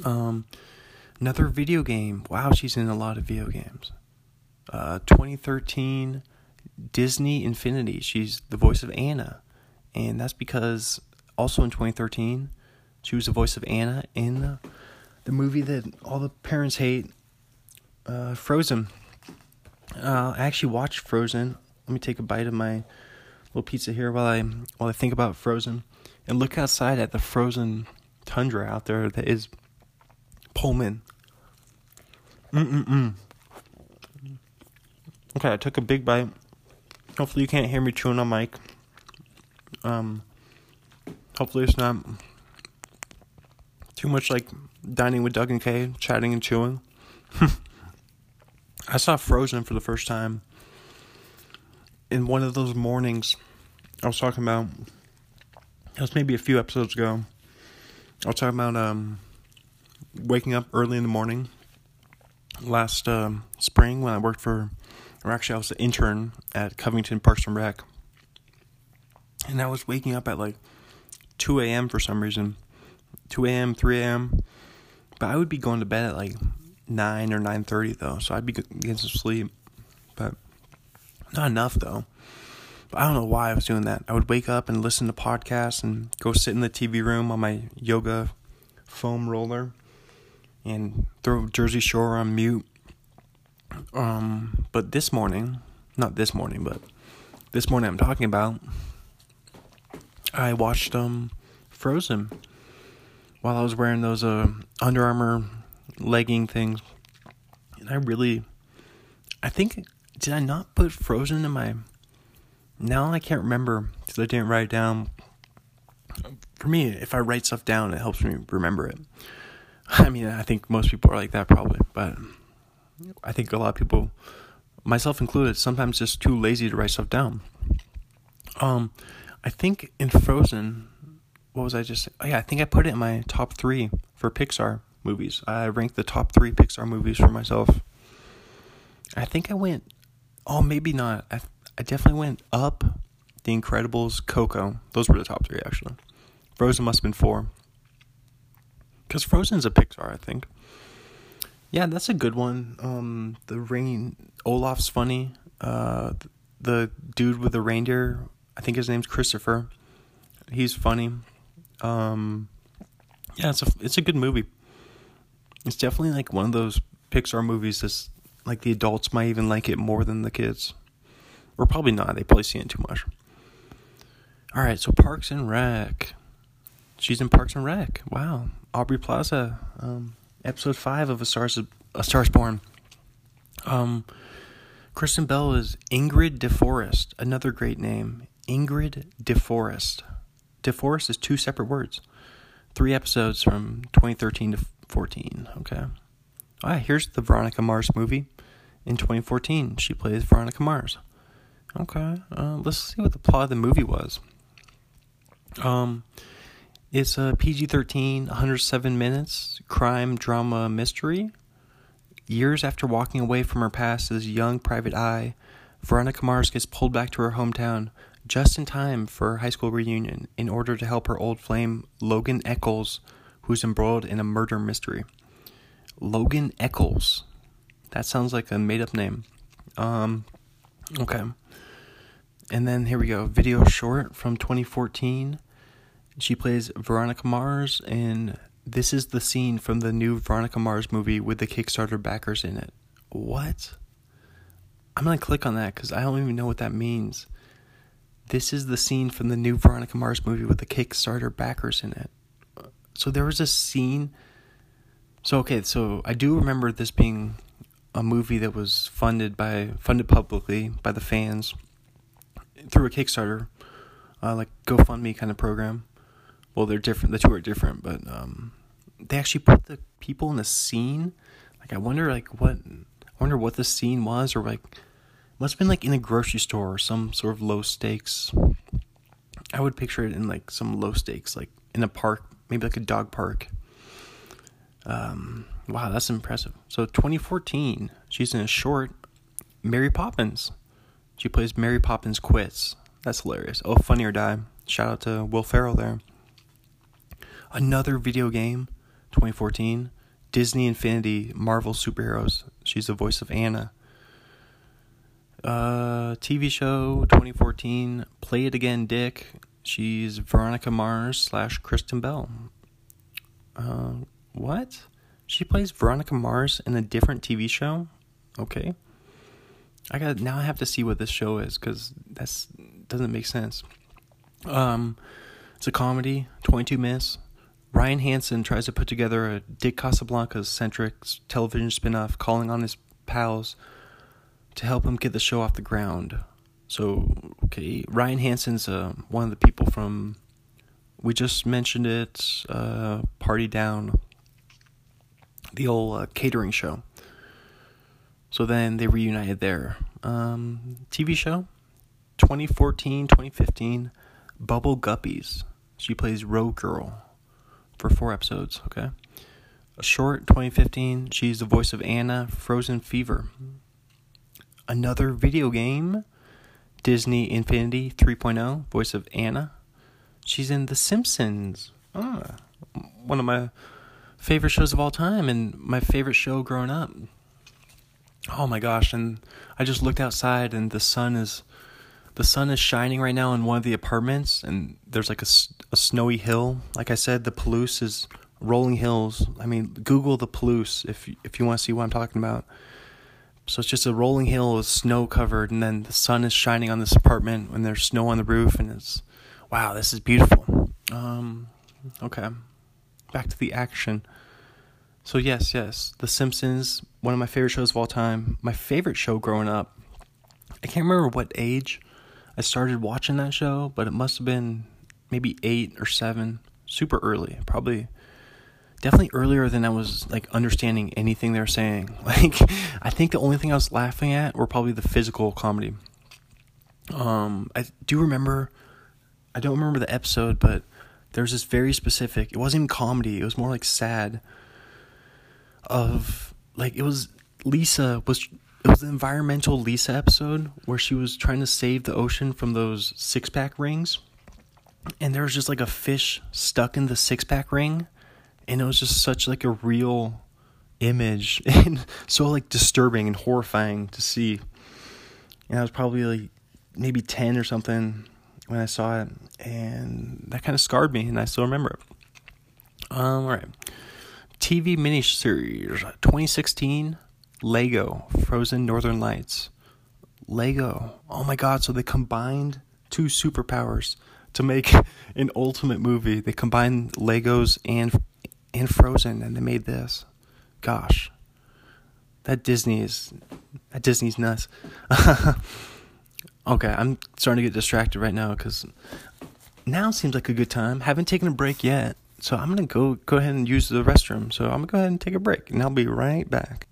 Um, another video game. Wow, she's in a lot of video games. Uh, 2013 Disney Infinity. She's the voice of Anna, and that's because also in 2013 she was the voice of Anna in the, the movie that all the parents hate, uh, Frozen. Uh, I actually watched Frozen. Let me take a bite of my little pizza here while I while I think about Frozen, and look outside at the frozen tundra out there that is Pullman. Mm mm mm. Okay, I took a big bite. Hopefully you can't hear me chewing on mic. Um, hopefully it's not too much like dining with Doug and Kay, chatting and chewing. [laughs] I saw Frozen for the first time in one of those mornings I was talking about. It was maybe a few episodes ago. I was talking about um, waking up early in the morning last um, spring when I worked for, or actually I was an intern at Covington Parks and Rec, and I was waking up at like 2 a.m. for some reason, 2 a.m., 3 a.m. But I would be going to bed at like nine or nine thirty though, so I'd be getting some sleep, but not enough though. But I don't know why I was doing that. I would wake up and listen to podcasts and go sit in the TV room on my yoga foam roller and throw Jersey Shore on mute. Um, but this morning, not this morning, but this morning I'm talking about, I watched um Frozen while I was wearing those uh Under Armour legging things. And I really, I think, did I not put Frozen in my. Now I can't remember because I didn't write it down. For me, if I write stuff down, it helps me remember it. [laughs] I mean, I think most people are like that probably, but I think a lot of people, myself included, sometimes just too lazy to write stuff down. Um, I think in Frozen, what was I just? Oh yeah, I think I put it in my top three for Pixar movies. I ranked the top three Pixar movies for myself. I think I went, oh, maybe not. I, I definitely went up The Incredibles, Coco. Those were the top three, actually. Frozen must have been four. Because Frozen's a Pixar, I think. Yeah, that's a good one. Um, the rain, Olaf's funny. Uh, the dude with the reindeer, I think his name's Christopher. He's funny. Um, yeah, it's a it's a good movie. It's definitely like one of those Pixar movies that's like the adults might even like it more than the kids. Or probably not. They probably see it too much. All right, so Parks and Rec. She's in Parks and Rec. Wow. Aubrey Plaza, um, episode five of A Stars A Stars Born. Um, Kristen Bell is Ingrid DeForest, another great name. Ingrid DeForest. DeForest is two separate words. Three episodes from 2013 to 14. Okay. Ah, here's the Veronica Mars movie. In 2014, she plays Veronica Mars. Okay, uh, let's see what the plot of the movie was. Um, it's a PG 13, 107 minutes, crime, drama, mystery. Years after walking away from her past as a young private eye, Veronica Mars gets pulled back to her hometown just in time for her high school reunion in order to help her old flame, Logan Echolls, who's embroiled in a murder mystery. Logan Echolls. That sounds like a made up name. Um, okay. And then here we go. Video short from 2014. She plays Veronica Mars, and this is the scene from the new Veronica Mars movie with the Kickstarter backers in it. What? I'm gonna click on that because I don't even know what that means. This is the scene from the new Veronica Mars movie with the Kickstarter backers in it. So there was a scene. So okay, so I do remember this being a movie that was funded by funded publicly by the fans through a Kickstarter, uh, like GoFundMe kind of program. Well, they're different. The two are different, but um, they actually put the people in the scene. Like I wonder, like what I wonder what the scene was, or like must have been like in a grocery store or some sort of low stakes. I would picture it in like some low stakes, like in a park, maybe like a dog park. Um, wow, that's impressive. So 2014, she's in a short, Mary Poppins. She plays Mary Poppins Quits. That's hilarious. Oh, Funny or Die. Shout out to Will Ferrell there. Another video game, 2014. Disney Infinity Marvel Superheroes. She's the voice of Anna. Uh, TV show 2014. Play It Again, Dick. She's Veronica Mars slash Kristen Bell. Uh, what? She plays Veronica Mars in a different TV show? Okay. I got now. I have to see what this show is because that's doesn't make sense. Um, it's a comedy, 22 minutes. Ryan Hansen tries to put together a Dick Casablancas centric television spinoff, calling on his pals to help him get the show off the ground. So, okay, Ryan Hansen's uh, one of the people from, we just mentioned it, uh, Party Down, the old uh, catering show. So then they reunited there. Um, TV show 2014 2015, Bubble Guppies. She plays Rogue Girl for four episodes, okay? A short 2015, she's the voice of Anna, Frozen Fever. Another video game, Disney Infinity 3.0, voice of Anna. She's in The Simpsons. Ah, one of my favorite shows of all time and my favorite show growing up. Oh my gosh, and I just looked outside and the sun is the sun is shining right now in one of the apartments and there's like a, a snowy hill. Like i said the Palouse is rolling hills. I mean google the Palouse if if you want to see what i'm talking about. So it's just a rolling hill with snow covered and then the sun is shining on this apartment and there's snow on the roof and it's wow this is beautiful. Um okay. Back to the action. So yes yes the simpsons one of my favorite shows of all time. My favorite show growing up i can't remember what age I started watching that show, but it must have been maybe eight or seven, super early, probably definitely earlier than I was like understanding anything they were saying. [laughs] Like I think the only thing I was laughing at were probably the physical comedy. Um, I do remember, I don't remember the episode, but there's this very specific. It wasn't even comedy. It was more like sad. Of like it was Lisa was it was the environmental Lisa episode where she was trying to save the ocean from those six pack rings. And there was just like a fish stuck in the six pack ring. And it was just such like a real image [laughs] and so like disturbing and horrifying to see. And I was probably like maybe 10 or something when I saw it. And that kind of scarred me and I still remember it. Um, all right. TV miniseries 2016 Lego, Frozen Northern Lights. Lego. Oh my god, so they combined two superpowers to make [laughs] an ultimate movie. They combined Legos and and Frozen and they made this. Gosh. That Disney is that Disney's nuts. [laughs] okay, I'm starting to get distracted right now cuz now seems like a good time. Haven't taken a break yet. So I'm gonna go go ahead and use the restroom. So I'm gonna go ahead and take a break, and I'll be right back.